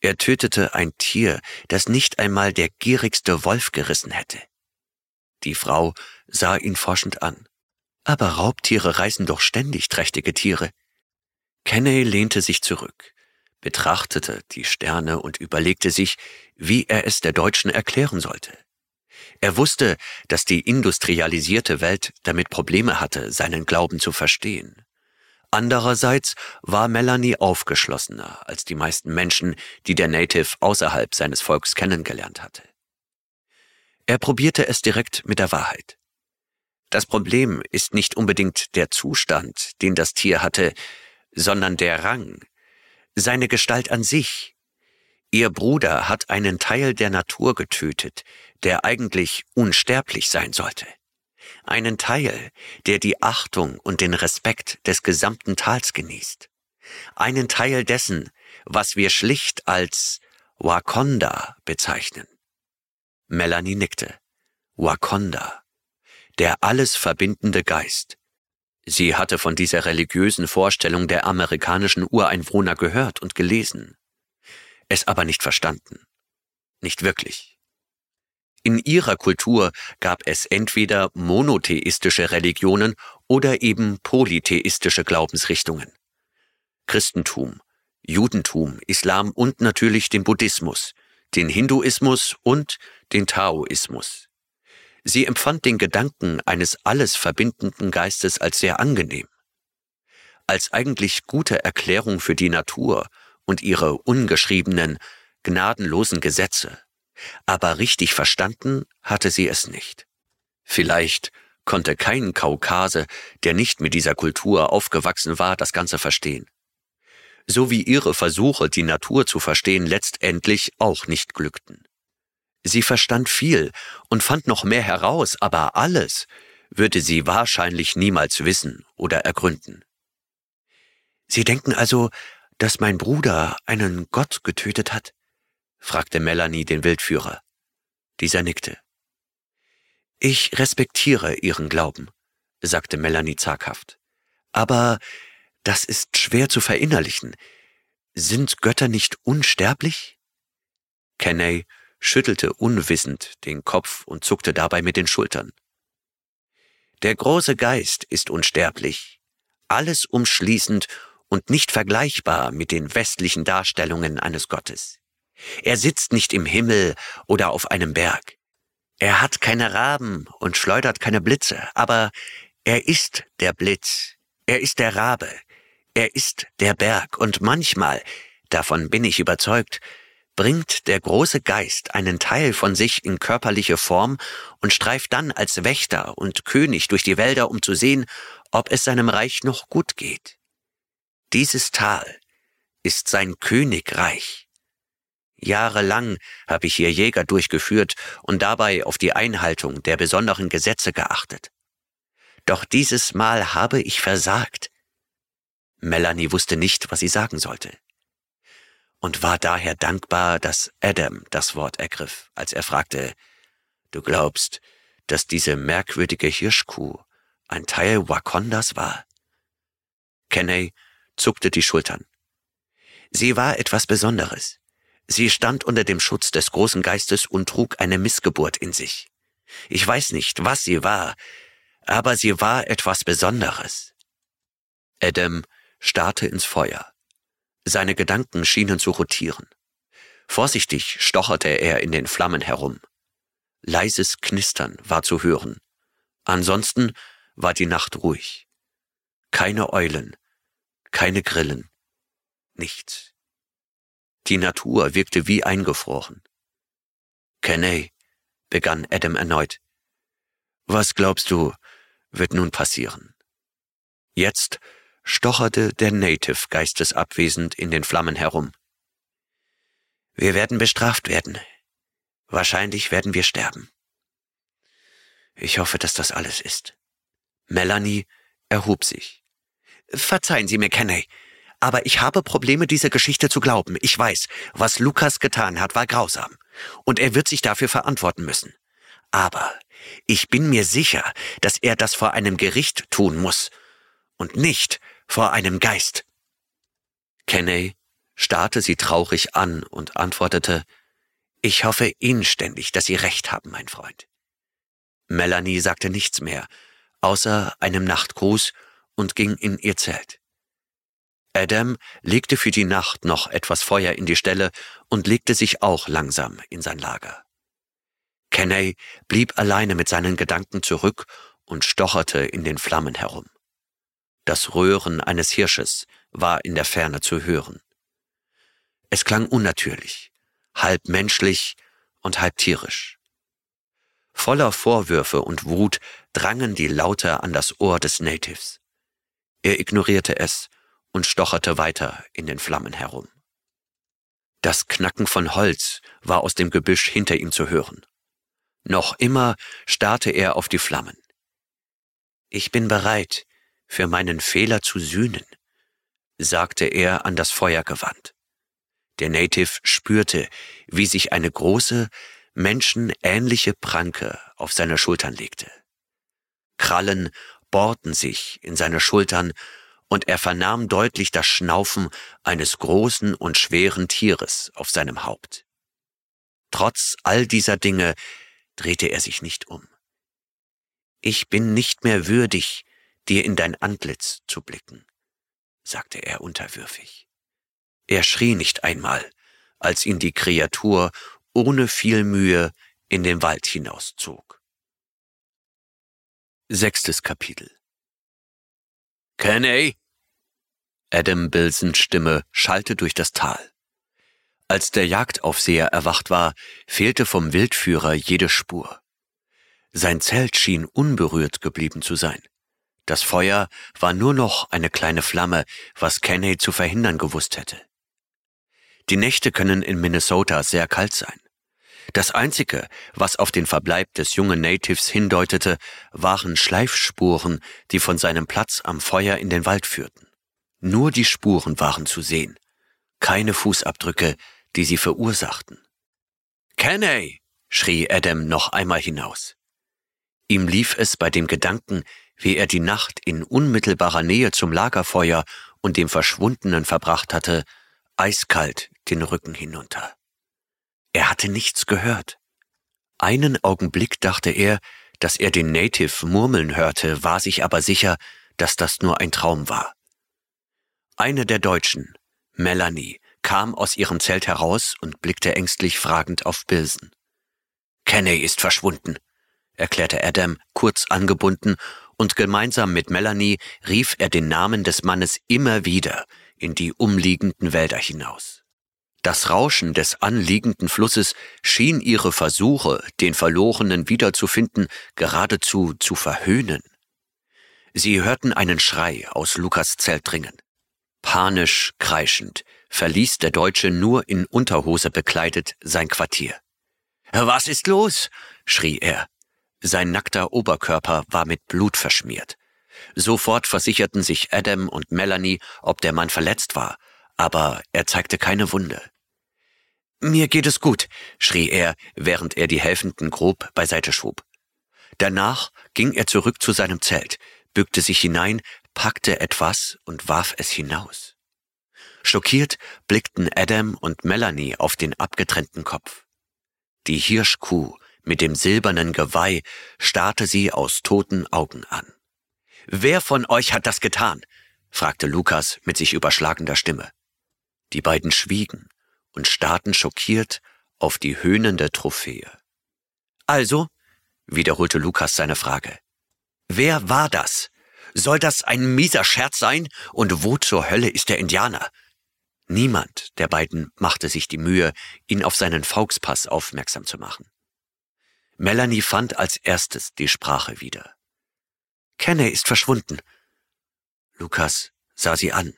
Er tötete ein Tier, das nicht einmal der gierigste Wolf gerissen hätte. Die Frau sah ihn forschend an. Aber Raubtiere reißen doch ständig trächtige Tiere. Kenney lehnte sich zurück, betrachtete die Sterne und überlegte sich, wie er es der Deutschen erklären sollte. Er wusste, dass die industrialisierte Welt damit Probleme hatte, seinen Glauben zu verstehen. Andererseits war Melanie aufgeschlossener als die meisten Menschen, die der Native außerhalb seines Volks kennengelernt hatte. Er probierte es direkt mit der Wahrheit. Das Problem ist nicht unbedingt der Zustand, den das Tier hatte, sondern der Rang, seine Gestalt an sich. Ihr Bruder hat einen Teil der Natur getötet, der eigentlich unsterblich sein sollte einen Teil, der die Achtung und den Respekt des gesamten Tals genießt, einen Teil dessen, was wir schlicht als Wakonda bezeichnen. Melanie nickte. Wakonda, der alles verbindende Geist. Sie hatte von dieser religiösen Vorstellung der amerikanischen Ureinwohner gehört und gelesen, es aber nicht verstanden. Nicht wirklich. In ihrer Kultur gab es entweder monotheistische Religionen oder eben polytheistische Glaubensrichtungen. Christentum, Judentum, Islam und natürlich den Buddhismus, den Hinduismus und den Taoismus. Sie empfand den Gedanken eines alles verbindenden Geistes als sehr angenehm. Als eigentlich gute Erklärung für die Natur und ihre ungeschriebenen, gnadenlosen Gesetze aber richtig verstanden hatte sie es nicht. Vielleicht konnte kein Kaukase, der nicht mit dieser Kultur aufgewachsen war, das Ganze verstehen. So wie ihre Versuche, die Natur zu verstehen, letztendlich auch nicht glückten. Sie verstand viel und fand noch mehr heraus, aber alles würde sie wahrscheinlich niemals wissen oder ergründen. Sie denken also, dass mein Bruder einen Gott getötet hat? fragte Melanie den Wildführer. Dieser nickte. Ich respektiere Ihren Glauben, sagte Melanie zaghaft. Aber das ist schwer zu verinnerlichen. Sind Götter nicht unsterblich? Kenney schüttelte unwissend den Kopf und zuckte dabei mit den Schultern. Der große Geist ist unsterblich, alles umschließend und nicht vergleichbar mit den westlichen Darstellungen eines Gottes. Er sitzt nicht im Himmel oder auf einem Berg. Er hat keine Raben und schleudert keine Blitze, aber er ist der Blitz, er ist der Rabe, er ist der Berg und manchmal, davon bin ich überzeugt, bringt der große Geist einen Teil von sich in körperliche Form und streift dann als Wächter und König durch die Wälder, um zu sehen, ob es seinem Reich noch gut geht. Dieses Tal ist sein Königreich Jahrelang habe ich hier Jäger durchgeführt und dabei auf die Einhaltung der besonderen Gesetze geachtet. Doch dieses Mal habe ich versagt. Melanie wusste nicht, was sie sagen sollte und war daher dankbar, dass Adam das Wort ergriff, als er fragte, Du glaubst, dass diese merkwürdige Hirschkuh ein Teil Wakondas war? Kenney zuckte die Schultern. Sie war etwas Besonderes. Sie stand unter dem Schutz des großen Geistes und trug eine Missgeburt in sich. Ich weiß nicht, was sie war, aber sie war etwas Besonderes. Adam starrte ins Feuer. Seine Gedanken schienen zu rotieren. Vorsichtig stocherte er in den Flammen herum. Leises Knistern war zu hören. Ansonsten war die Nacht ruhig. Keine Eulen, keine Grillen, nichts. Die Natur wirkte wie eingefroren. Kenney, begann Adam erneut, was glaubst du, wird nun passieren? Jetzt stocherte der Native geistesabwesend in den Flammen herum. Wir werden bestraft werden. Wahrscheinlich werden wir sterben. Ich hoffe, dass das alles ist. Melanie erhob sich. Verzeihen Sie mir, Kenney, aber ich habe Probleme, diese Geschichte zu glauben. Ich weiß, was Lukas getan hat, war grausam. Und er wird sich dafür verantworten müssen. Aber ich bin mir sicher, dass er das vor einem Gericht tun muss und nicht vor einem Geist. Kenney starrte sie traurig an und antwortete, ich hoffe inständig, dass Sie recht haben, mein Freund. Melanie sagte nichts mehr, außer einem Nachtgruß und ging in ihr Zelt. Adam legte für die Nacht noch etwas Feuer in die Stelle und legte sich auch langsam in sein Lager. Kenney blieb alleine mit seinen Gedanken zurück und stocherte in den Flammen herum. Das Röhren eines Hirsches war in der Ferne zu hören. Es klang unnatürlich, halb menschlich und halb tierisch. Voller Vorwürfe und Wut drangen die Laute an das Ohr des Natives. Er ignorierte es und stocherte weiter in den Flammen herum. Das Knacken von Holz war aus dem Gebüsch hinter ihm zu hören. Noch immer starrte er auf die Flammen. Ich bin bereit, für meinen Fehler zu sühnen, sagte er an das Feuer gewandt. Der Native spürte, wie sich eine große, menschenähnliche Pranke auf seine Schultern legte. Krallen bohrten sich in seine Schultern und er vernahm deutlich das Schnaufen eines großen und schweren Tieres auf seinem Haupt. Trotz all dieser Dinge drehte er sich nicht um. Ich bin nicht mehr würdig, dir in dein Antlitz zu blicken, sagte er unterwürfig. Er schrie nicht einmal, als ihn die Kreatur ohne viel Mühe in den Wald hinauszog. Sechstes Kapitel Kenney! Adam Bilsons Stimme schallte durch das Tal. Als der Jagdaufseher erwacht war, fehlte vom Wildführer jede Spur. Sein Zelt schien unberührt geblieben zu sein. Das Feuer war nur noch eine kleine Flamme, was Kenney zu verhindern gewusst hätte. Die Nächte können in Minnesota sehr kalt sein. Das Einzige, was auf den Verbleib des jungen Natives hindeutete, waren Schleifspuren, die von seinem Platz am Feuer in den Wald führten. Nur die Spuren waren zu sehen, keine Fußabdrücke, die sie verursachten. Kenney! schrie Adam noch einmal hinaus. Ihm lief es bei dem Gedanken, wie er die Nacht in unmittelbarer Nähe zum Lagerfeuer und dem Verschwundenen verbracht hatte, eiskalt den Rücken hinunter. Er hatte nichts gehört. Einen Augenblick dachte er, dass er den Native murmeln hörte, war sich aber sicher, dass das nur ein Traum war. Eine der Deutschen, Melanie, kam aus ihrem Zelt heraus und blickte ängstlich fragend auf Bilsen. Kenney ist verschwunden, erklärte Adam, kurz angebunden, und gemeinsam mit Melanie rief er den Namen des Mannes immer wieder in die umliegenden Wälder hinaus. Das Rauschen des anliegenden Flusses schien ihre Versuche, den Verlorenen wiederzufinden, geradezu zu verhöhnen. Sie hörten einen Schrei aus Lukas Zelt dringen. Panisch kreischend verließ der Deutsche nur in Unterhose bekleidet sein Quartier. Was ist los? schrie er. Sein nackter Oberkörper war mit Blut verschmiert. Sofort versicherten sich Adam und Melanie, ob der Mann verletzt war, aber er zeigte keine Wunde. Mir geht es gut, schrie er, während er die Helfenden grob beiseite schob. Danach ging er zurück zu seinem Zelt, bückte sich hinein, packte etwas und warf es hinaus. Schockiert blickten Adam und Melanie auf den abgetrennten Kopf. Die Hirschkuh mit dem silbernen Geweih starrte sie aus toten Augen an. Wer von euch hat das getan? fragte Lukas mit sich überschlagender Stimme. Die beiden schwiegen und starrten schockiert auf die höhnende Trophäe. Also, wiederholte Lukas seine Frage. Wer war das? Soll das ein mieser Scherz sein? Und wo zur Hölle ist der Indianer? Niemand der beiden machte sich die Mühe, ihn auf seinen Fauxpass aufmerksam zu machen. Melanie fand als erstes die Sprache wieder. Kenne ist verschwunden. Lukas sah sie an.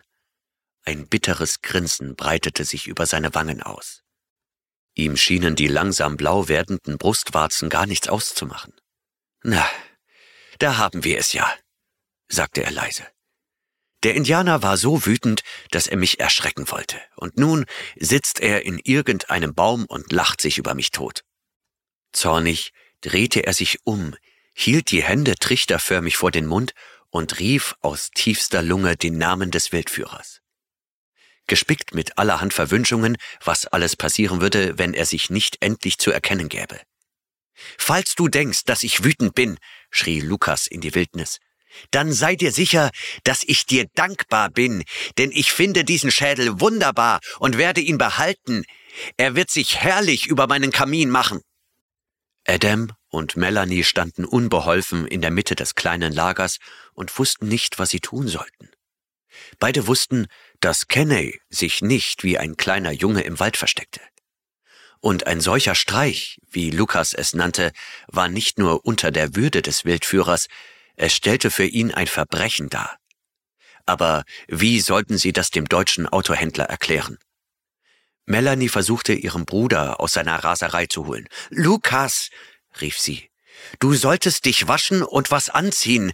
Ein bitteres Grinsen breitete sich über seine Wangen aus. Ihm schienen die langsam blau werdenden Brustwarzen gar nichts auszumachen. Na, da haben wir es ja, sagte er leise. Der Indianer war so wütend, dass er mich erschrecken wollte, und nun sitzt er in irgendeinem Baum und lacht sich über mich tot. Zornig drehte er sich um, hielt die Hände trichterförmig vor den Mund und rief aus tiefster Lunge den Namen des Weltführers. Gespickt mit allerhand Verwünschungen, was alles passieren würde, wenn er sich nicht endlich zu erkennen gäbe. Falls du denkst, dass ich wütend bin, schrie Lukas in die Wildnis, dann sei dir sicher, dass ich dir dankbar bin, denn ich finde diesen Schädel wunderbar und werde ihn behalten. Er wird sich herrlich über meinen Kamin machen. Adam und Melanie standen unbeholfen in der Mitte des kleinen Lagers und wussten nicht, was sie tun sollten. Beide wussten, dass Kenney sich nicht wie ein kleiner Junge im Wald versteckte. Und ein solcher Streich, wie Lukas es nannte, war nicht nur unter der Würde des Wildführers, es stellte für ihn ein Verbrechen dar. Aber wie sollten sie das dem deutschen Autohändler erklären? Melanie versuchte ihren Bruder aus seiner Raserei zu holen. Lukas, rief sie, du solltest dich waschen und was anziehen.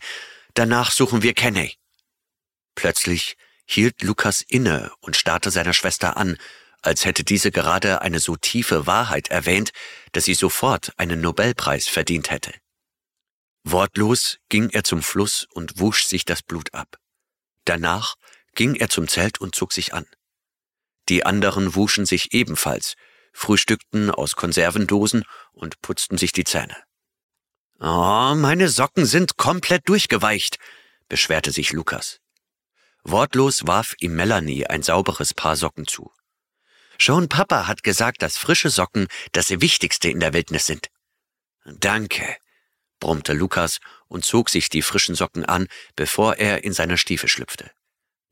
Danach suchen wir Kenney. Plötzlich hielt Lukas inne und starrte seiner Schwester an, als hätte diese gerade eine so tiefe Wahrheit erwähnt, dass sie sofort einen Nobelpreis verdient hätte. Wortlos ging er zum Fluss und wusch sich das Blut ab. Danach ging er zum Zelt und zog sich an. Die anderen wuschen sich ebenfalls, frühstückten aus Konservendosen und putzten sich die Zähne. Oh, meine Socken sind komplett durchgeweicht, beschwerte sich Lukas. Wortlos warf ihm Melanie ein sauberes Paar Socken zu. Schon Papa hat gesagt, dass frische Socken das Wichtigste in der Wildnis sind. Danke, brummte Lukas und zog sich die frischen Socken an, bevor er in seine Stiefel schlüpfte.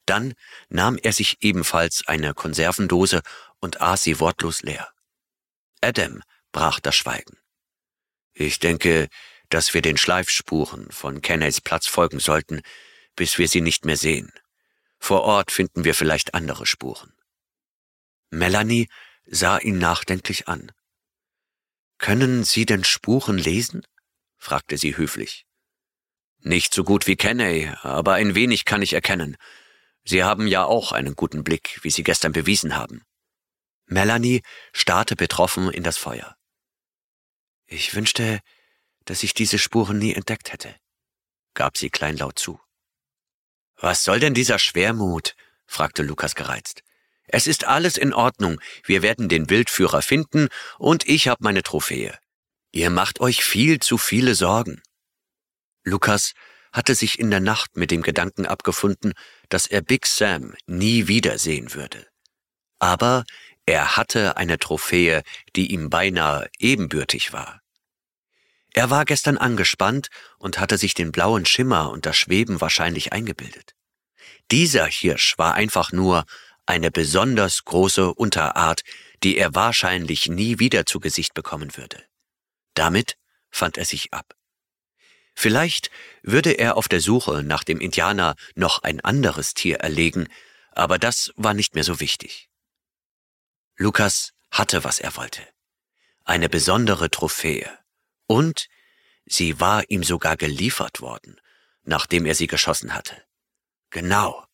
Dann nahm er sich ebenfalls eine Konservendose und aß sie wortlos leer. Adam brach das Schweigen. Ich denke, dass wir den Schleifspuren von Kenneys Platz folgen sollten, bis wir sie nicht mehr sehen. Vor Ort finden wir vielleicht andere Spuren. Melanie sah ihn nachdenklich an. Können Sie denn Spuren lesen? fragte sie höflich. Nicht so gut wie Kenney, aber ein wenig kann ich erkennen. Sie haben ja auch einen guten Blick, wie Sie gestern bewiesen haben. Melanie starrte betroffen in das Feuer. Ich wünschte, dass ich diese Spuren nie entdeckt hätte, gab sie kleinlaut zu. Was soll denn dieser Schwermut? fragte Lukas gereizt. Es ist alles in Ordnung, wir werden den Wildführer finden und ich habe meine Trophäe. Ihr macht euch viel zu viele Sorgen. Lukas hatte sich in der Nacht mit dem Gedanken abgefunden, dass er Big Sam nie wiedersehen würde. Aber er hatte eine Trophäe, die ihm beinahe ebenbürtig war. Er war gestern angespannt und hatte sich den blauen Schimmer und das Schweben wahrscheinlich eingebildet. Dieser Hirsch war einfach nur eine besonders große Unterart, die er wahrscheinlich nie wieder zu Gesicht bekommen würde. Damit fand er sich ab. Vielleicht würde er auf der Suche nach dem Indianer noch ein anderes Tier erlegen, aber das war nicht mehr so wichtig. Lukas hatte, was er wollte. Eine besondere Trophäe. Und sie war ihm sogar geliefert worden, nachdem er sie geschossen hatte. Genau.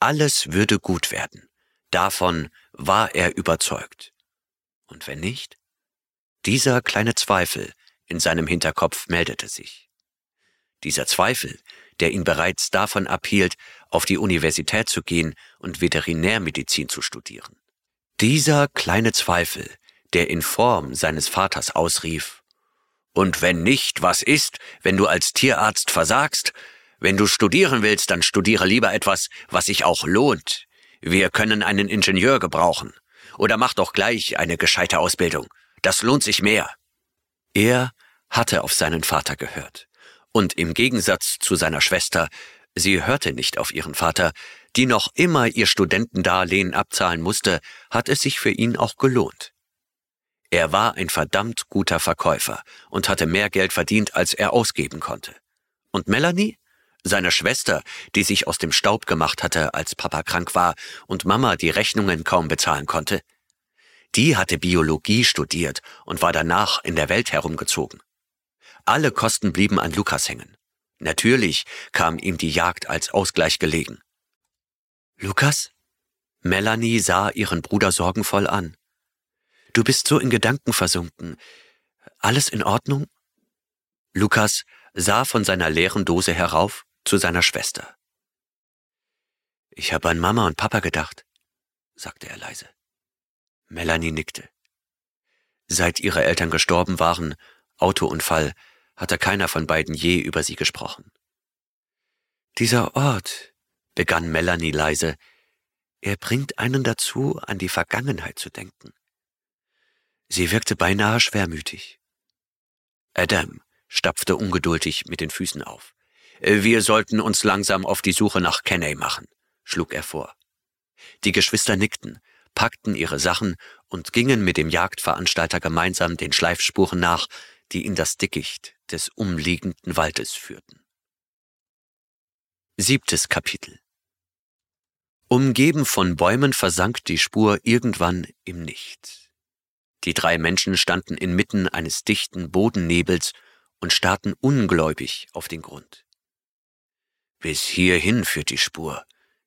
Alles würde gut werden. Davon war er überzeugt. Und wenn nicht? Dieser kleine Zweifel in seinem Hinterkopf meldete sich. Dieser Zweifel, der ihn bereits davon abhielt, auf die Universität zu gehen und Veterinärmedizin zu studieren. Dieser kleine Zweifel, der in Form seines Vaters ausrief, und wenn nicht, was ist, wenn du als Tierarzt versagst? Wenn du studieren willst, dann studiere lieber etwas, was sich auch lohnt. Wir können einen Ingenieur gebrauchen. Oder mach doch gleich eine gescheite Ausbildung. Das lohnt sich mehr. Er hatte auf seinen Vater gehört. Und im Gegensatz zu seiner Schwester, sie hörte nicht auf ihren Vater, die noch immer ihr Studentendarlehen abzahlen musste, hat es sich für ihn auch gelohnt. Er war ein verdammt guter Verkäufer und hatte mehr Geld verdient, als er ausgeben konnte. Und Melanie? Seine Schwester, die sich aus dem Staub gemacht hatte, als Papa krank war und Mama die Rechnungen kaum bezahlen konnte, die hatte Biologie studiert und war danach in der Welt herumgezogen. Alle Kosten blieben an Lukas hängen. Natürlich kam ihm die Jagd als Ausgleich gelegen. Lukas? Melanie sah ihren Bruder sorgenvoll an. Du bist so in Gedanken versunken. Alles in Ordnung? Lukas sah von seiner leeren Dose herauf zu seiner Schwester. Ich habe an Mama und Papa gedacht, sagte er leise. Melanie nickte. Seit ihre Eltern gestorben waren, Autounfall, hatte keiner von beiden je über sie gesprochen. Dieser Ort, begann Melanie leise, er bringt einen dazu, an die Vergangenheit zu denken. Sie wirkte beinahe schwermütig. Adam stapfte ungeduldig mit den Füßen auf. Wir sollten uns langsam auf die Suche nach Kenney machen, schlug er vor. Die Geschwister nickten, packten ihre Sachen und gingen mit dem Jagdveranstalter gemeinsam den Schleifspuren nach, die in das Dickicht des umliegenden Waldes führten. Siebtes Kapitel Umgeben von Bäumen versank die Spur irgendwann im Nichts. Die drei Menschen standen inmitten eines dichten Bodennebels und starrten ungläubig auf den Grund. Bis hierhin führt die Spur,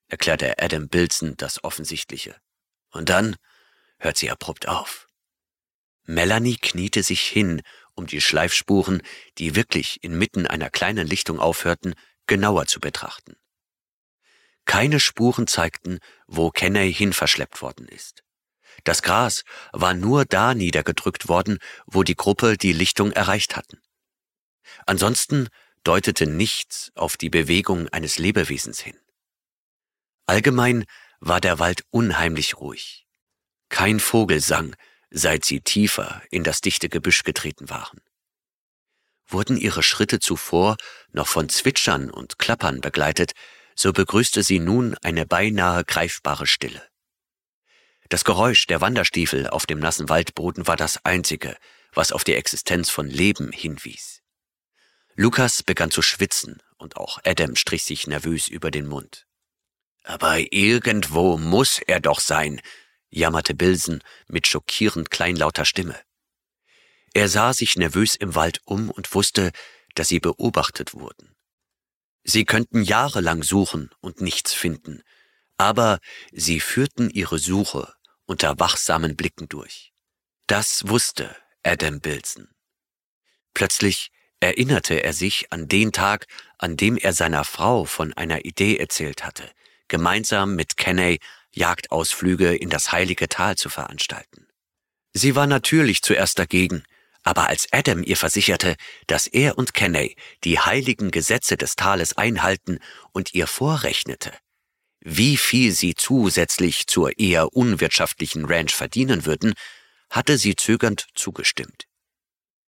erklärte Adam Bilson das Offensichtliche. Und dann hört sie abrupt auf. Melanie kniete sich hin um die Schleifspuren, die wirklich inmitten einer kleinen Lichtung aufhörten, genauer zu betrachten. Keine Spuren zeigten, wo Kenney hin verschleppt worden ist. Das Gras war nur da niedergedrückt worden, wo die Gruppe die Lichtung erreicht hatten. Ansonsten deutete nichts auf die Bewegung eines Lebewesens hin. Allgemein war der Wald unheimlich ruhig. Kein Vogel sang, seit sie tiefer in das dichte Gebüsch getreten waren. Wurden ihre Schritte zuvor noch von Zwitschern und Klappern begleitet, so begrüßte sie nun eine beinahe greifbare Stille. Das Geräusch der Wanderstiefel auf dem nassen Waldboden war das einzige, was auf die Existenz von Leben hinwies. Lukas begann zu schwitzen und auch Adam strich sich nervös über den Mund. Aber irgendwo muss er doch sein, jammerte Bilsen mit schockierend kleinlauter Stimme. Er sah sich nervös im Wald um und wusste, dass sie beobachtet wurden. Sie könnten jahrelang suchen und nichts finden, aber sie führten ihre Suche unter wachsamen Blicken durch. Das wusste Adam Bilson. Plötzlich erinnerte er sich an den Tag, an dem er seiner Frau von einer Idee erzählt hatte, gemeinsam mit Kenney Jagdausflüge in das heilige Tal zu veranstalten. Sie war natürlich zuerst dagegen, aber als Adam ihr versicherte, dass er und Kenney die heiligen Gesetze des Tales einhalten und ihr vorrechnete, wie viel sie zusätzlich zur eher unwirtschaftlichen Ranch verdienen würden, hatte sie zögernd zugestimmt.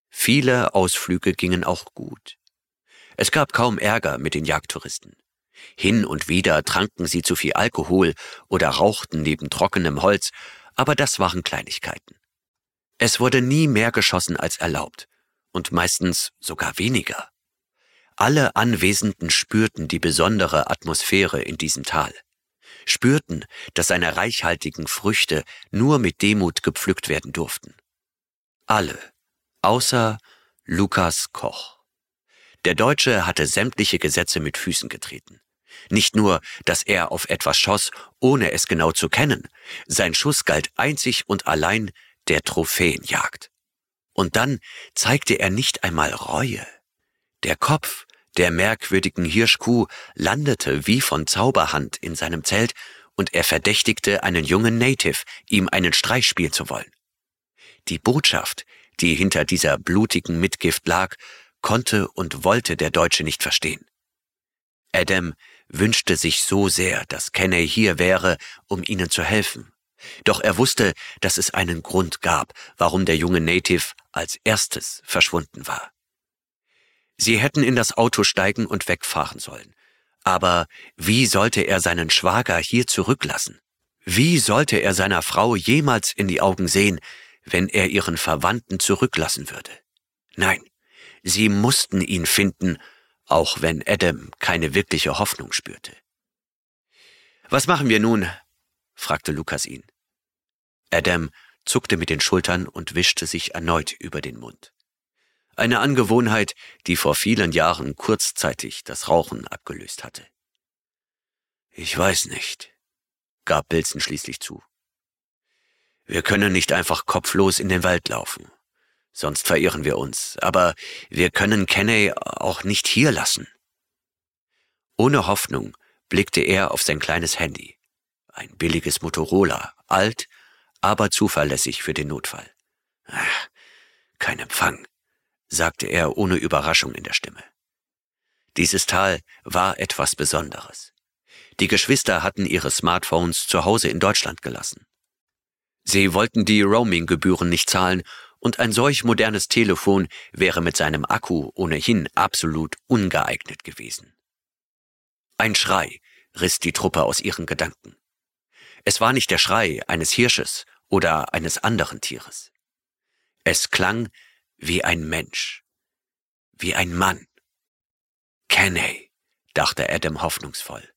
Viele Ausflüge gingen auch gut. Es gab kaum Ärger mit den Jagdtouristen. Hin und wieder tranken sie zu viel Alkohol oder rauchten neben trockenem Holz, aber das waren Kleinigkeiten. Es wurde nie mehr geschossen als erlaubt und meistens sogar weniger. Alle Anwesenden spürten die besondere Atmosphäre in diesem Tal. spürten, dass seine reichhaltigen Früchte nur mit Demut gepflückt werden durften. Alle, außer Lukas Koch. Der Deutsche hatte sämtliche Gesetze mit Füßen getreten. Nicht nur, dass er auf etwas schoss, ohne es genau zu kennen, sein Schuss galt einzig und allein der Trophäenjagd. Und dann zeigte er nicht einmal Reue. Der Kopf der merkwürdigen Hirschkuh landete wie von Zauberhand in seinem Zelt und er verdächtigte einen jungen Native, ihm einen Streich spielen zu wollen. Die Botschaft, die hinter dieser blutigen Mitgift lag, konnte und wollte der Deutsche nicht verstehen. Adam wünschte sich so sehr, dass Kenney hier wäre, um ihnen zu helfen. Doch er wusste, dass es einen Grund gab, warum der junge Native als erstes verschwunden war. Sie hätten in das Auto steigen und wegfahren sollen. Aber wie sollte er seinen Schwager hier zurücklassen? Wie sollte er seiner Frau jemals in die Augen sehen, wenn er ihren Verwandten zurücklassen würde? Nein, sie mussten ihn finden, auch wenn Adam keine wirkliche Hoffnung spürte. Was machen wir nun? fragte Lukas ihn. Adam zuckte mit den Schultern und wischte sich erneut über den Mund. Eine Angewohnheit, die vor vielen Jahren kurzzeitig das Rauchen abgelöst hatte. Ich weiß nicht, gab Bilson schließlich zu. Wir können nicht einfach kopflos in den Wald laufen, sonst verirren wir uns, aber wir können Kenney auch nicht hier lassen. Ohne Hoffnung blickte er auf sein kleines Handy. Ein billiges Motorola, alt, aber zuverlässig für den Notfall. Ach, kein Empfang, sagte er ohne Überraschung in der Stimme. Dieses Tal war etwas Besonderes. Die Geschwister hatten ihre Smartphones zu Hause in Deutschland gelassen. Sie wollten die Roaming-Gebühren nicht zahlen und ein solch modernes Telefon wäre mit seinem Akku ohnehin absolut ungeeignet gewesen. Ein Schrei riss die Truppe aus ihren Gedanken. Es war nicht der Schrei eines Hirsches oder eines anderen Tieres. Es klang wie ein Mensch, wie ein Mann. Kenney, dachte Adam hoffnungsvoll.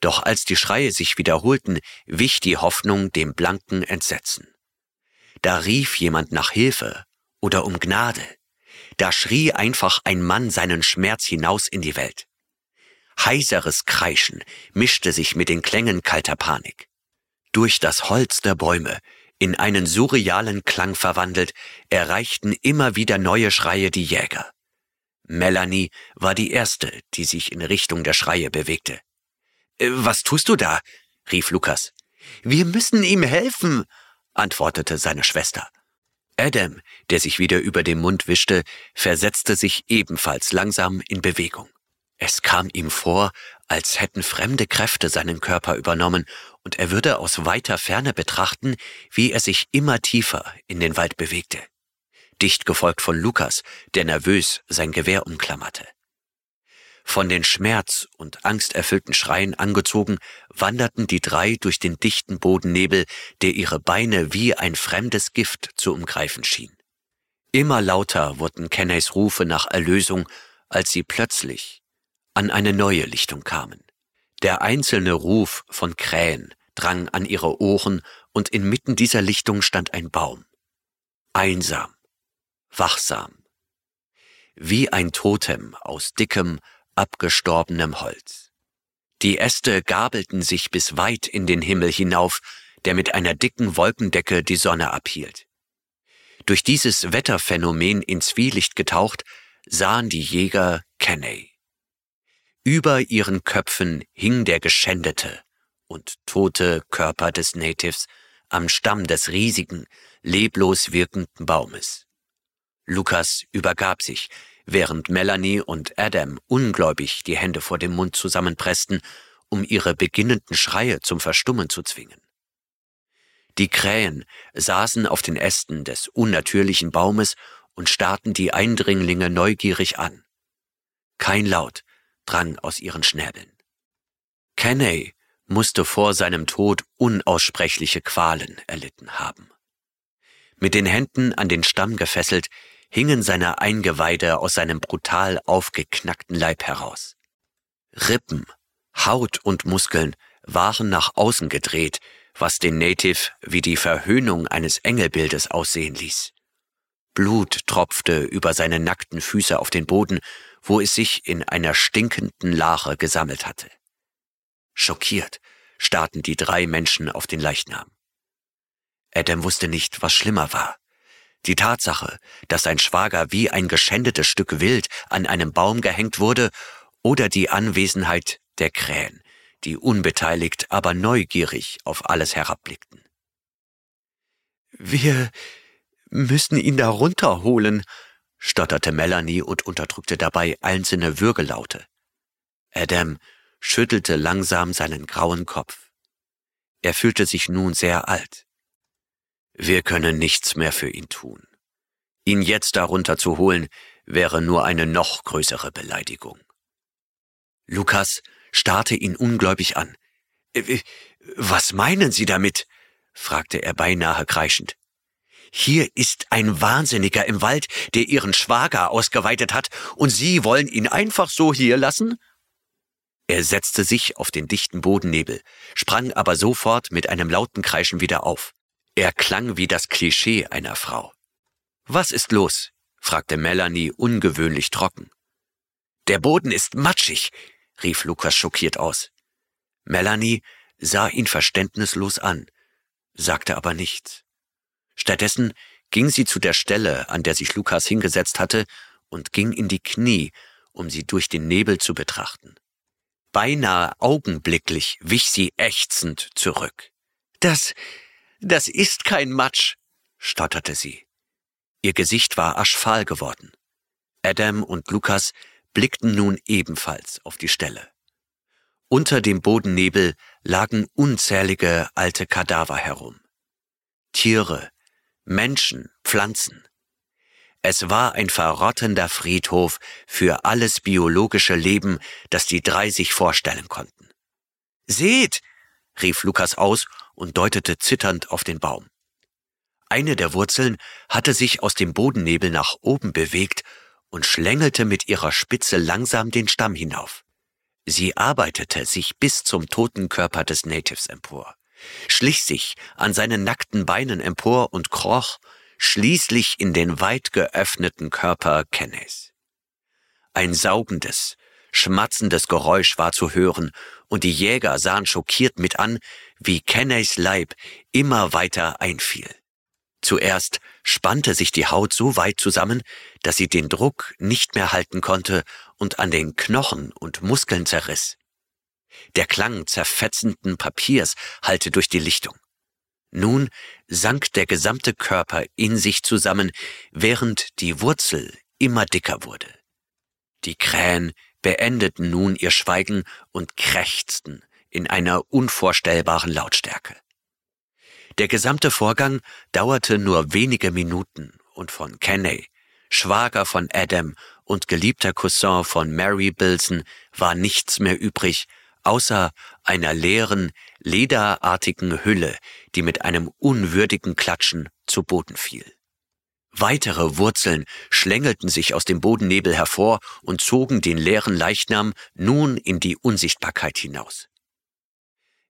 Doch als die Schreie sich wiederholten, wich die Hoffnung dem blanken Entsetzen. Da rief jemand nach Hilfe oder um Gnade. Da schrie einfach ein Mann seinen Schmerz hinaus in die Welt. Heiseres Kreischen mischte sich mit den Klängen kalter Panik. Durch das Holz der Bäume in einen surrealen Klang verwandelt, erreichten immer wieder neue Schreie die Jäger. Melanie war die erste, die sich in Richtung der Schreie bewegte. Äh, was tust du da? rief Lukas. Wir müssen ihm helfen, antwortete seine Schwester. Adam, der sich wieder über den Mund wischte, versetzte sich ebenfalls langsam in Bewegung. Es kam ihm vor, als hätten fremde Kräfte seinen Körper übernommen, und er würde aus weiter Ferne betrachten, wie er sich immer tiefer in den Wald bewegte. Dicht gefolgt von Lukas, der nervös sein Gewehr umklammerte. Von den Schmerz und angsterfüllten Schreien angezogen, wanderten die drei durch den dichten Bodennebel, der ihre Beine wie ein fremdes Gift zu umgreifen schien. Immer lauter wurden Kenneys Rufe nach Erlösung, als sie plötzlich an eine neue Lichtung kamen. Der einzelne Ruf von Krähen drang an ihre Ohren, und inmitten dieser Lichtung stand ein Baum. Einsam, wachsam, wie ein Totem aus dickem, abgestorbenem Holz. Die Äste gabelten sich bis weit in den Himmel hinauf, der mit einer dicken Wolkendecke die Sonne abhielt. Durch dieses Wetterphänomen ins Zwielicht getaucht, sahen die Jäger Kenney. Über ihren Köpfen hing der geschändete und tote Körper des Natives am Stamm des riesigen, leblos wirkenden Baumes. Lukas übergab sich, während Melanie und Adam ungläubig die Hände vor dem Mund zusammenpressten, um ihre beginnenden Schreie zum Verstummen zu zwingen. Die Krähen saßen auf den Ästen des unnatürlichen Baumes und starrten die Eindringlinge neugierig an. Kein Laut drang aus ihren Schnäbeln. Kenney musste vor seinem Tod unaussprechliche Qualen erlitten haben. Mit den Händen an den Stamm gefesselt, hingen seine Eingeweide aus seinem brutal aufgeknackten Leib heraus. Rippen, Haut und Muskeln waren nach außen gedreht, was den Native wie die Verhöhnung eines Engelbildes aussehen ließ. Blut tropfte über seine nackten Füße auf den Boden, wo es sich in einer stinkenden Lache gesammelt hatte. Schockiert starrten die drei Menschen auf den Leichnam. Adam wusste nicht, was schlimmer war. Die Tatsache, dass sein Schwager wie ein geschändetes Stück Wild an einem Baum gehängt wurde, oder die Anwesenheit der Krähen, die unbeteiligt, aber neugierig auf alles herabblickten. Wir müssen ihn da runterholen, stotterte Melanie und unterdrückte dabei einzelne Würgelaute. Adam schüttelte langsam seinen grauen Kopf. Er fühlte sich nun sehr alt. Wir können nichts mehr für ihn tun. Ihn jetzt darunter zu holen, wäre nur eine noch größere Beleidigung. Lukas starrte ihn ungläubig an. Äh, was meinen Sie damit? fragte er beinahe kreischend. Hier ist ein Wahnsinniger im Wald, der Ihren Schwager ausgeweitet hat, und Sie wollen ihn einfach so hier lassen? Er setzte sich auf den dichten Bodennebel, sprang aber sofort mit einem lauten Kreischen wieder auf. Er klang wie das Klischee einer Frau. Was ist los? fragte Melanie ungewöhnlich trocken. Der Boden ist matschig, rief Lukas schockiert aus. Melanie sah ihn verständnislos an, sagte aber nichts. Stattdessen ging sie zu der Stelle, an der sich Lukas hingesetzt hatte, und ging in die Knie, um sie durch den Nebel zu betrachten. Beinahe augenblicklich wich sie ächzend zurück. Das, das ist kein Matsch, stotterte sie. Ihr Gesicht war aschfahl geworden. Adam und Lukas blickten nun ebenfalls auf die Stelle. Unter dem Bodennebel lagen unzählige alte Kadaver herum. Tiere, Menschen, Pflanzen. Es war ein verrottender Friedhof für alles biologische Leben, das die drei sich vorstellen konnten. Seht! rief Lukas aus und deutete zitternd auf den Baum. Eine der Wurzeln hatte sich aus dem Bodennebel nach oben bewegt und schlängelte mit ihrer Spitze langsam den Stamm hinauf. Sie arbeitete sich bis zum toten Körper des Natives empor, schlich sich an seinen nackten Beinen empor und kroch schließlich in den weit geöffneten Körper Kennys. Ein saugendes, schmatzendes Geräusch war zu hören, und die Jäger sahen schockiert mit an, wie Kennys Leib immer weiter einfiel. Zuerst spannte sich die Haut so weit zusammen, dass sie den Druck nicht mehr halten konnte und an den Knochen und Muskeln zerriss. Der Klang zerfetzenden Papiers hallte durch die Lichtung. Nun sank der gesamte Körper in sich zusammen, während die Wurzel immer dicker wurde. Die Krähen beendeten nun ihr Schweigen und krächzten in einer unvorstellbaren Lautstärke. Der gesamte Vorgang dauerte nur wenige Minuten und von Kenney, Schwager von Adam und geliebter Cousin von Mary Bilson war nichts mehr übrig, außer einer leeren, lederartigen Hülle, die mit einem unwürdigen Klatschen zu Boden fiel. Weitere Wurzeln schlängelten sich aus dem Bodennebel hervor und zogen den leeren Leichnam nun in die Unsichtbarkeit hinaus.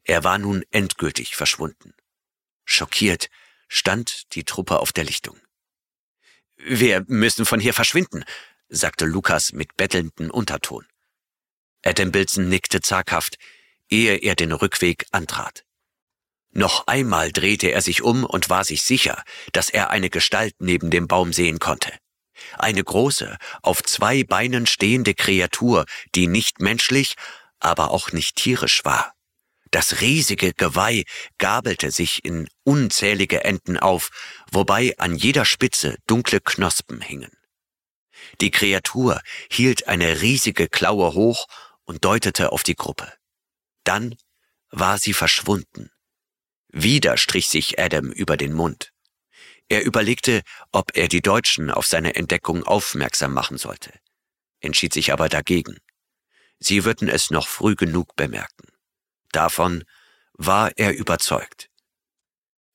Er war nun endgültig verschwunden. Schockiert stand die Truppe auf der Lichtung. Wir müssen von hier verschwinden, sagte Lukas mit bettelndem Unterton. Adam Bilson nickte zaghaft, ehe er den Rückweg antrat. Noch einmal drehte er sich um und war sich sicher, dass er eine Gestalt neben dem Baum sehen konnte. Eine große, auf zwei Beinen stehende Kreatur, die nicht menschlich, aber auch nicht tierisch war. Das riesige Geweih gabelte sich in unzählige Enden auf, wobei an jeder Spitze dunkle Knospen hingen. Die Kreatur hielt eine riesige Klaue hoch und deutete auf die Gruppe. Dann war sie verschwunden. Wieder strich sich Adam über den Mund. Er überlegte, ob er die Deutschen auf seine Entdeckung aufmerksam machen sollte, entschied sich aber dagegen. Sie würden es noch früh genug bemerken. Davon war er überzeugt.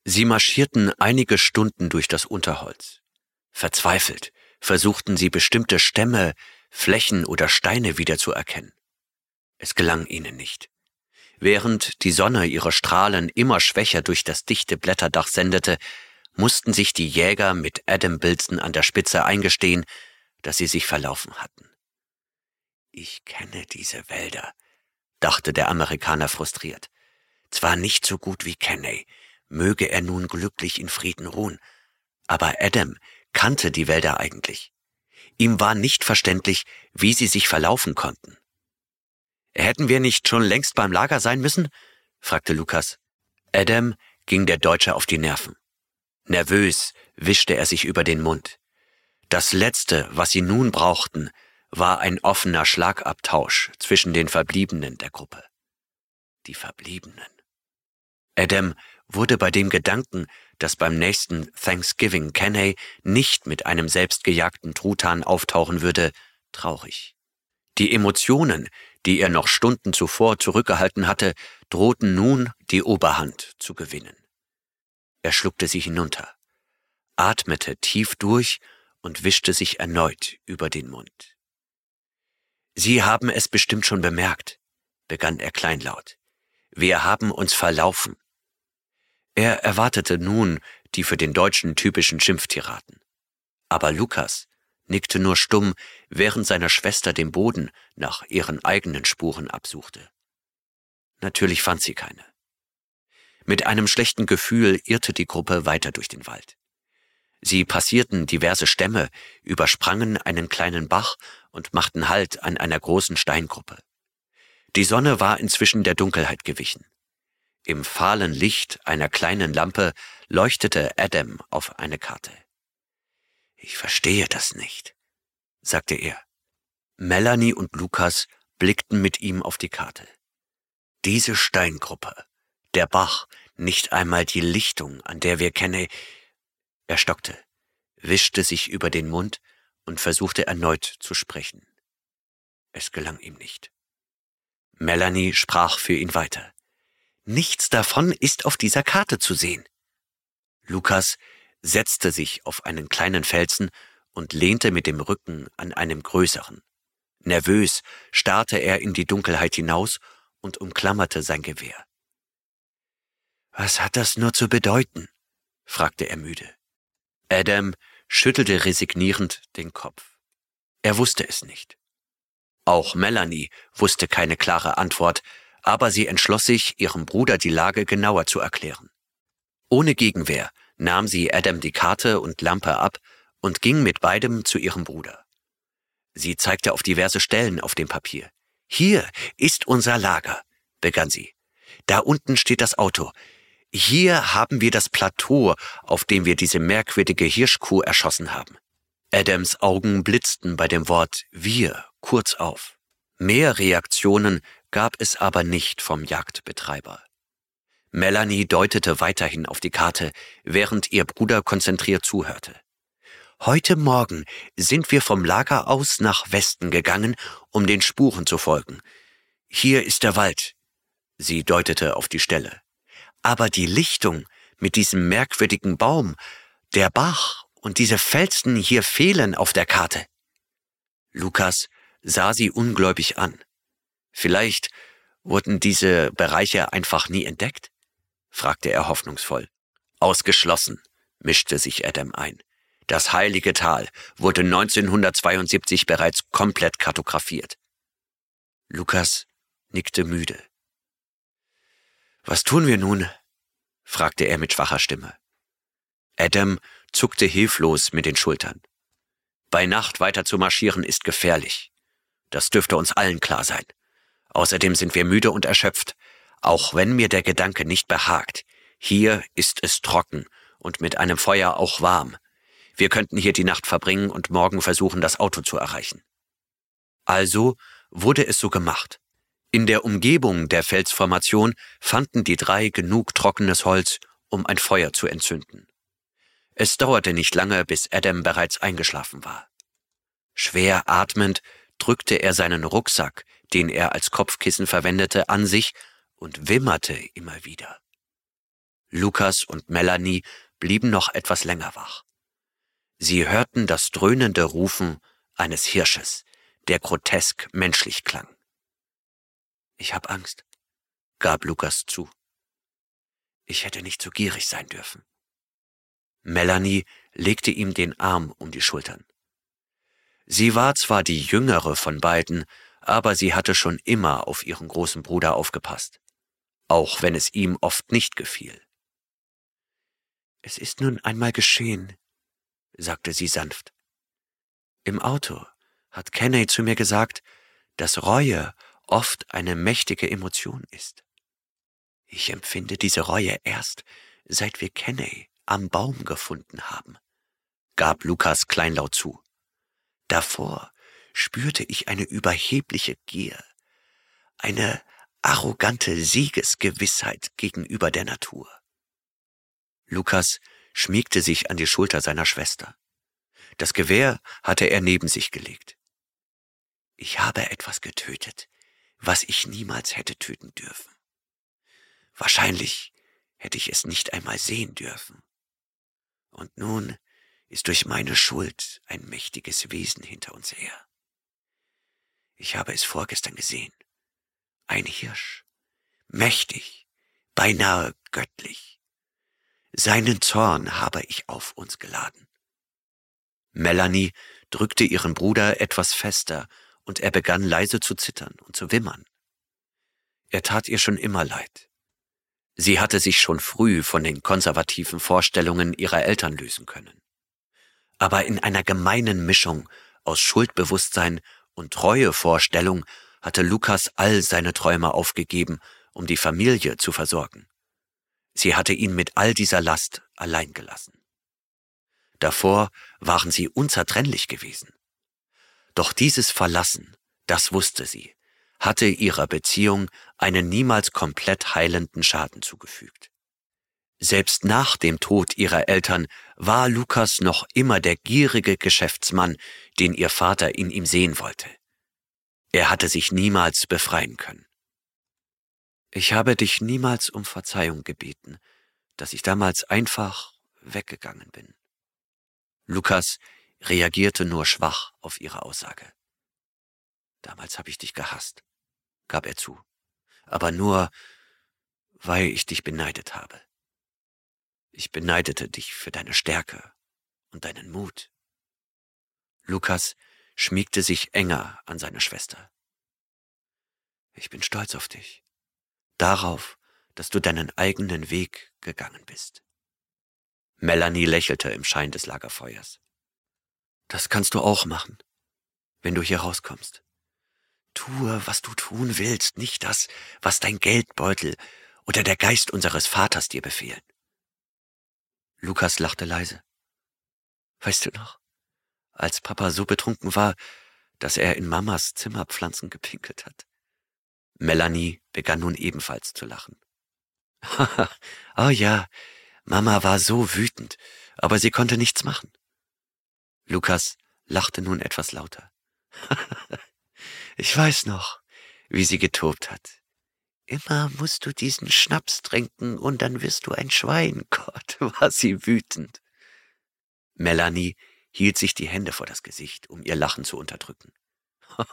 Sie marschierten einige Stunden durch das Unterholz. Verzweifelt versuchten sie bestimmte Stämme, Flächen oder Steine wiederzuerkennen. Es gelang ihnen nicht. Während die Sonne ihre Strahlen immer schwächer durch das dichte Blätterdach sendete, mussten sich die Jäger mit Adam Bilson an der Spitze eingestehen, dass sie sich verlaufen hatten. Ich kenne diese Wälder, dachte der Amerikaner frustriert. Zwar nicht so gut wie Kenney, möge er nun glücklich in Frieden ruhen, aber Adam kannte die Wälder eigentlich. Ihm war nicht verständlich, wie sie sich verlaufen konnten. Hätten wir nicht schon längst beim Lager sein müssen? fragte Lukas. Adam ging der Deutsche auf die Nerven. Nervös wischte er sich über den Mund. Das Letzte, was sie nun brauchten, war ein offener Schlagabtausch zwischen den Verbliebenen der Gruppe. Die Verbliebenen. Adam wurde bei dem Gedanken, dass beim nächsten Thanksgiving Kenney nicht mit einem selbstgejagten Truthahn auftauchen würde, traurig. Die Emotionen, die er noch Stunden zuvor zurückgehalten hatte, drohten nun die Oberhand zu gewinnen. Er schluckte sie hinunter, atmete tief durch und wischte sich erneut über den Mund. Sie haben es bestimmt schon bemerkt, begann er kleinlaut. Wir haben uns verlaufen. Er erwartete nun die für den Deutschen typischen Schimpftiraten. Aber Lukas nickte nur stumm, während seine Schwester den Boden nach ihren eigenen Spuren absuchte. Natürlich fand sie keine. Mit einem schlechten Gefühl irrte die Gruppe weiter durch den Wald. Sie passierten diverse Stämme, übersprangen einen kleinen Bach und machten Halt an einer großen Steingruppe. Die Sonne war inzwischen der Dunkelheit gewichen. Im fahlen Licht einer kleinen Lampe leuchtete Adam auf eine Karte. Ich verstehe das nicht, sagte er. Melanie und Lukas blickten mit ihm auf die Karte. Diese Steingruppe, der Bach, nicht einmal die Lichtung, an der wir kenne. Er stockte, wischte sich über den Mund und versuchte erneut zu sprechen. Es gelang ihm nicht. Melanie sprach für ihn weiter. Nichts davon ist auf dieser Karte zu sehen. Lukas setzte sich auf einen kleinen Felsen und lehnte mit dem Rücken an einem größeren. Nervös starrte er in die Dunkelheit hinaus und umklammerte sein Gewehr. Was hat das nur zu bedeuten? fragte er müde. Adam schüttelte resignierend den Kopf. Er wusste es nicht. Auch Melanie wusste keine klare Antwort, aber sie entschloss sich, ihrem Bruder die Lage genauer zu erklären. Ohne Gegenwehr nahm sie Adam die Karte und Lampe ab und ging mit beidem zu ihrem Bruder. Sie zeigte auf diverse Stellen auf dem Papier. Hier ist unser Lager, begann sie. Da unten steht das Auto. Hier haben wir das Plateau, auf dem wir diese merkwürdige Hirschkuh erschossen haben. Adams Augen blitzten bei dem Wort wir kurz auf. Mehr Reaktionen gab es aber nicht vom Jagdbetreiber. Melanie deutete weiterhin auf die Karte, während ihr Bruder konzentriert zuhörte. Heute Morgen sind wir vom Lager aus nach Westen gegangen, um den Spuren zu folgen. Hier ist der Wald. Sie deutete auf die Stelle. Aber die Lichtung mit diesem merkwürdigen Baum, der Bach und diese Felsen hier fehlen auf der Karte. Lukas sah sie ungläubig an. Vielleicht wurden diese Bereiche einfach nie entdeckt? fragte er hoffnungsvoll. Ausgeschlossen, mischte sich Adam ein. Das heilige Tal wurde 1972 bereits komplett kartografiert. Lukas nickte müde. Was tun wir nun? fragte er mit schwacher Stimme. Adam zuckte hilflos mit den Schultern. Bei Nacht weiter zu marschieren ist gefährlich. Das dürfte uns allen klar sein. Außerdem sind wir müde und erschöpft, auch wenn mir der Gedanke nicht behagt. Hier ist es trocken und mit einem Feuer auch warm. Wir könnten hier die Nacht verbringen und morgen versuchen, das Auto zu erreichen. Also wurde es so gemacht. In der Umgebung der Felsformation fanden die drei genug trockenes Holz, um ein Feuer zu entzünden. Es dauerte nicht lange, bis Adam bereits eingeschlafen war. Schwer atmend drückte er seinen Rucksack, den er als Kopfkissen verwendete, an sich und wimmerte immer wieder. Lukas und Melanie blieben noch etwas länger wach. Sie hörten das dröhnende Rufen eines Hirsches, der grotesk menschlich klang. Ich hab Angst, gab Lukas zu. Ich hätte nicht so gierig sein dürfen. Melanie legte ihm den Arm um die Schultern. Sie war zwar die jüngere von beiden, aber sie hatte schon immer auf ihren großen Bruder aufgepasst, auch wenn es ihm oft nicht gefiel. Es ist nun einmal geschehen, sagte sie sanft. Im Auto hat Kenney zu mir gesagt, dass Reue oft eine mächtige Emotion ist. Ich empfinde diese Reue erst, seit wir Kenney am Baum gefunden haben, gab Lukas kleinlaut zu. Davor spürte ich eine überhebliche Gier, eine arrogante Siegesgewissheit gegenüber der Natur. Lukas schmiegte sich an die Schulter seiner Schwester. Das Gewehr hatte er neben sich gelegt. Ich habe etwas getötet, was ich niemals hätte töten dürfen. Wahrscheinlich hätte ich es nicht einmal sehen dürfen. Und nun ist durch meine Schuld ein mächtiges Wesen hinter uns her. Ich habe es vorgestern gesehen. Ein Hirsch, mächtig, beinahe göttlich. Seinen Zorn habe ich auf uns geladen. Melanie drückte ihren Bruder etwas fester, und er begann leise zu zittern und zu wimmern. Er tat ihr schon immer leid. Sie hatte sich schon früh von den konservativen Vorstellungen ihrer Eltern lösen können. Aber in einer gemeinen Mischung aus Schuldbewusstsein und Treuevorstellung hatte Lukas all seine Träume aufgegeben, um die Familie zu versorgen. Sie hatte ihn mit all dieser Last allein gelassen. Davor waren sie unzertrennlich gewesen. Doch dieses Verlassen, das wusste sie, hatte ihrer Beziehung einen niemals komplett heilenden Schaden zugefügt. Selbst nach dem Tod ihrer Eltern war Lukas noch immer der gierige Geschäftsmann, den ihr Vater in ihm sehen wollte. Er hatte sich niemals befreien können. Ich habe dich niemals um Verzeihung gebeten, dass ich damals einfach weggegangen bin. Lukas reagierte nur schwach auf ihre Aussage. Damals habe ich dich gehasst, gab er zu, aber nur, weil ich dich beneidet habe. Ich beneidete dich für deine Stärke und deinen Mut. Lukas schmiegte sich enger an seine Schwester. Ich bin stolz auf dich, darauf, dass du deinen eigenen Weg gegangen bist. Melanie lächelte im Schein des Lagerfeuers. Das kannst du auch machen, wenn du hier rauskommst. Tue, was du tun willst, nicht das, was dein Geldbeutel oder der Geist unseres Vaters dir befehlen. Lukas lachte leise. Weißt du noch, als Papa so betrunken war, dass er in Mamas Zimmerpflanzen gepinkelt hat? Melanie begann nun ebenfalls zu lachen. oh ja, Mama war so wütend, aber sie konnte nichts machen. Lukas lachte nun etwas lauter. ich weiß noch, wie sie getobt hat. Immer musst du diesen Schnaps trinken und dann wirst du ein Schwein. Gott, war sie wütend. Melanie hielt sich die Hände vor das Gesicht, um ihr Lachen zu unterdrücken.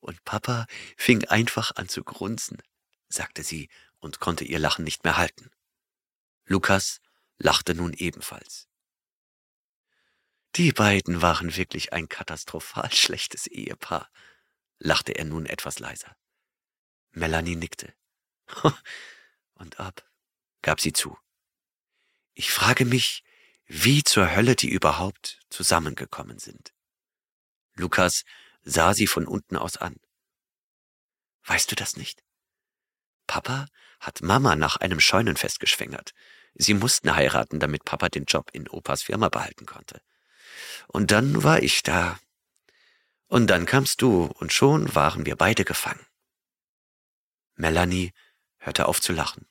Und Papa fing einfach an zu grunzen, sagte sie und konnte ihr Lachen nicht mehr halten. Lukas lachte nun ebenfalls. Die beiden waren wirklich ein katastrophal schlechtes Ehepaar, lachte er nun etwas leiser. Melanie nickte. Und ab, gab sie zu. Ich frage mich, wie zur Hölle die überhaupt zusammengekommen sind. Lukas sah sie von unten aus an. Weißt du das nicht? Papa hat Mama nach einem Scheunenfest geschwängert. Sie mussten heiraten, damit Papa den Job in Opas Firma behalten konnte. Und dann war ich da. Und dann kamst du, und schon waren wir beide gefangen. Melanie hörte auf zu lachen.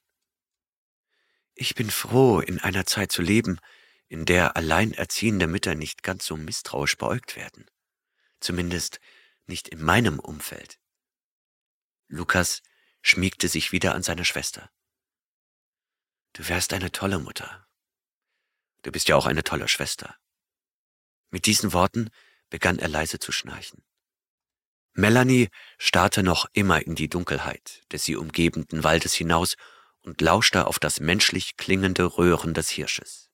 Ich bin froh, in einer Zeit zu leben, in der alleinerziehende Mütter nicht ganz so misstrauisch beäugt werden. Zumindest nicht in meinem Umfeld. Lukas schmiegte sich wieder an seine Schwester. Du wärst eine tolle Mutter. Du bist ja auch eine tolle Schwester. Mit diesen Worten begann er leise zu schnarchen. Melanie starrte noch immer in die Dunkelheit des sie umgebenden Waldes hinaus und lauschte auf das menschlich klingende Röhren des Hirsches.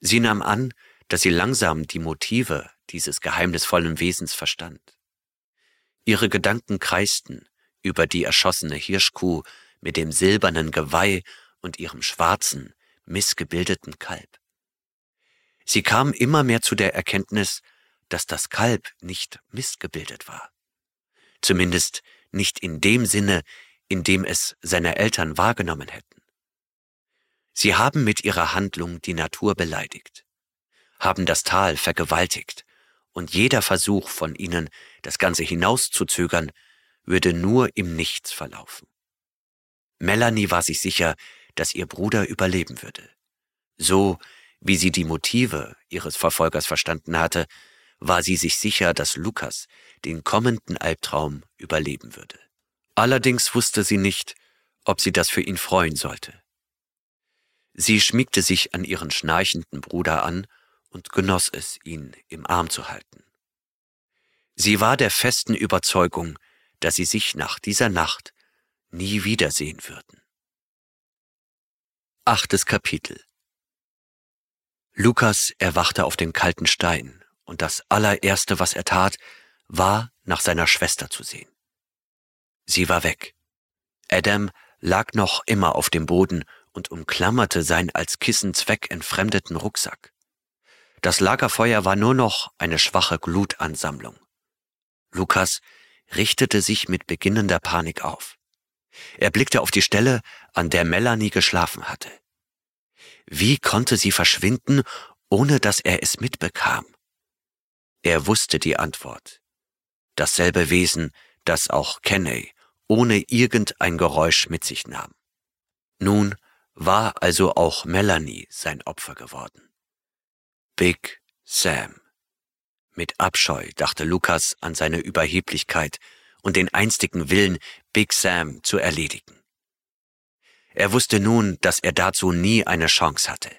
Sie nahm an, dass sie langsam die Motive dieses geheimnisvollen Wesens verstand. Ihre Gedanken kreisten über die erschossene Hirschkuh mit dem silbernen Geweih und ihrem schwarzen, missgebildeten Kalb. Sie kam immer mehr zu der Erkenntnis, dass das Kalb nicht missgebildet war. Zumindest nicht in dem Sinne, in dem es seine Eltern wahrgenommen hätten. Sie haben mit ihrer Handlung die Natur beleidigt, haben das Tal vergewaltigt, und jeder Versuch von ihnen, das Ganze hinauszuzögern, würde nur im Nichts verlaufen. Melanie war sich sicher, dass ihr Bruder überleben würde. So wie sie die Motive ihres Verfolgers verstanden hatte, war sie sich sicher, dass Lukas den kommenden Albtraum überleben würde. Allerdings wusste sie nicht, ob sie das für ihn freuen sollte. Sie schmiegte sich an ihren schnarchenden Bruder an und genoss es, ihn im Arm zu halten. Sie war der festen Überzeugung, dass sie sich nach dieser Nacht nie wiedersehen würden. Achtes Kapitel Lukas erwachte auf dem kalten Stein, und das allererste, was er tat, war, nach seiner Schwester zu sehen. Sie war weg. Adam lag noch immer auf dem Boden und umklammerte seinen als Kissen zweckentfremdeten Rucksack. Das Lagerfeuer war nur noch eine schwache Glutansammlung. Lukas richtete sich mit beginnender Panik auf. Er blickte auf die Stelle, an der Melanie geschlafen hatte. Wie konnte sie verschwinden, ohne dass er es mitbekam? Er wusste die Antwort. Dasselbe Wesen, das auch Kenney ohne irgendein Geräusch mit sich nahm. Nun war also auch Melanie sein Opfer geworden. Big Sam. Mit Abscheu dachte Lukas an seine Überheblichkeit und den einstigen Willen, Big Sam zu erledigen. Er wusste nun, dass er dazu nie eine Chance hatte.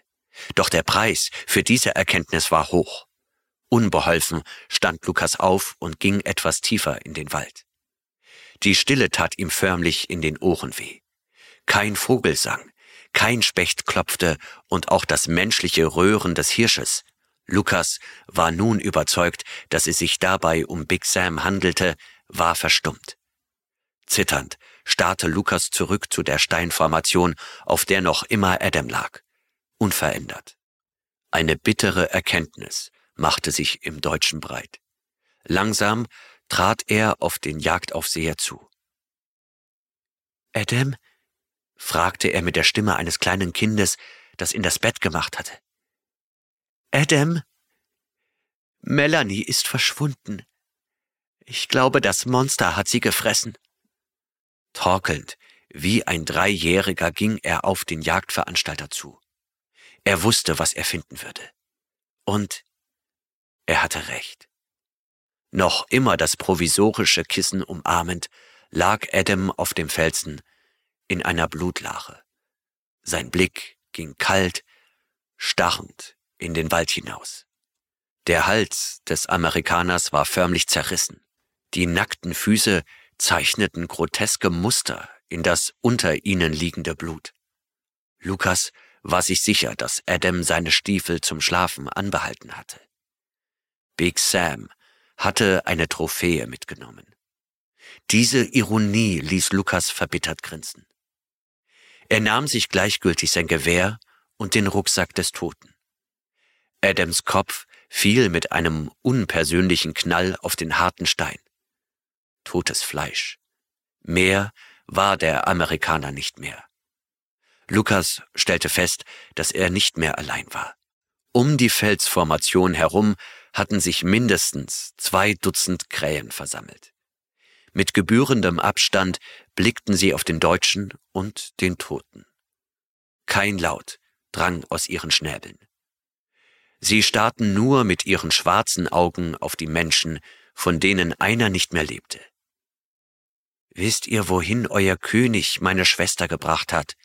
Doch der Preis für diese Erkenntnis war hoch. Unbeholfen stand Lukas auf und ging etwas tiefer in den Wald. Die Stille tat ihm förmlich in den Ohren weh. Kein Vogel sang, kein Specht klopfte und auch das menschliche Röhren des Hirsches. Lukas war nun überzeugt, dass es sich dabei um Big Sam handelte, war verstummt. Zitternd starrte Lukas zurück zu der Steinformation, auf der noch immer Adam lag, unverändert. Eine bittere Erkenntnis machte sich im Deutschen breit. Langsam trat er auf den Jagdaufseher zu. Adam? fragte er mit der Stimme eines kleinen Kindes, das in das Bett gemacht hatte. Adam? Melanie ist verschwunden. Ich glaube, das Monster hat sie gefressen. Torkelnd, wie ein Dreijähriger ging er auf den Jagdveranstalter zu. Er wusste, was er finden würde. Und er hatte recht. Noch immer das provisorische Kissen umarmend, lag Adam auf dem Felsen in einer Blutlache. Sein Blick ging kalt, starrend in den Wald hinaus. Der Hals des Amerikaners war förmlich zerrissen. Die nackten Füße zeichneten groteske Muster in das unter ihnen liegende Blut. Lukas war sich sicher, dass Adam seine Stiefel zum Schlafen anbehalten hatte. Big Sam hatte eine Trophäe mitgenommen. Diese Ironie ließ Lukas verbittert grinsen. Er nahm sich gleichgültig sein Gewehr und den Rucksack des Toten. Adams Kopf fiel mit einem unpersönlichen Knall auf den harten Stein totes Fleisch. Mehr war der Amerikaner nicht mehr. Lukas stellte fest, dass er nicht mehr allein war. Um die Felsformation herum hatten sich mindestens zwei Dutzend Krähen versammelt. Mit gebührendem Abstand blickten sie auf den Deutschen und den Toten. Kein Laut drang aus ihren Schnäbeln. Sie starrten nur mit ihren schwarzen Augen auf die Menschen, von denen einer nicht mehr lebte. Wisst ihr, wohin euer König meine Schwester gebracht hat?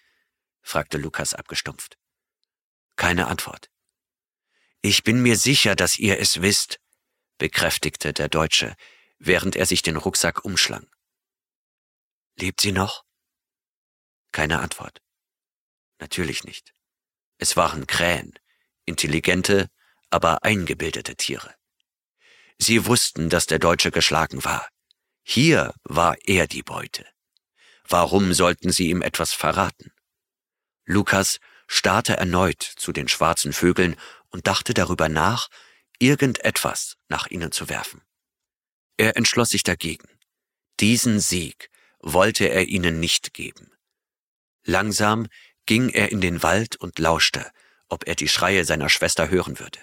fragte Lukas abgestumpft. Keine Antwort. Ich bin mir sicher, dass ihr es wisst, bekräftigte der Deutsche, während er sich den Rucksack umschlang. Lebt sie noch? Keine Antwort. Natürlich nicht. Es waren Krähen, intelligente, aber eingebildete Tiere. Sie wussten, dass der Deutsche geschlagen war. Hier war er die Beute. Warum sollten sie ihm etwas verraten? Lukas starrte erneut zu den schwarzen Vögeln und dachte darüber nach, irgendetwas nach ihnen zu werfen. Er entschloss sich dagegen. Diesen Sieg wollte er ihnen nicht geben. Langsam ging er in den Wald und lauschte, ob er die Schreie seiner Schwester hören würde.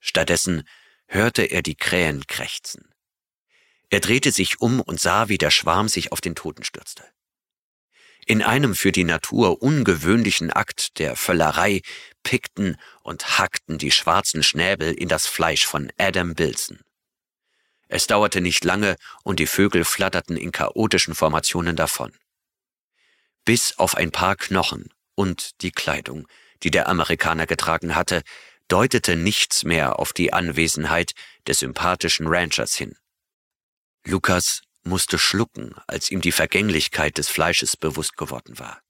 Stattdessen hörte er die Krähen krächzen. Er drehte sich um und sah, wie der Schwarm sich auf den Toten stürzte. In einem für die Natur ungewöhnlichen Akt der Völlerei pickten und hackten die schwarzen Schnäbel in das Fleisch von Adam Bilson. Es dauerte nicht lange und die Vögel flatterten in chaotischen Formationen davon. Bis auf ein paar Knochen und die Kleidung, die der Amerikaner getragen hatte, deutete nichts mehr auf die Anwesenheit des sympathischen Ranchers hin. Lukas musste schlucken, als ihm die Vergänglichkeit des Fleisches bewusst geworden war.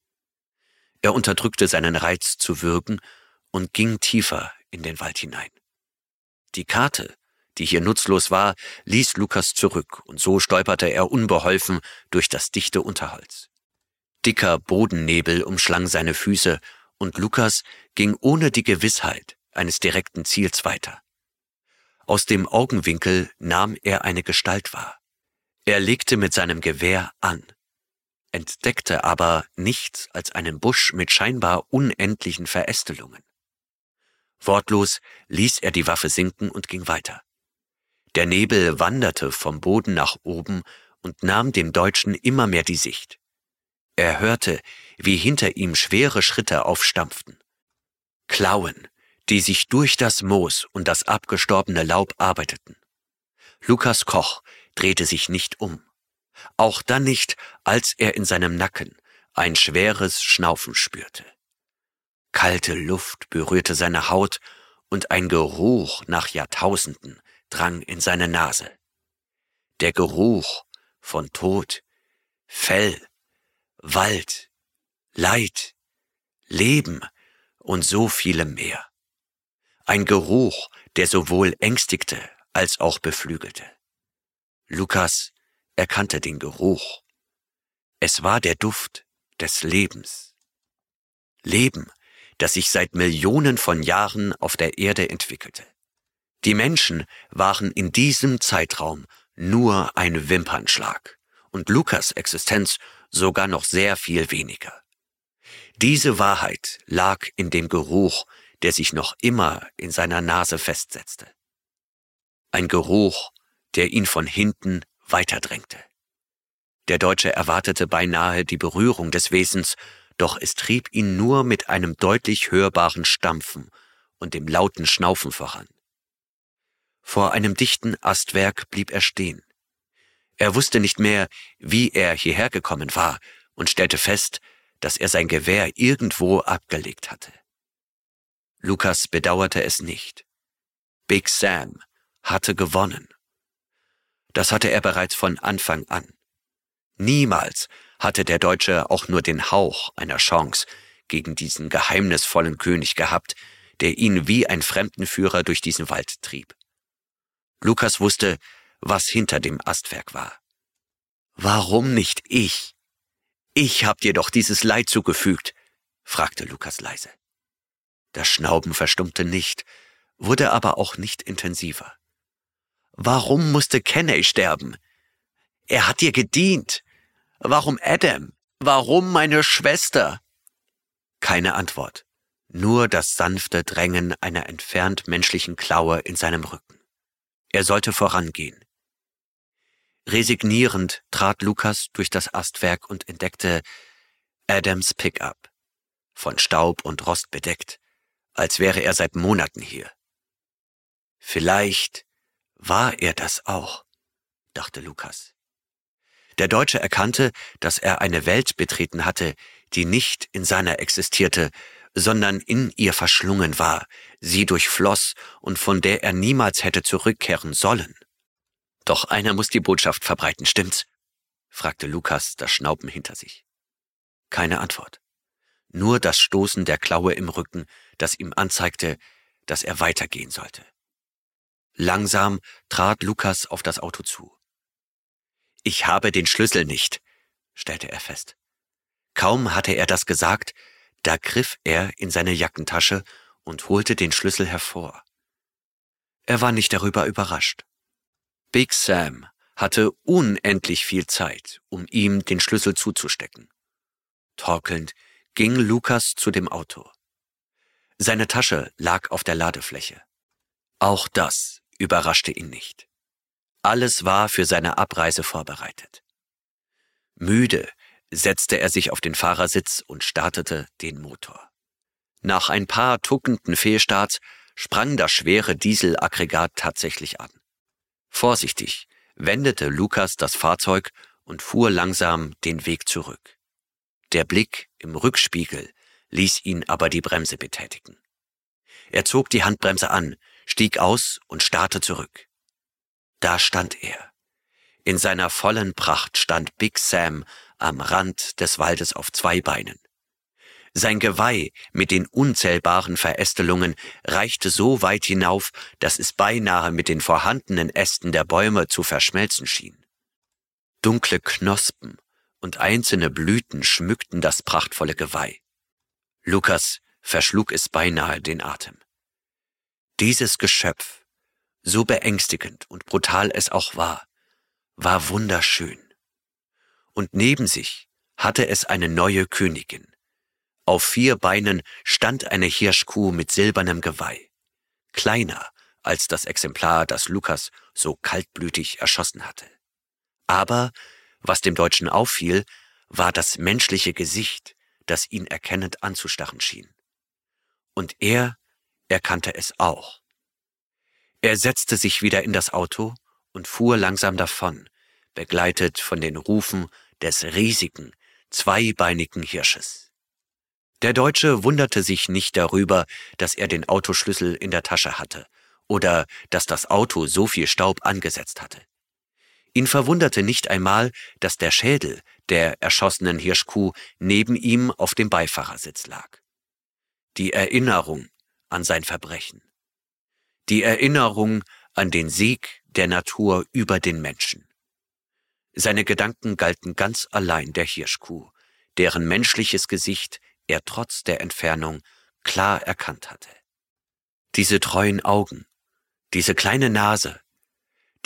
Er unterdrückte seinen Reiz zu würgen und ging tiefer in den Wald hinein. Die Karte, die hier nutzlos war, ließ Lukas zurück, und so stolperte er unbeholfen durch das dichte Unterholz. Dicker Bodennebel umschlang seine Füße, und Lukas ging ohne die Gewissheit eines direkten Ziels weiter. Aus dem Augenwinkel nahm er eine Gestalt wahr. Er legte mit seinem Gewehr an, entdeckte aber nichts als einen Busch mit scheinbar unendlichen Verästelungen. Wortlos ließ er die Waffe sinken und ging weiter. Der Nebel wanderte vom Boden nach oben und nahm dem Deutschen immer mehr die Sicht. Er hörte, wie hinter ihm schwere Schritte aufstampften. Klauen, die sich durch das Moos und das abgestorbene Laub arbeiteten. Lukas Koch drehte sich nicht um. Auch dann nicht, als er in seinem Nacken ein schweres Schnaufen spürte. Kalte Luft berührte seine Haut und ein Geruch nach Jahrtausenden drang in seine Nase. Der Geruch von Tod, Fell, Wald, Leid, Leben und so vielem mehr. Ein Geruch, der sowohl ängstigte als auch beflügelte. Lukas erkannte den Geruch. Es war der Duft des Lebens. Leben, das sich seit Millionen von Jahren auf der Erde entwickelte. Die Menschen waren in diesem Zeitraum nur ein Wimpernschlag und Lukas Existenz sogar noch sehr viel weniger. Diese Wahrheit lag in dem Geruch, der sich noch immer in seiner Nase festsetzte. Ein Geruch, der ihn von hinten weiterdrängte. Der Deutsche erwartete beinahe die Berührung des Wesens, doch es trieb ihn nur mit einem deutlich hörbaren Stampfen und dem lauten Schnaufen voran. Vor einem dichten Astwerk blieb er stehen. Er wusste nicht mehr, wie er hierher gekommen war und stellte fest, dass er sein Gewehr irgendwo abgelegt hatte. Lukas bedauerte es nicht. Big Sam hatte gewonnen. Das hatte er bereits von Anfang an. Niemals hatte der Deutsche auch nur den Hauch einer Chance gegen diesen geheimnisvollen König gehabt, der ihn wie ein Fremdenführer durch diesen Wald trieb. Lukas wusste, was hinter dem Astwerk war. Warum nicht ich? Ich hab dir doch dieses Leid zugefügt, fragte Lukas leise. Das Schnauben verstummte nicht, wurde aber auch nicht intensiver. Warum musste Kenney sterben? Er hat dir gedient. Warum Adam? Warum meine Schwester? Keine Antwort, nur das sanfte Drängen einer entfernt menschlichen Klaue in seinem Rücken. Er sollte vorangehen. Resignierend trat Lukas durch das Astwerk und entdeckte Adams Pickup, von Staub und Rost bedeckt, als wäre er seit Monaten hier. Vielleicht war er das auch, dachte Lukas. Der Deutsche erkannte, dass er eine Welt betreten hatte, die nicht in seiner existierte, sondern in ihr verschlungen war, sie durchfloss und von der er niemals hätte zurückkehren sollen. Doch einer muss die Botschaft verbreiten, stimmt's? fragte Lukas das Schnauben hinter sich. Keine Antwort. Nur das Stoßen der Klaue im Rücken, das ihm anzeigte, dass er weitergehen sollte. Langsam trat Lukas auf das Auto zu. Ich habe den Schlüssel nicht, stellte er fest. Kaum hatte er das gesagt, da griff er in seine Jackentasche und holte den Schlüssel hervor. Er war nicht darüber überrascht. Big Sam hatte unendlich viel Zeit, um ihm den Schlüssel zuzustecken. Torkelnd ging Lukas zu dem Auto. Seine Tasche lag auf der Ladefläche. Auch das überraschte ihn nicht. Alles war für seine Abreise vorbereitet. Müde setzte er sich auf den Fahrersitz und startete den Motor. Nach ein paar tuckenden Fehlstarts sprang das schwere Dieselaggregat tatsächlich an. Vorsichtig wendete Lukas das Fahrzeug und fuhr langsam den Weg zurück. Der Blick im Rückspiegel ließ ihn aber die Bremse betätigen. Er zog die Handbremse an, stieg aus und starrte zurück. Da stand er. In seiner vollen Pracht stand Big Sam am Rand des Waldes auf zwei Beinen. Sein Geweih mit den unzählbaren Verästelungen reichte so weit hinauf, dass es beinahe mit den vorhandenen Ästen der Bäume zu verschmelzen schien. Dunkle Knospen und einzelne Blüten schmückten das prachtvolle Geweih. Lukas verschlug es beinahe den Atem. Dieses Geschöpf, so beängstigend und brutal es auch war, war wunderschön. Und neben sich hatte es eine neue Königin. Auf vier Beinen stand eine Hirschkuh mit silbernem Geweih, kleiner als das Exemplar, das Lukas so kaltblütig erschossen hatte. Aber was dem Deutschen auffiel, war das menschliche Gesicht, das ihn erkennend anzustarren schien. Und er erkannte es auch. Er setzte sich wieder in das Auto und fuhr langsam davon, begleitet von den Rufen des riesigen, zweibeinigen Hirsches. Der Deutsche wunderte sich nicht darüber, dass er den Autoschlüssel in der Tasche hatte oder dass das Auto so viel Staub angesetzt hatte. Ihn verwunderte nicht einmal, dass der Schädel der erschossenen Hirschkuh neben ihm auf dem Beifahrersitz lag. Die Erinnerung an sein Verbrechen. Die Erinnerung an den Sieg der Natur über den Menschen. Seine Gedanken galten ganz allein der Hirschkuh, deren menschliches Gesicht er trotz der Entfernung klar erkannt hatte. Diese treuen Augen, diese kleine Nase,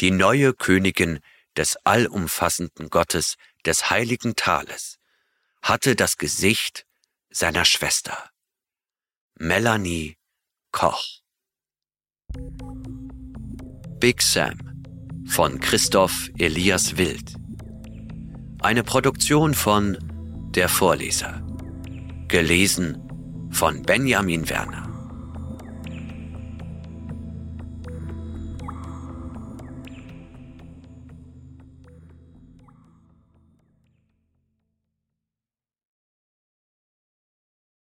die neue Königin des allumfassenden Gottes des heiligen Tales, hatte das Gesicht seiner Schwester, Melanie Koch. Big Sam von Christoph Elias Wild. Eine Produktion von Der Vorleser. Gelesen von Benjamin Werner.